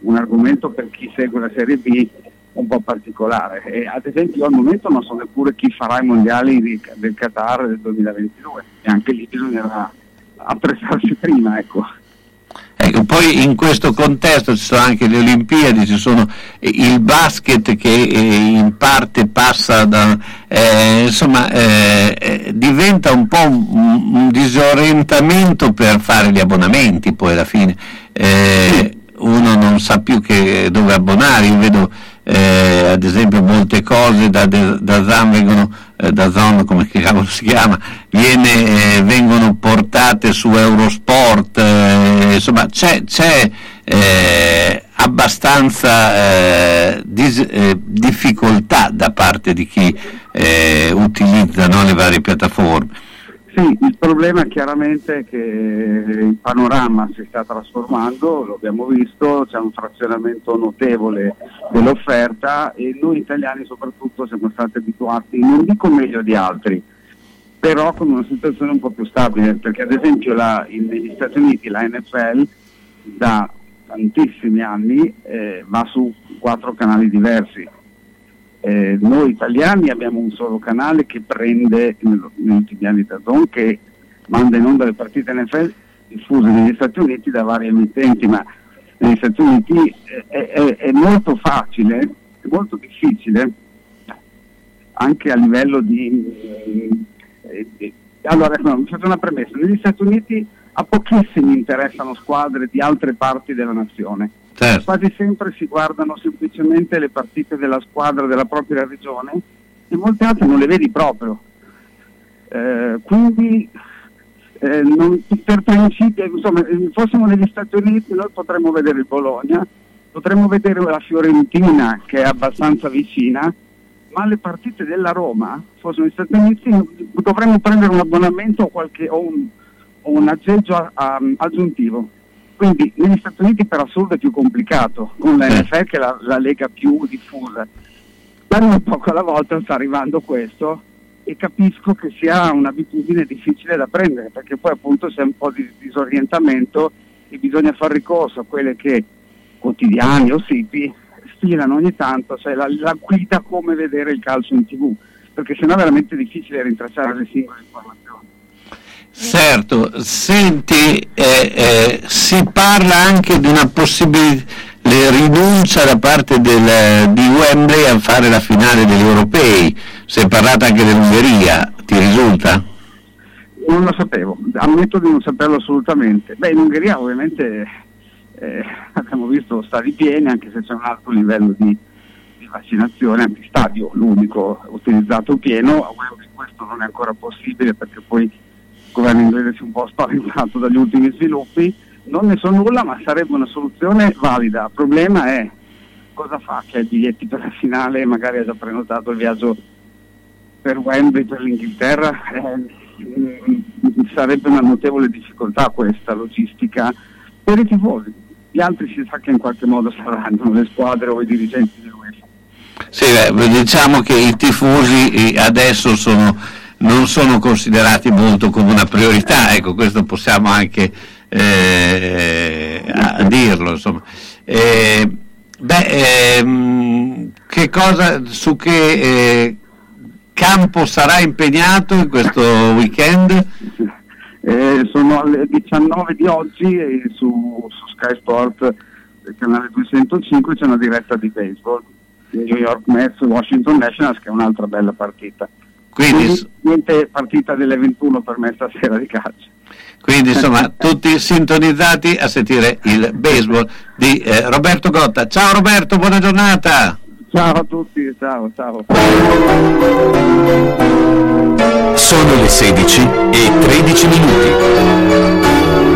un argomento per chi segue la Serie B un po' particolare. E ad esempio io al momento non so neppure chi farà i mondiali di, del Qatar del 2022 e anche lì bisognerà apprezzarsi prima. Ecco. Ecco, poi in questo contesto ci sono anche le Olimpiadi, ci sono il basket che eh, in parte passa da, eh, insomma, eh, eh, diventa un po' un, un, disorientamento per fare gli abbonamenti poi alla fine. Eh, uno non sa più che, dove abbonare, io vedo eh, ad esempio molte cose da, da ZAN vengono, eh, da Zon come si chiama, viene, eh, vengono portate su Eurosport, eh, insomma c'è, c'è eh, abbastanza eh, dis, difficoltà da parte di chi utilizza no, le varie piattaforme. Sì, il problema chiaramente è che il panorama si sta trasformando, lo abbiamo visto, c'è un frazionamento notevole dell'offerta e noi italiani soprattutto siamo stati abituati, non dico meglio di altri, però con una situazione un po' più stabile, perché ad esempio la, in, negli Stati Uniti la NFL da tantissimi anni eh, va su quattro canali diversi, eh, noi italiani abbiamo un solo canale che prende negli ultimi anni da Zon che manda in onda le partite NFL diffuse negli Stati Uniti da vari emittenti, ma negli Stati Uniti è, è, è molto facile, è molto difficile anche a livello di... Eh, di allora, no, mi faccio una premessa, negli Stati Uniti a pochissimi interessano squadre di altre parti della nazione Certo. Quasi sempre si guardano semplicemente le partite della squadra della propria regione e molte altre non le vedi proprio. Eh, quindi eh, non, per principio, insomma, se fossimo negli Stati Uniti noi potremmo vedere il Bologna, potremmo vedere la Fiorentina che è abbastanza vicina, ma le partite della Roma, fossero negli Stati Uniti, dovremmo prendere un abbonamento o, qualche, o, un, un aggeggio a, a, aggiuntivo. Quindi negli Stati Uniti per assurdo è più complicato, con la NFL che è la, la lega più diffusa. Da noi poco alla volta sta arrivando questo e capisco che sia un'abitudine difficile da prendere, perché poi appunto c'è un po' di disorientamento e bisogna fare ricorso a quelle che quotidiani o siti stilano ogni tanto, cioè la, la guida come vedere il calcio in tv, perché sennò è veramente difficile rintracciare le singole informazioni. Certo, senti, eh, eh, si parla anche di una possibile rinuncia da parte del, di Wembley a fare la finale degli europei, si è parlato anche dell'Ungheria, ti risulta? Non lo sapevo, ammetto di non saperlo assolutamente. Beh, in Ungheria ovviamente eh, abbiamo visto stadi pieni, anche se c'è un alto livello di, di vaccinazione, anche stadio l'unico utilizzato pieno, a Wembley questo non è ancora possibile perché poi governo inglese si è un po' spaventato dagli ultimi sviluppi, non ne so nulla ma sarebbe una soluzione valida. Il problema è cosa fa che ha i biglietti per la finale e magari ha già prenotato il viaggio per Wembley, per l'Inghilterra, eh, sarebbe una notevole difficoltà questa logistica per i tifosi. Gli altri si sa che in qualche modo saranno le squadre o i dirigenti dell'UEFA. Sì, beh, diciamo che i tifosi eh, adesso sono non sono considerati molto come una priorità, ecco questo possiamo anche eh, dirlo. Insomma. Eh, beh, ehm, che cosa, su che eh, campo sarà impegnato in questo weekend? Eh, sono alle 19 di oggi e su, su Sky Sport, canale 205, c'è una diretta di baseball. New York Mets, Washington Nationals, che è un'altra bella partita. Quindi, niente partita delle 21 per me stasera di calcio. Quindi insomma tutti sintonizzati a sentire il baseball di eh, Roberto Gotta. Ciao Roberto, buona giornata. Ciao a tutti, ciao, ciao. Sono le 16 e 13 minuti.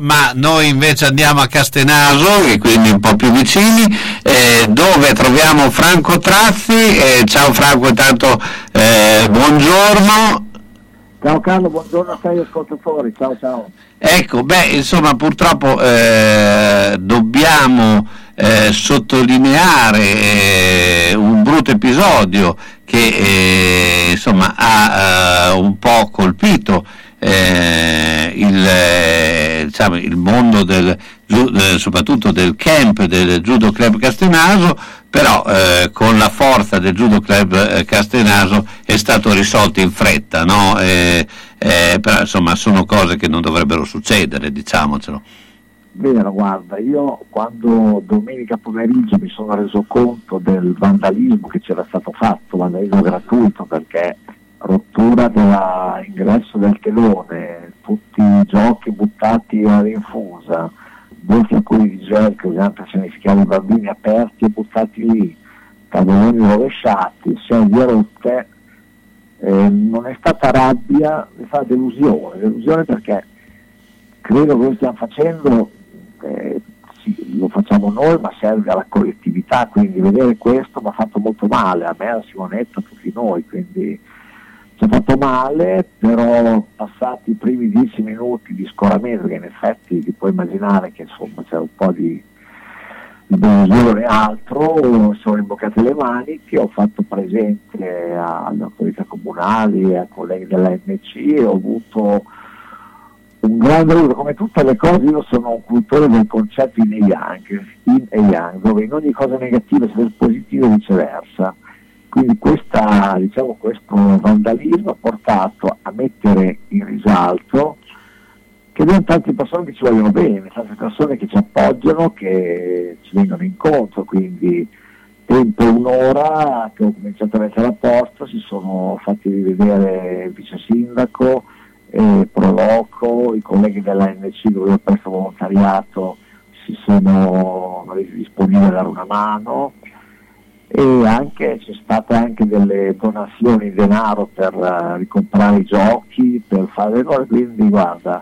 Ma noi invece andiamo a Castenaso, che quindi un po' più vicini, eh, dove troviamo Franco Trazzi. Eh, ciao Franco, intanto eh, buongiorno. Ciao Carlo, buongiorno a te ascoltatori, ciao ciao. Ecco, beh, insomma, purtroppo eh, dobbiamo eh, sottolineare eh, un brutto episodio che insomma ha un po' colpito diciamo, il mondo del, eh, soprattutto del camp del Judo Club Castenaso, però eh, con la forza del Judo Club eh, Castenaso è stato risolto in fretta, no? Eh, eh, però insomma sono cose che non dovrebbero succedere, diciamocelo. Vero, guarda, io quando domenica pomeriggio mi sono reso conto del vandalismo che c'era stato fatto, vandalismo gratuito perché rottura dell'ingresso del telone, tutti i giochi buttati a rinfusa, molti alcuni di gel che usano per sanificare i bambini aperti e buttati lì, tavolini rovesciati, sedie rotte, eh, non è stata rabbia, mi fa delusione, delusione perché credo che lo stiamo facendo, eh, sì, lo facciamo noi, ma serve alla collettività, quindi vedere questo mi ha fatto molto male, a me, a Simonetta, a tutti noi, quindi ci ha fatto male, però passati i primi dieci minuti di scoramento, che in effetti ti puoi immaginare che insomma c'era un po' di, delusione e altro, sono imboccate le maniche, ho fatto presente alle autorità comunali ai colleghi dell'ANC e ho avuto un grande lavoro, come tutte le cose io sono un cultore del concetto in e yang, in e yang, dove in ogni cosa negativa c'è del positivo e viceversa. Quindi questa, diciamo, questo vandalismo ha portato a mettere in risalto che abbiamo tante persone che ci vogliono bene, tante persone che ci appoggiano, che ci vengono incontro, quindi tempo un'ora che ho cominciato a mettere a posto, si sono fatti rivedere il vice sindaco, eh, Proloco, i colleghi dell'ANC dove ho preso volontariato si sono resi disponibili a dare una mano e anche c'è state anche delle donazioni in denaro per uh, ricomprare i giochi, per fare le cose, quindi guarda,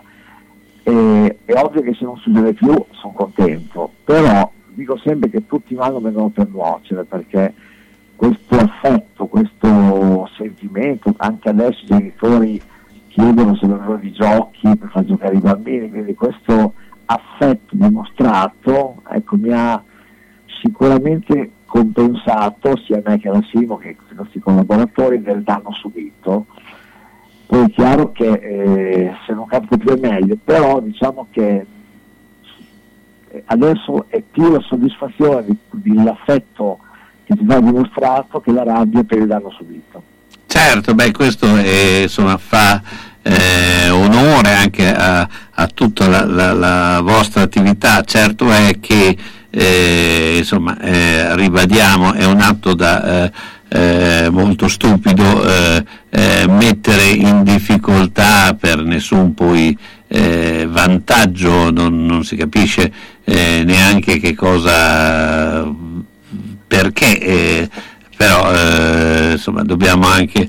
eh, è ovvio che se non succede più sono contento, però dico sempre che tutti i mali vengono per nuocere perché questo affetto, questo sentimento, anche adesso i genitori chiedono se non di giochi per far giocare i bambini, quindi questo affetto dimostrato ecco, mi ha sicuramente compensato sia me che la Simo che i nostri collaboratori del danno subito. Poi è chiaro che eh, se non capita più è meglio, però diciamo che eh, adesso è più la soddisfazione di, dell'affetto che ti va dimostrato che la rabbia per il danno subito. Certo, beh, questo è, insomma, fa eh, onore anche a, a tutta la, la, la, vostra attività. Certo è che eh, insomma, eh, ribadiamo, è un atto da, eh, eh, molto stupido eh, mettere in difficoltà per nessun poi vantaggio, non, non, si capisce neanche che cosa, perché, però insomma, dobbiamo anche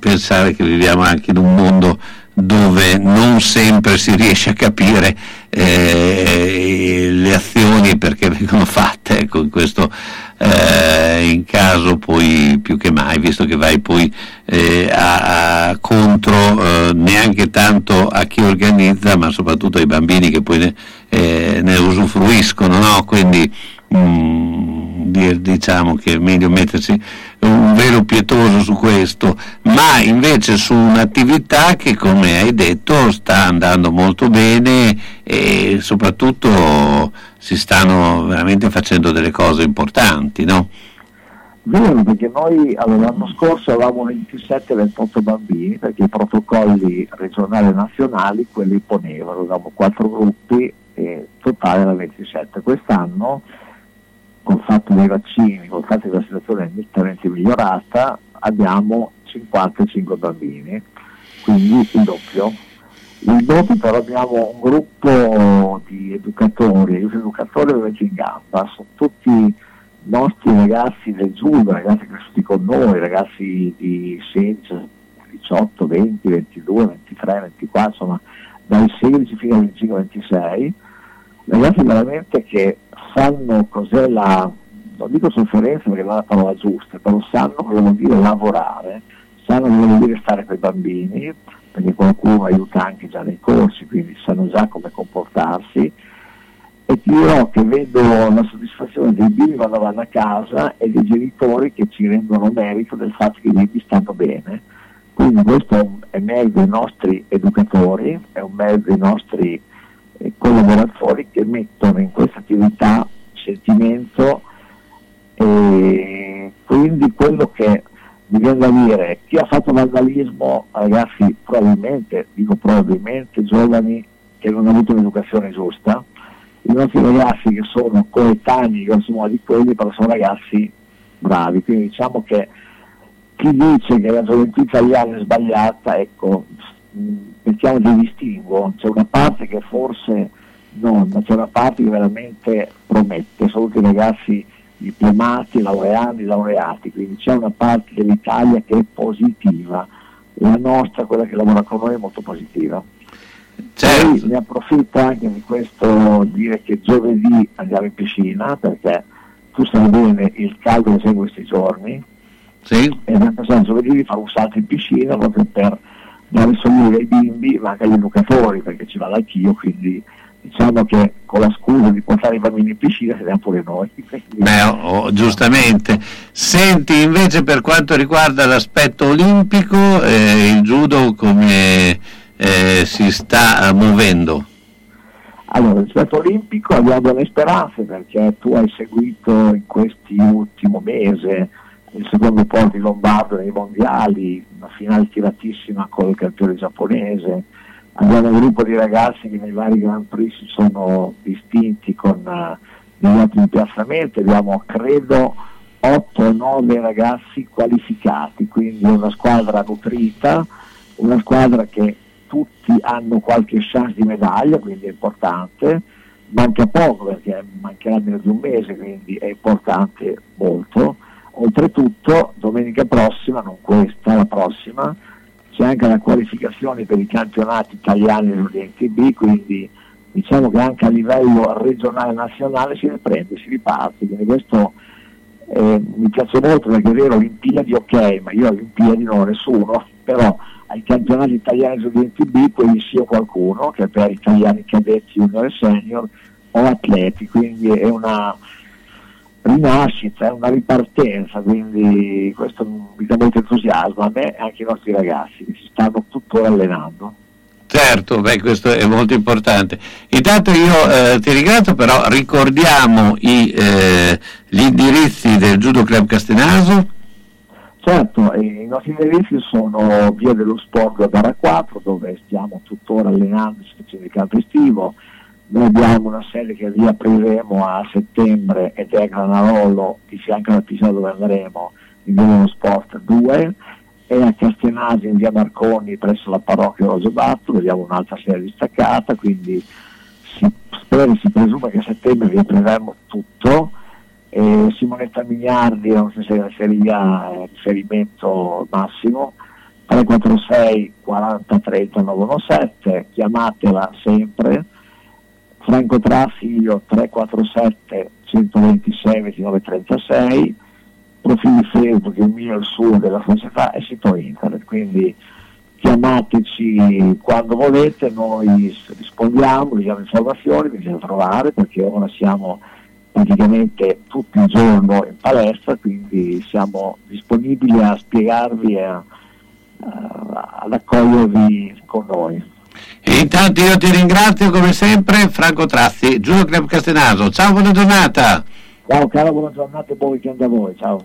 pensare che viviamo anche in un mondo dove non sempre si riesce a capire eh, le azioni perché vengono fatte, ecco, in questo eh, in caso poi più che mai, visto che vai poi eh, a, a contro eh, neanche tanto a chi organizza, ma soprattutto ai bambini che poi ne, eh, ne usufruiscono, no? quindi di- diciamo che è meglio mettersi un velo pietoso su questo, ma invece su un'attività che come hai detto sta andando molto bene e soprattutto si stanno veramente facendo delle cose importanti, no? Vero, perché noi allora, l'anno scorso avevamo 27-28 bambini, perché i protocolli regionali e nazionali quelli ponevano, avevamo quattro gruppi e totale era 27. Quest'anno, col fatto dei vaccini, col fatto che la situazione è nettamente migliorata, abbiamo 55 bambini, quindi il doppio. Il doppio però abbiamo un gruppo di educatori, aiuto educatori ovviamente in gamba, sono tutti nostri ragazzi del judo, ragazzi cresciuti con noi, ragazzi di 16, 18, 20, 22, 23, 24, insomma dai 16 fino ai 25, 26, ragazzi veramente che sanno cos'è la, non dico sofferenza perché non è la parola giusta, però sanno cosa vuol dire lavorare, sanno cosa vuol dire stare con i bambini, perché qualcuno aiuta anche già nei corsi, quindi sanno già come comportarsi e ti dirò che vedo la soddisfazione dei bimbi quando vanno a casa e dei genitori che ci rendono merito del fatto che i bimbi stanno bene. Quindi questo è merito dei nostri educatori, è un merito dei nostri collaboratori che mettono in questa attività sentimento e quindi quello che mi viene da dire chi ha fatto vandalismo, ragazzi probabilmente, dico probabilmente, giovani che non hanno avuto un'educazione giusta, i nostri ragazzi che sono coetanei grosso di quelli, però sono ragazzi bravi, quindi diciamo che chi dice che la gioventù italiana è sbagliata, ecco, mettiamo dei distinguo, c'è una parte che forse non, ma c'è una parte che veramente promette, sono tutti ragazzi diplomati, laureati, laureati, quindi c'è una parte dell'Italia che è positiva, la nostra, quella che lavora con noi, è molto positiva. Poi ne approfitto anche di questo dire che giovedì andiamo in piscina perché tu sai bene il caldo che in questi giorni. E abbiamo pensato giovedì di fare un salto in piscina proprio per dare sollievo ai bimbi ma anche agli educatori perché ci vado anch'io quindi diciamo che con la scusa di portare i bambini in piscina sediamo pure noi Beh, oh, oh, giustamente. Senti invece per quanto riguarda l'aspetto olimpico, eh, il judo come eh, si sta eh, muovendo? Allora, rispetto olimpico abbiamo delle speranze perché tu hai seguito in questi ultimi mesi il secondo posto di Lombardo nei mondiali, una finale tiratissima col campione giapponese, abbiamo un gruppo di ragazzi che nei vari Grand Prix si sono distinti con degli ottimi piazzamenti, abbiamo credo 8 o 9 ragazzi qualificati, quindi una squadra nutrita, una squadra che tutti hanno qualche chance di medaglia, quindi è importante, manca poco perché mancherà meno di un mese, quindi è importante molto. Oltretutto, domenica prossima, non questa, la prossima, c'è anche la qualificazione per i campionati italiani dell'Oriente B, quindi diciamo che anche a livello regionale e nazionale si riprende, si riparte, quindi questo eh, mi piace molto perché è vero Olimpiadi ok, ma io Olimpiadi non ho nessuno, però ai campionati italiani studenti B, quelli ho qualcuno, che per italiani cadetti junior e senior, o atleti, quindi è una rinascita, è una ripartenza, quindi questo mi dà molto entusiasmo a me e anche ai nostri ragazzi che si stanno tuttora allenando. Certo, beh, questo è molto importante. Intanto io eh, ti ringrazio, però ricordiamo i, eh, gli indirizzi del Judo Club Castenaso. Certo, e i nostri indirizzi sono Via dello Sport da Gara 4, dove stiamo tuttora allenandoci facendo il campo estivo. Noi abbiamo una sede che riapriremo a settembre ed è Granarolo, di fianco alla piscina dove andremo, in dello Sport 2, e a Castenasi in via Marconi presso la parrocchia Rosobatto, dove abbiamo un'altra sede distaccata, quindi si spera, si presume che a settembre riapriremo tutto. E Simonetta Mignardi è una segreteria eh, riferimento massimo 346 40 30 917 chiamatela sempre Franco Trafiglio 347 126 29 36 profili Facebook il mio e il suo della società e sito internet quindi chiamateci quando volete noi rispondiamo vi diamo informazioni vi facciamo trovare perché ora siamo praticamente tutto il giorno in palestra, quindi siamo disponibili a spiegarvi e ad accogliervi con noi. E intanto io ti ringrazio come sempre, Franco Trazzi, Giulio Club Castenaso. Ciao, buona giornata. Ciao caro, buona giornata e buon weekend a voi, ciao.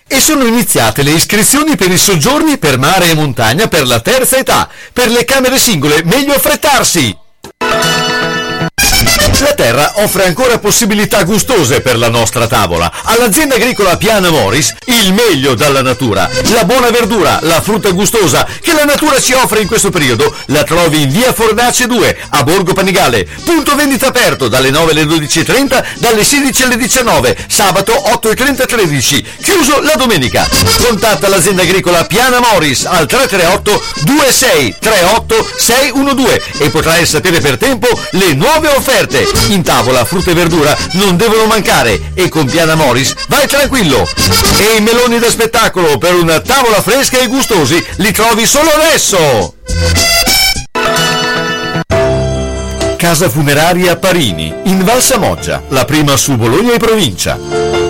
E sono iniziate le iscrizioni per i soggiorni per mare e montagna per la terza età. Per le camere singole, meglio affrettarsi! La terra offre ancora possibilità gustose per la nostra tavola. All'azienda agricola Piana Moris il meglio dalla natura. La buona verdura, la frutta gustosa che la natura ci offre in questo periodo la trovi in via Fornace 2 a Borgo Panigale. Punto vendita aperto dalle 9 alle 12.30, dalle 16 alle 19, sabato 8 e 30 13, chiuso la domenica. Contatta l'azienda agricola Piana Moris al 338 26 38 612 e potrai sapere per tempo le nuove offerte. In tavola frutta e verdura non devono mancare e con Piana Moris vai tranquillo. E i meloni da spettacolo per una tavola fresca e gustosi li trovi solo adesso. Casa funeraria Parini, in Val Samoggia, la prima su Bologna e provincia.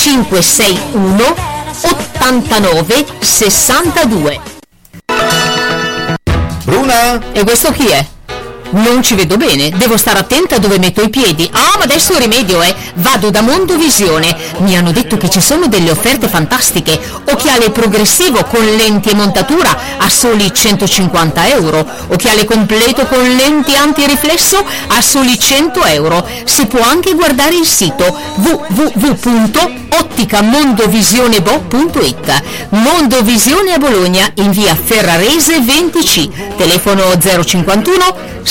561 89 62 Bruna? E questo chi è? Non ci vedo bene, devo stare attenta dove metto i piedi. Ah, ma adesso il rimedio è, vado da Mondovisione. Mi hanno detto che ci sono delle offerte fantastiche. Occhiale progressivo con lenti e montatura a soli 150 euro. Occhiale completo con lenti antiriflesso a soli 100 euro. Si può anche guardare il sito www.otticamondovisionebo.it Mondovisione a Bologna in via Ferrarese 20C. Telefono 051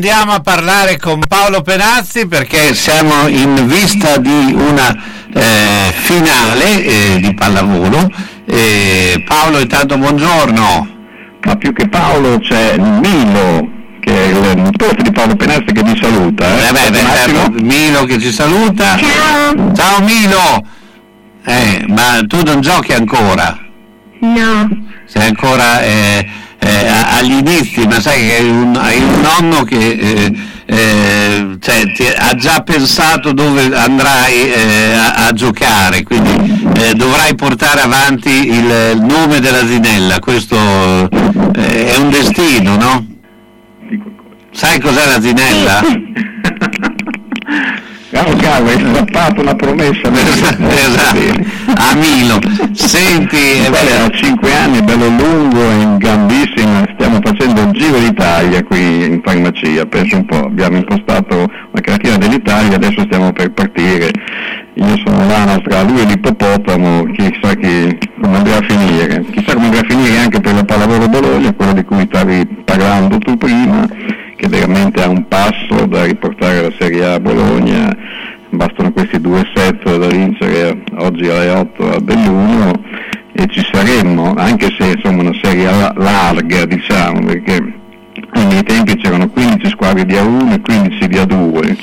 Andiamo a parlare con Paolo Penazzi perché siamo in vista di una eh, finale eh, di pallavolo. Eh, Paolo, intanto buongiorno. Ma più che Paolo c'è Milo, che è il nipote di Paolo Penazzi che vi saluta. Eh, Eh beh, beh, certo, Milo che ci saluta. Ciao. Ciao Milo. Eh, ma tu non giochi ancora? No. Sei ancora eh, agli inizi, ma sai che hai un, hai un nonno che eh, eh, cioè, ti- ha già pensato dove andrai eh, a, a giocare, quindi eh, dovrai portare avanti il, il nome dell'asinella, questo eh, è un destino, no? Sai cos'è l'asinella? Caro caro, hai strappato una promessa. esatto, a Milo. Senti, eh, Beh, a 5 anni, bello lungo e gambissimo, stiamo facendo il giro d'Italia qui in farmacia, penso un po', abbiamo impostato la cartina dell'Italia, adesso stiamo per partire. Io sono l'ana tra lui e l'ippopotamo, chissà che, come andrà a finire. Chissà come andrà a finire anche per la pallavolo Bologna, quello di cui stavi parlando tu prima, che veramente ha un passo da riportare alla Serie A a Bologna, bastano questi due set da vincere oggi alle 8 a Belluno e ci saremmo, anche se insomma una serie la- larga diciamo, perché ai miei tempi c'erano 15 squadre di A1 e 15 di A2,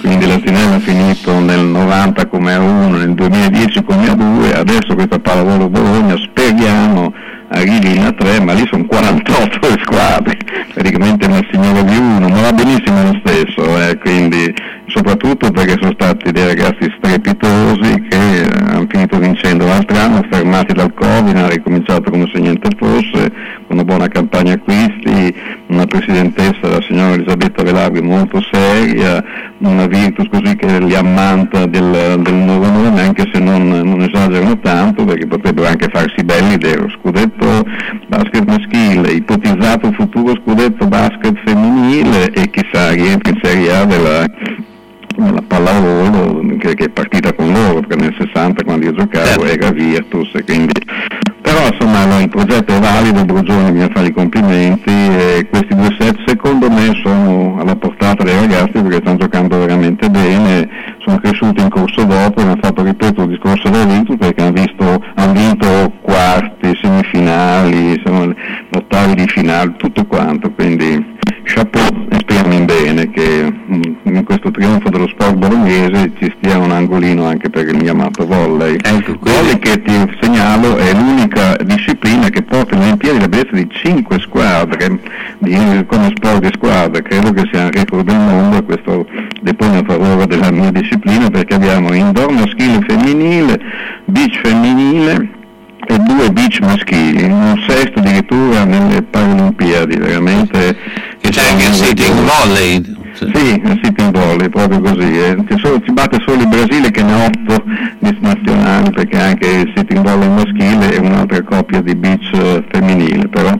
quindi l'Asinella ha finito nel 90 come A1, nel 2010 come A2, adesso questa pallavolo Bologna speriamo arrivi in A3, ma lì sono 48 le squadre, praticamente una signora di uno, ma va benissimo lo stesso, eh, quindi soprattutto perché sono stati dei ragazzi strepitosi che hanno finito vincendo l'altro anno, fermati dal Covid, hanno ricominciato come se niente fosse, con una buona campagna acquisti, una presidentessa, la signora Elisabetta Velardi molto seria, una Virtus così che li ammanta del, del nuovo nome, anche se non, non esagerano tanto, perché potrebbero anche farsi belli dello scudetto basket maschile, ipotizzato futuro scudetto basket femminile e chissà rientri in Serie A della, della pallavolo che, che è partita con loro, perché nel 60 quando io giocavo era Virtus, quindi però insomma il progetto è valido, Brugioni mi fa i complimenti e questi due set secondo me sono alla portata dei ragazzi perché stanno giocando veramente bene, sono cresciuti in corso dopo hanno fatto ripeto il discorso del Virtus perché hanno, visto, hanno vinto quarti, semifinali, insomma, ottavi di finale, tutto quanto, quindi chapeau e speriamo in bene che mm, in questo trionfo dello sport bolognese ci stia un angolino anche per il mio amato volley. volley che ti segnalo è l'unica disciplina che porta in Olimpiadi la bellezza di 5 squadre di- come sport di squadra, credo che sia un record del mondo e questo depone a favore della mia disciplina perché abbiamo indoor maschile femminile, beach femminile e due beach maschili, un sesto addirittura nelle Paralimpiadi, veramente. Che c'è anche il sitting volley. Sì, il sitting volley, proprio così. eh. Solo- ci batte solo il Brasile che ne ha otto di nazionali, perché anche il sitting volley maschile è un'altra coppia di beach eh, femminile, però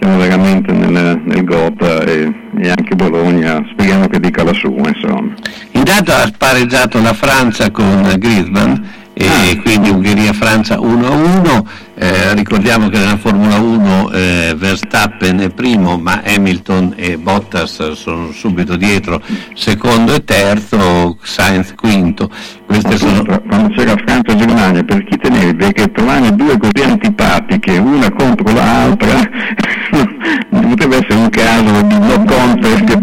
siamo veramente nel, nel Gotha e, e anche Bologna, speriamo che dica la sua, insomma. Intanto ha spareggiato la Francia con Griezmann e quindi Ungheria-Francia 1-1. Eh, ricordiamo che nella Formula 1 eh, Verstappen è primo, ma Hamilton e Bottas sono subito dietro, secondo e terzo, Sainz quinto. Queste sono... Quando c'era Francia e Germania, per chi tenevi, perché trovare due così antipatiche, una contro l'altra, potrebbe essere un caso di no contest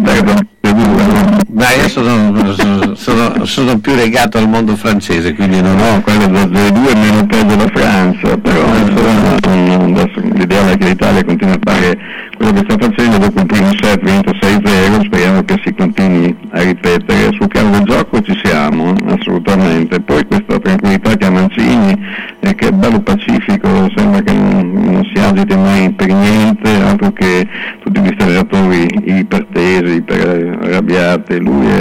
Ma io sono, sono- sono- sono più legato al mondo francese, quindi non ho... Quello de- delle due meno peggio la Francia, però adesso l'ideale è che l'Italia continui a fare quello che sta facendo, dopo il primo set vinto 6-0, speriamo che si continui a ripetere. Sul piano del gioco ci siamo, assolutamente. Poi questa tranquillità che ha Mancini, eh, che è bello pacifico, sembra che non, non si agiti mai per niente, altro che tutti questi allenatori ipertesi, iper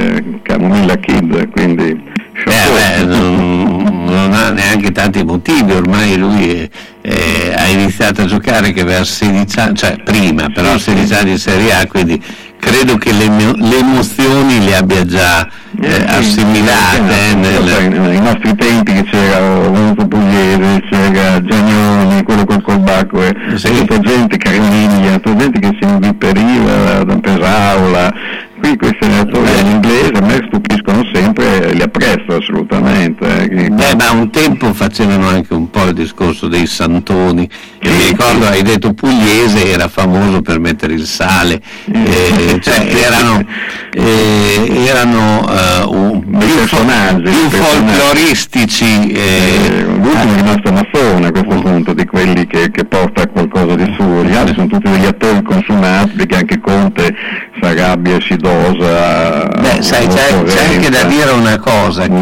è Camomilla Kid, quindi Eh, beh, non, non ha neanche tanti motivi, ormai lui è- è- ha iniziato a giocare che aveva 16 anni, cioè prima, però 16 anni in Serie A, quindi credo che le, le emozioni le abbia già eh, assimilate eh, nel- nei nostri tempi che c'era Lorenzo Pugliese, c'era Giagnoni, quello col colbacco, e tutta gente, Carmiglia, tutta gente che si inviperiva da Pesaula. Qui questi senatori in inglese a me stupiscono sempre e li apprezzo assolutamente. eh, che- Beh, ma un tempo facevano anche un po' il discorso dei santoni. E mi ricordo, hai detto pugliese, era famoso per mettere il sale, eh, cioè erano, eh, erano eh, un- più, fo- più folcloristici. eh, L'ultimo è rimasto massone a questo punto di quelli che, che porta qualcosa di suo, gli altri sono tutti degli attori consumati perché anche Conte si arrabbia e si dosa. Beh, sai, c'è, c'è anche da dire una cosa, che,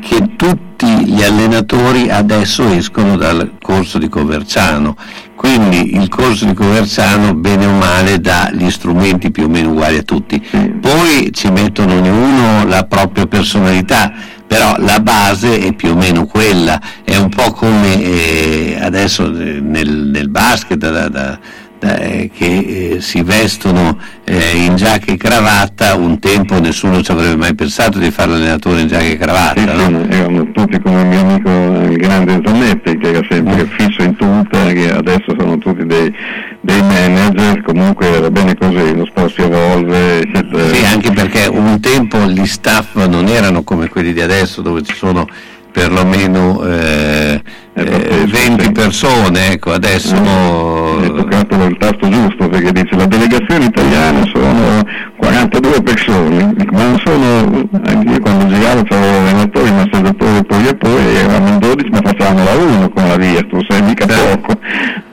che tutti gli allenatori adesso escono dal corso di Coverciano, quindi il corso di Coverciano bene o male dà gli strumenti più o meno uguali a tutti, poi ci mettono ognuno la propria personalità, però la base è più o meno quella, è un po' come eh, adesso eh, nel, nel basket da- da- eh, che eh, si vestono eh, in giacca e cravatta, un tempo nessuno ci avrebbe mai pensato di fare l'allenatore in giacca e cravatta, no? Erano tutti come il mio amico il grande Zanetti che era sempre fisso in tuta, che adesso sono tutti dei, dei manager, comunque va bene così, lo sport si evolve, eccetera. Sì, anche perché un tempo gli staff non erano come quelli di adesso dove ci sono perlomeno eh, eh, 20 persone, ecco, adesso Hai toccato il tasto giusto perché dice la delegazione italiana sono 42 persone, ma non sono, anche io quando giravo c'avevo allenatori, massaggiatori poi e poi eravamo in 12 ma facevamo la 1 con la Virtus, è mica poco,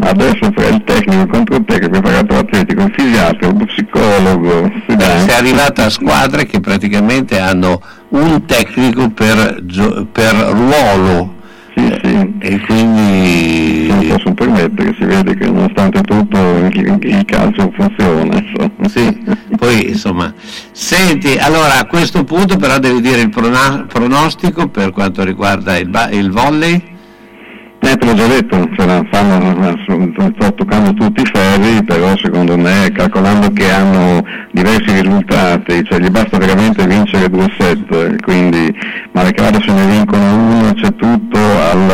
adesso per il tecnico contro il tecnico, il preparatore atletico, il fisiatra, lo psicologo, si è arrivata a squadre che praticamente hanno un tecnico per, per ruolo Eh, e quindi non posso permettere, si vede che nonostante tutto il, il calcio funziona. Insomma. Sì, poi insomma, senti, allora a questo punto però devi dire il pronostico per quanto riguarda il, il volley. Eh, te l'ho già detto, ce la fanno, sto toccando tutti i ferri, però secondo me, calcolando che hanno diversi risultati, cioè gli basta veramente vincere due set, quindi Malecada se ne vincono uno, c'è tutto al,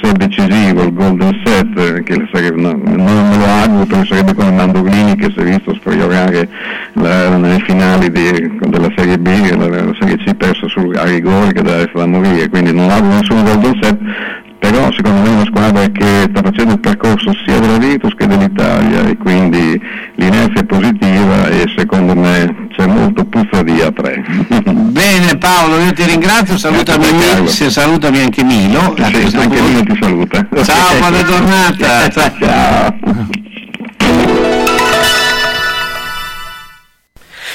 set decisivo, il golden set, che sarebbe- no, non me lo auguro perché sarebbe come Mandolini che si è visto spriorare la- nelle finali di- della Serie B, la, la Serie C persa sul, a rigore che deve far morire, quindi non auguro nessun golden set, però secondo me è una squadra che sta facendo il percorso sia della Virtus che dell'Italia e quindi l'inerzia è positiva e secondo me c'è molto puzza di a tre. Bene Paolo, io ti ringrazio, salutami, se salutami anche Milo. Sì, anche punto. Milo ti saluta. Ciao, buona giornata. Ciao.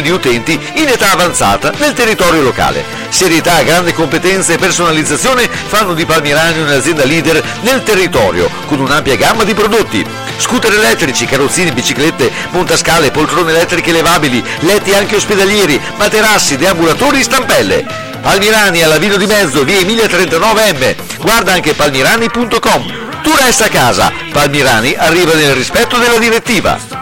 di utenti in età avanzata nel territorio locale. Serietà, grande competenza e personalizzazione fanno di Palmirani un'azienda leader nel territorio con un'ampia gamma di prodotti. Scooter elettrici, carrozzini, biciclette, montascale, poltrone elettriche levabili, letti anche ospedalieri, materassi, deambulatori, stampelle. Palmirani alla Vino di Mezzo, via Emilia 39M. Guarda anche palmirani.com. Tu resta a casa. Palmirani arriva nel rispetto della direttiva.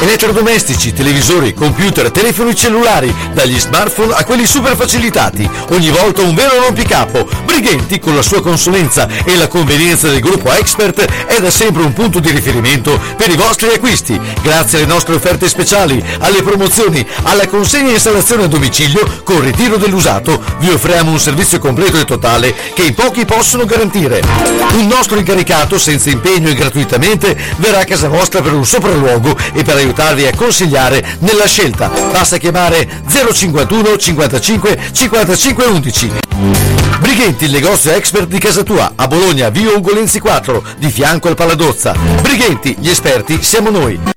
Elettrodomestici, televisori, computer, telefoni cellulari, dagli smartphone a quelli super facilitati. Ogni volta un vero rompicapo. Brighenti, con la sua consulenza e la convenienza del gruppo Expert, è da sempre un punto di riferimento per i vostri acquisti. Grazie alle nostre offerte speciali, alle promozioni, alla consegna e installazione a domicilio con ritiro dell'usato, vi offriamo un servizio completo e totale che in pochi possono garantire. Un nostro incaricato, senza impegno e gratuitamente, verrà a casa vostra per un sopralluogo e per aiutarvi a consigliare nella scelta. Basta chiamare 051 55 55 11. Brighenti Brighenti, il negozio expert di casa tua, a Bologna, via Ugolenzi 4, di fianco al Paladozza. Brighenti, gli esperti siamo noi.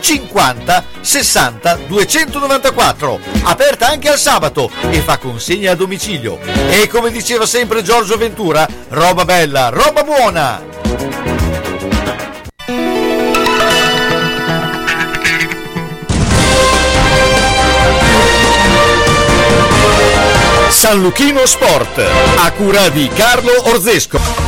50 60 294. Aperta anche al sabato e fa consegna a domicilio. E come diceva sempre Giorgio Ventura, roba bella, roba buona. San Luchino Sport, a cura di Carlo Orzesco.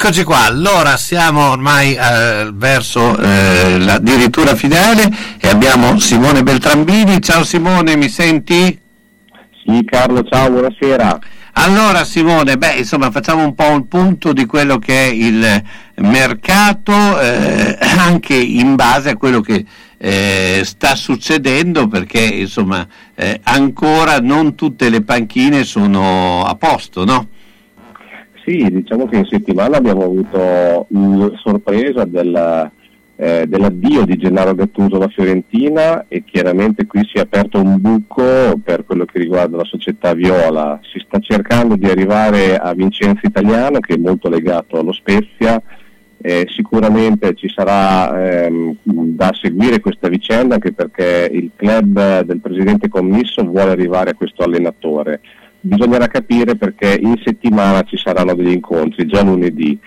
Eccoci qua, allora siamo ormai eh, verso eh, l'addirittura finale e abbiamo Simone Beltrambini. Ciao Simone, mi senti? Sì Carlo, ciao, buonasera. Allora Simone, beh, insomma facciamo un po' il punto di quello che è il mercato, eh, anche in base a quello che eh, sta succedendo, perché insomma eh, ancora non tutte le panchine sono a posto, no? Sì, diciamo che in settimana abbiamo avuto la sorpresa del, eh, dell'addio di Gennaro Gattuso alla Fiorentina e chiaramente qui si è aperto un buco per quello che riguarda la società Viola. Si sta cercando di arrivare a Vincenzo Italiano che è molto legato allo Spezia. Eh, sicuramente ci sarà ehm, da seguire questa vicenda anche perché il club del presidente commisso vuole arrivare a questo allenatore bisognerà capire perché in settimana ci saranno degli incontri, già lunedì.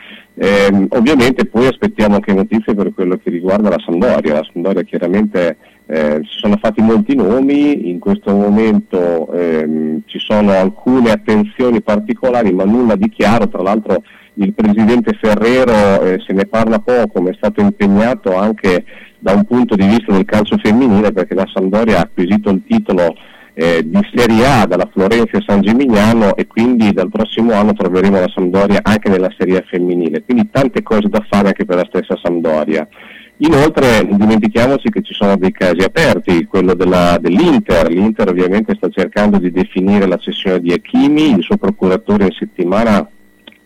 Eh, ovviamente poi aspettiamo anche notizie per quello che riguarda la Sampdoria. La Sampdoria chiaramente eh, si sono fatti molti nomi, in questo momento ehm, ci sono alcune attenzioni particolari ma nulla di chiaro, tra l'altro il presidente Ferrero eh, se ne parla poco, ma è stato impegnato anche da un punto di vista del calcio femminile perché la Sampdoria ha acquisito il titolo eh, di Serie A dalla Florenza e San Gimignano e quindi dal prossimo anno troveremo la Sampdoria anche nella Serie A femminile, quindi tante cose da fare anche per la stessa Sampdoria. Inoltre non dimentichiamoci che ci sono dei casi aperti, quello della, dell'Inter, l'Inter ovviamente sta cercando di definire la cessione di Achimi, il suo procuratore in settimana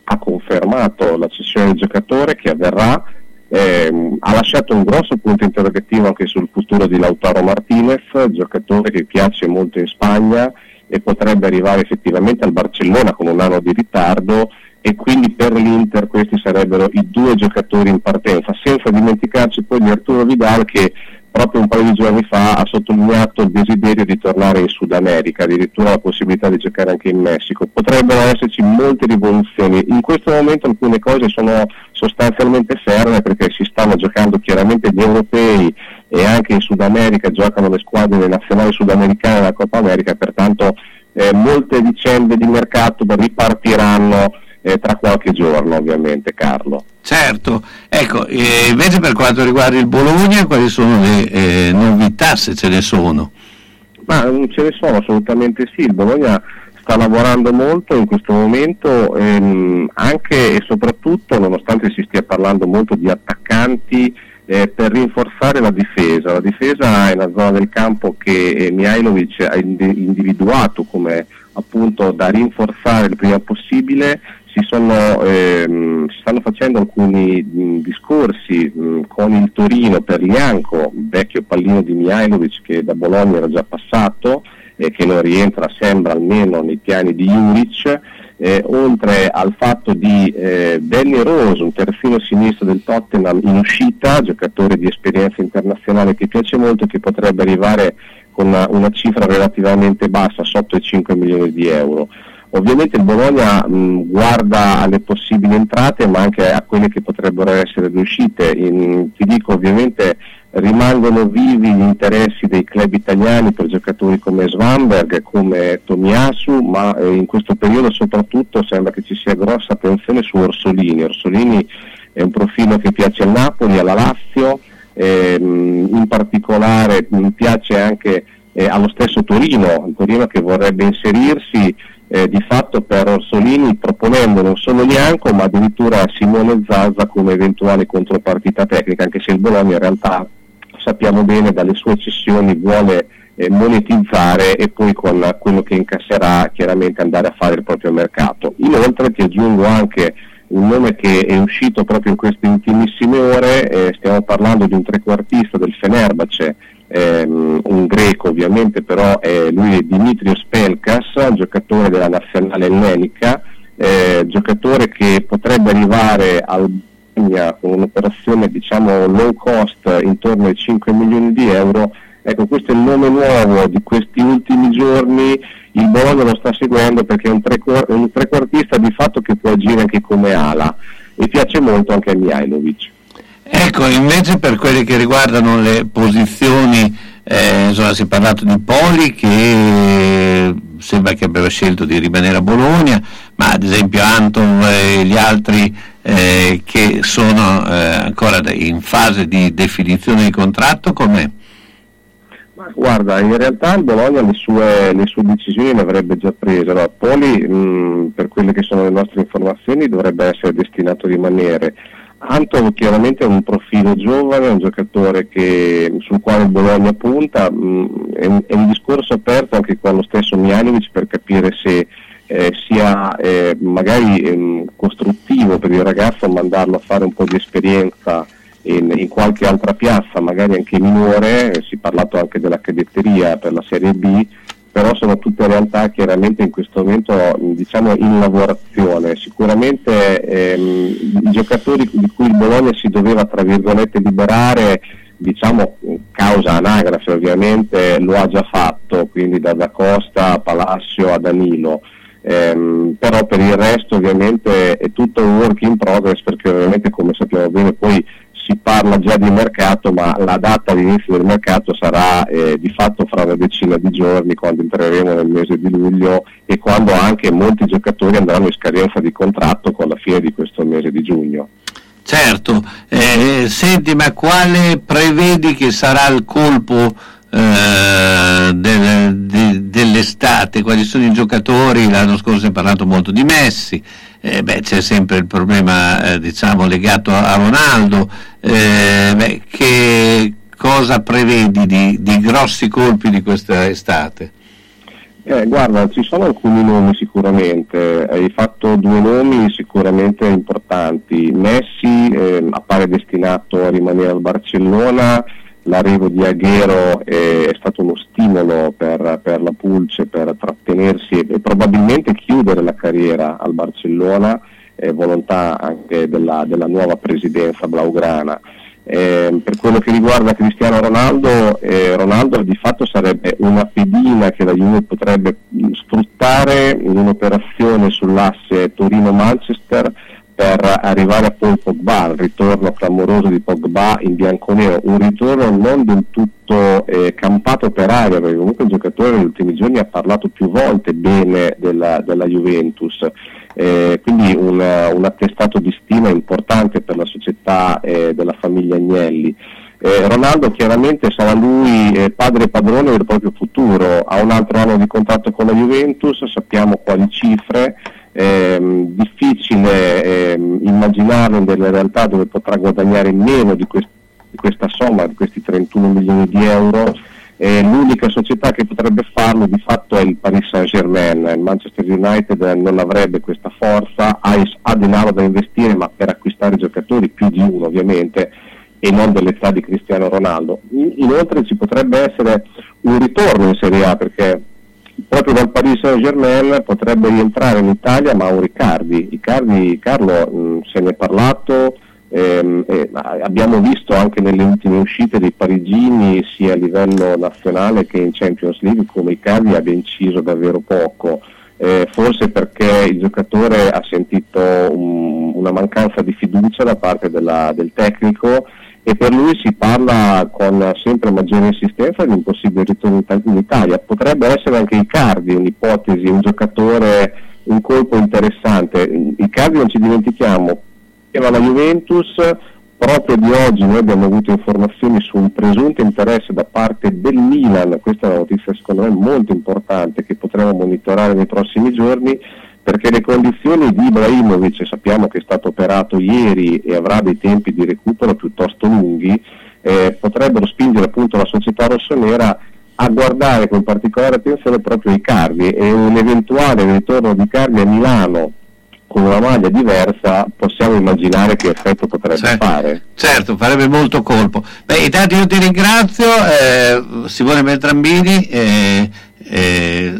ha confermato la cessione del giocatore che avverrà eh, ha lasciato un grosso punto interrogativo anche sul futuro di Lautaro Martinez, giocatore che piace molto in Spagna e potrebbe arrivare effettivamente al Barcellona con un anno di ritardo e quindi per l'Inter questi sarebbero i due giocatori in partenza, senza dimenticarci poi di Arturo Vidal che proprio un paio di giorni fa ha sottolineato il desiderio di tornare in Sud America, addirittura la possibilità di giocare anche in Messico. Potrebbero esserci molte rivoluzioni. In questo momento alcune cose sono sostanzialmente ferme perché si stanno giocando chiaramente gli europei e anche in Sud America giocano le squadre nazionali sudamericane della Coppa America, pertanto eh, molte vicende di mercato ripartiranno eh, tra qualche giorno ovviamente Carlo. Certo, ecco, eh, invece per quanto riguarda il Bologna, quali sono le eh, novità se ce ne sono? Ma non ce ne sono assolutamente sì, il Bologna sta lavorando molto in questo momento ehm, anche e soprattutto nonostante si stia parlando molto di attaccanti eh, per rinforzare la difesa. La difesa è una zona del campo che eh, Mihailovic ha individuato come appunto da rinforzare il prima possibile si, sono, ehm, si stanno facendo alcuni mh, discorsi mh, con il Torino per Lianco, vecchio pallino di Mihailovic che da Bologna era già passato, eh, che non rientra, sembra almeno nei piani di Juric, eh, oltre al fatto di eh, Danny Rose, un terzino sinistro del Tottenham in uscita, giocatore di esperienza internazionale che piace molto e che potrebbe arrivare con una, una cifra relativamente bassa, sotto i 5 milioni di euro. Ovviamente il Bologna mh, guarda alle possibili entrate ma anche a quelle che potrebbero essere le uscite. In, ti dico ovviamente rimangono vivi gli interessi dei club italiani per giocatori come Svanberg, come Tomiasu, ma eh, in questo periodo soprattutto sembra che ci sia grossa attenzione su Orsolini. Orsolini è un profilo che piace al Napoli, alla Lazio, ehm, in particolare piace anche eh, allo stesso Torino, il Torino che vorrebbe inserirsi eh, di fatto per Orsolini proponendo non solo Bianco ma addirittura Simone Zazza come eventuale contropartita tecnica, anche se il Bologna in realtà sappiamo bene dalle sue cessioni vuole eh, monetizzare e poi con quello che incasserà chiaramente andare a fare il proprio mercato. Inoltre ti aggiungo anche un nome che è uscito proprio in queste ultimissime ore, eh, stiamo parlando di un trequartista del Fenerbahce, ehm, un greco ovviamente, però eh, lui è Dimitrios Pelkas, giocatore della nazionale ellenica, eh, giocatore che potrebbe arrivare al con un'operazione diciamo low cost intorno ai 5 milioni di euro, ecco questo è il nome nuovo di questi ultimi giorni, il Bologna lo sta seguendo perché è un trequartista di fatto che può agire anche come ala. E piace molto anche a Mihailovic. Ecco, invece per quelle che riguardano le posizioni, eh, insomma, si è parlato di Poli che sembra che aveva scelto di rimanere a Bologna, ma ad esempio Anton e gli altri eh, che sono eh, ancora in fase di definizione di contratto, com'è? Ma guarda, in realtà il Bologna le sue, le sue decisioni le avrebbe già prese. Allora, Poli, mh, per quelle che sono le nostre informazioni, dovrebbe essere destinato a rimanere. Anton chiaramente è un profilo giovane, un giocatore che, sul quale Bologna punta, mh, è, un, è, un, discorso aperto anche con lo stesso Mianovic per capire se eh, sia eh, magari ehm, costruttivo per il ragazzo mandarlo a fare un po' di esperienza in, in qualche altra piazza, magari anche minore, eh, si è parlato anche della cadetteria per la Serie B, però sono tutte realtà chiaramente in questo momento diciamo, in lavorazione. Sicuramente ehm, i giocatori di cui il Bologna si doveva tra virgolette liberare diciamo causa anagrafe ovviamente lo ha già fatto, quindi da Da Costa a Palacio a Danilo. Ehm, però per il resto ovviamente è tutto un work in progress perché ovviamente come sappiamo bene poi si parla già di mercato, ma la data di inizio del mercato sarà eh, di fatto fra una decina di giorni quando entreremo nel mese di luglio e quando anche molti giocatori andranno in scadenza di contratto con la fine di questo mese di giugno. Certo, eh, senti, ma quale prevedi che sarà il colpo eh, de, dell'estate? Quali sono i giocatori? L'anno scorso hai parlato molto di Messi, eh, beh, c'è sempre il problema eh, diciamo, legato a, Ronaldo, eh, beh, che cosa prevedi di, di, grossi colpi di questa estate? Eh, guarda, ci sono alcuni nomi sicuramente, hai fatto due nomi sicuramente importanti, Messi eh, appare destinato a rimanere al Barcellona, l'arrivo di Aghero è, stato uno stimolo per, per, la Pulce per trattenersi e, e, probabilmente chiudere la carriera al Barcellona, eh, volontà anche della, della, nuova presidenza blaugrana. Eh, per quello che riguarda Cristiano Ronaldo, eh, Ronaldo di fatto sarebbe una pedina che la Juve potrebbe sfruttare in un'operazione sull'asse Torino-Manchester per arrivare a Paul Pogba, il ritorno clamoroso di Pogba in bianconero, un ritorno non del tutto eh, campato per aria, perché comunque il giocatore negli ultimi giorni ha parlato più volte bene della, della Juventus, eh, quindi un, un, attestato di stima importante per la società eh, della famiglia Agnelli. Eh, Ronaldo chiaramente sarà lui eh, padre e padrone del proprio futuro, ha un altro anno di contratto con la Juventus, sappiamo quali cifre, ehm, difficile immaginarlo in delle realtà dove potrà guadagnare meno di, quest- di questa somma, di questi 31 milioni di euro. Eh, l'unica società che potrebbe farlo di fatto è il Paris Saint Germain, il Manchester United non avrebbe questa forza, ha, ha denaro da investire ma per acquistare giocatori più di uno ovviamente e non dell'età di Cristiano Ronaldo. Inoltre ci potrebbe essere un ritorno in Serie A perché proprio dal Paris Saint Germain potrebbe rientrare in Italia Mauro Icardi. Icardi Carlo mh, se ne è parlato, ehm, eh, abbiamo visto anche nelle ultime uscite dei parigini sia a livello nazionale che in Champions League come Icardi abbia inciso davvero poco. Eh, forse perché il giocatore ha sentito un, una mancanza di fiducia da parte della, del tecnico e per lui si parla con sempre maggiore insistenza di un possibile ritorno in Italia. Potrebbe essere anche Icardi un'ipotesi, un giocatore, un colpo interessante. Icardi non ci dimentichiamo, era la Juventus, proprio di oggi noi abbiamo avuto informazioni su un presunto interesse da parte del Milan, questa è una notizia secondo me molto importante che potremo monitorare nei prossimi giorni perché le condizioni di Ibrahimovic, sappiamo che è stato operato ieri e avrà dei tempi di recupero piuttosto lunghi, eh, potrebbero spingere appunto la società rossonera a guardare con particolare attenzione proprio i Cardi e un eventuale ritorno di Cardi a Milano con una maglia diversa possiamo immaginare che effetto potrebbe Certo. fare. Certo, farebbe molto colpo. Beh, intanto io ti ringrazio, eh, Simone Beltrambini, eh, eh,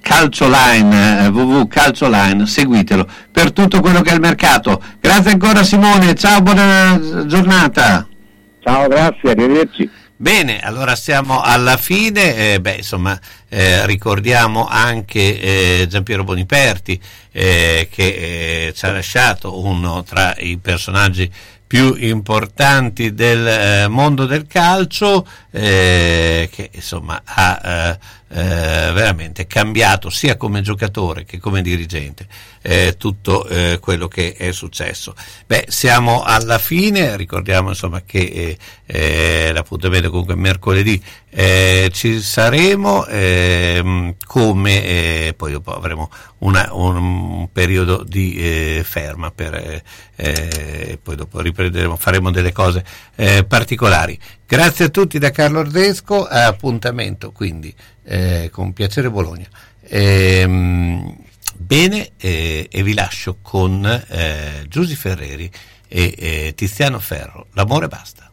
Calcioline, eh, www.calcioline, seguitelo per tutto quello che è il mercato. Grazie ancora Simone, ciao, buona giornata. Ciao, grazie, arrivederci. Bene, allora siamo alla fine, eh, beh, insomma, eh, ricordiamo anche eh, Giampiero Boniperti eh, che eh, ci ha lasciato uno tra i personaggi più importanti del eh, mondo del calcio eh, che insomma ha eh, veramente cambiato sia come giocatore che come dirigente eh, tutto eh, quello che è successo. Beh, siamo alla fine, ricordiamo insomma che eh, eh, l'appuntamento comunque mercoledì ci saremo ehm, come poi dopo avremo una- un, periodo di ferma per eh, poi dopo riprenderemo faremo delle cose particolari grazie a tutti da Carlo Ordesco appuntamento quindi eh, con piacere Bologna. Ehm, bene eh, e vi lascio con eh, Giusy Ferreri e eh, Tiziano Ferro. L'amore basta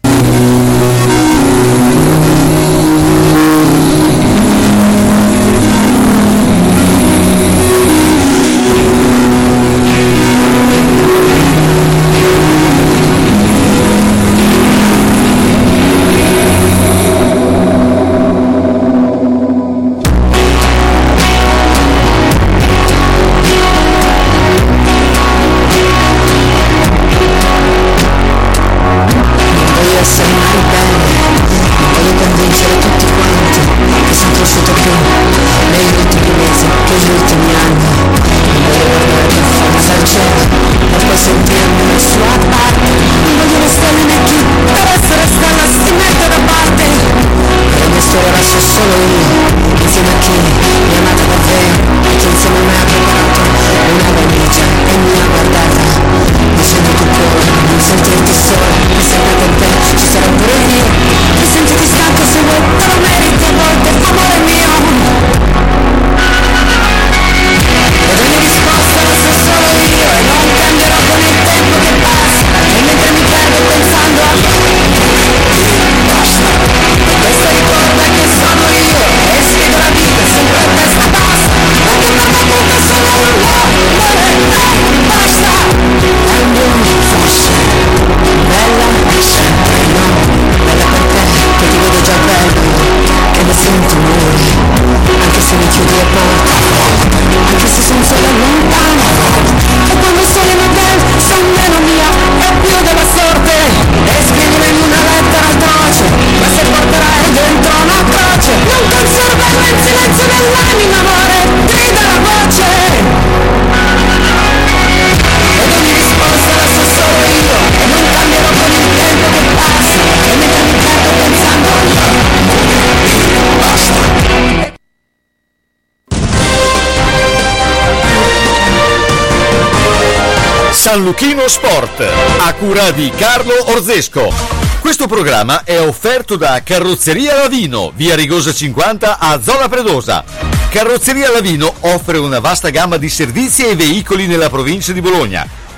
San Luchino Sport, a cura di Carlo Orzesco. Questo programma è offerto da Carrozzeria Lavino, via Rigosa 50 a Zola Predosa. Carrozzeria Lavino offre una vasta gamma di servizi e veicoli nella provincia di Bologna.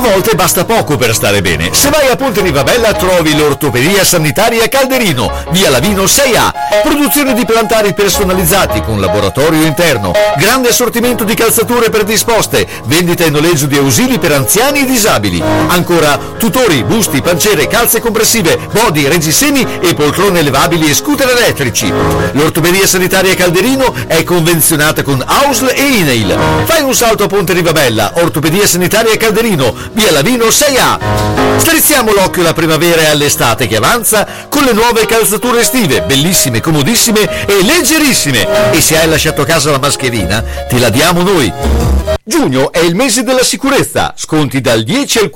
Volte basta poco per stare bene. Se vai a Ponte Rivabella trovi l'ortopedia sanitaria Calderino, via Lavino 6A. Produzione di plantari personalizzati con laboratorio interno. Grande assortimento di calzature predisposte. Vendita e noleggio di ausili per anziani e disabili. Ancora tutori, busti, pancere, calze compressive, body, reggiseni e poltrone levabili e scooter elettrici. L'ortopedia sanitaria Calderino è convenzionata con AUSL e INAIL. Fai un salto a Ponte Rivabella, ortopedia sanitaria Calderino, via Lavino 6A. Strizziamo l'occhio alla primavera e all'estate che avanza con le nuove calzature estive, bellissime, comodissime e leggerissime. E se hai lasciato a casa la mascherina, te la diamo noi. Giugno è il mese della sicurezza, sconti dal 10 al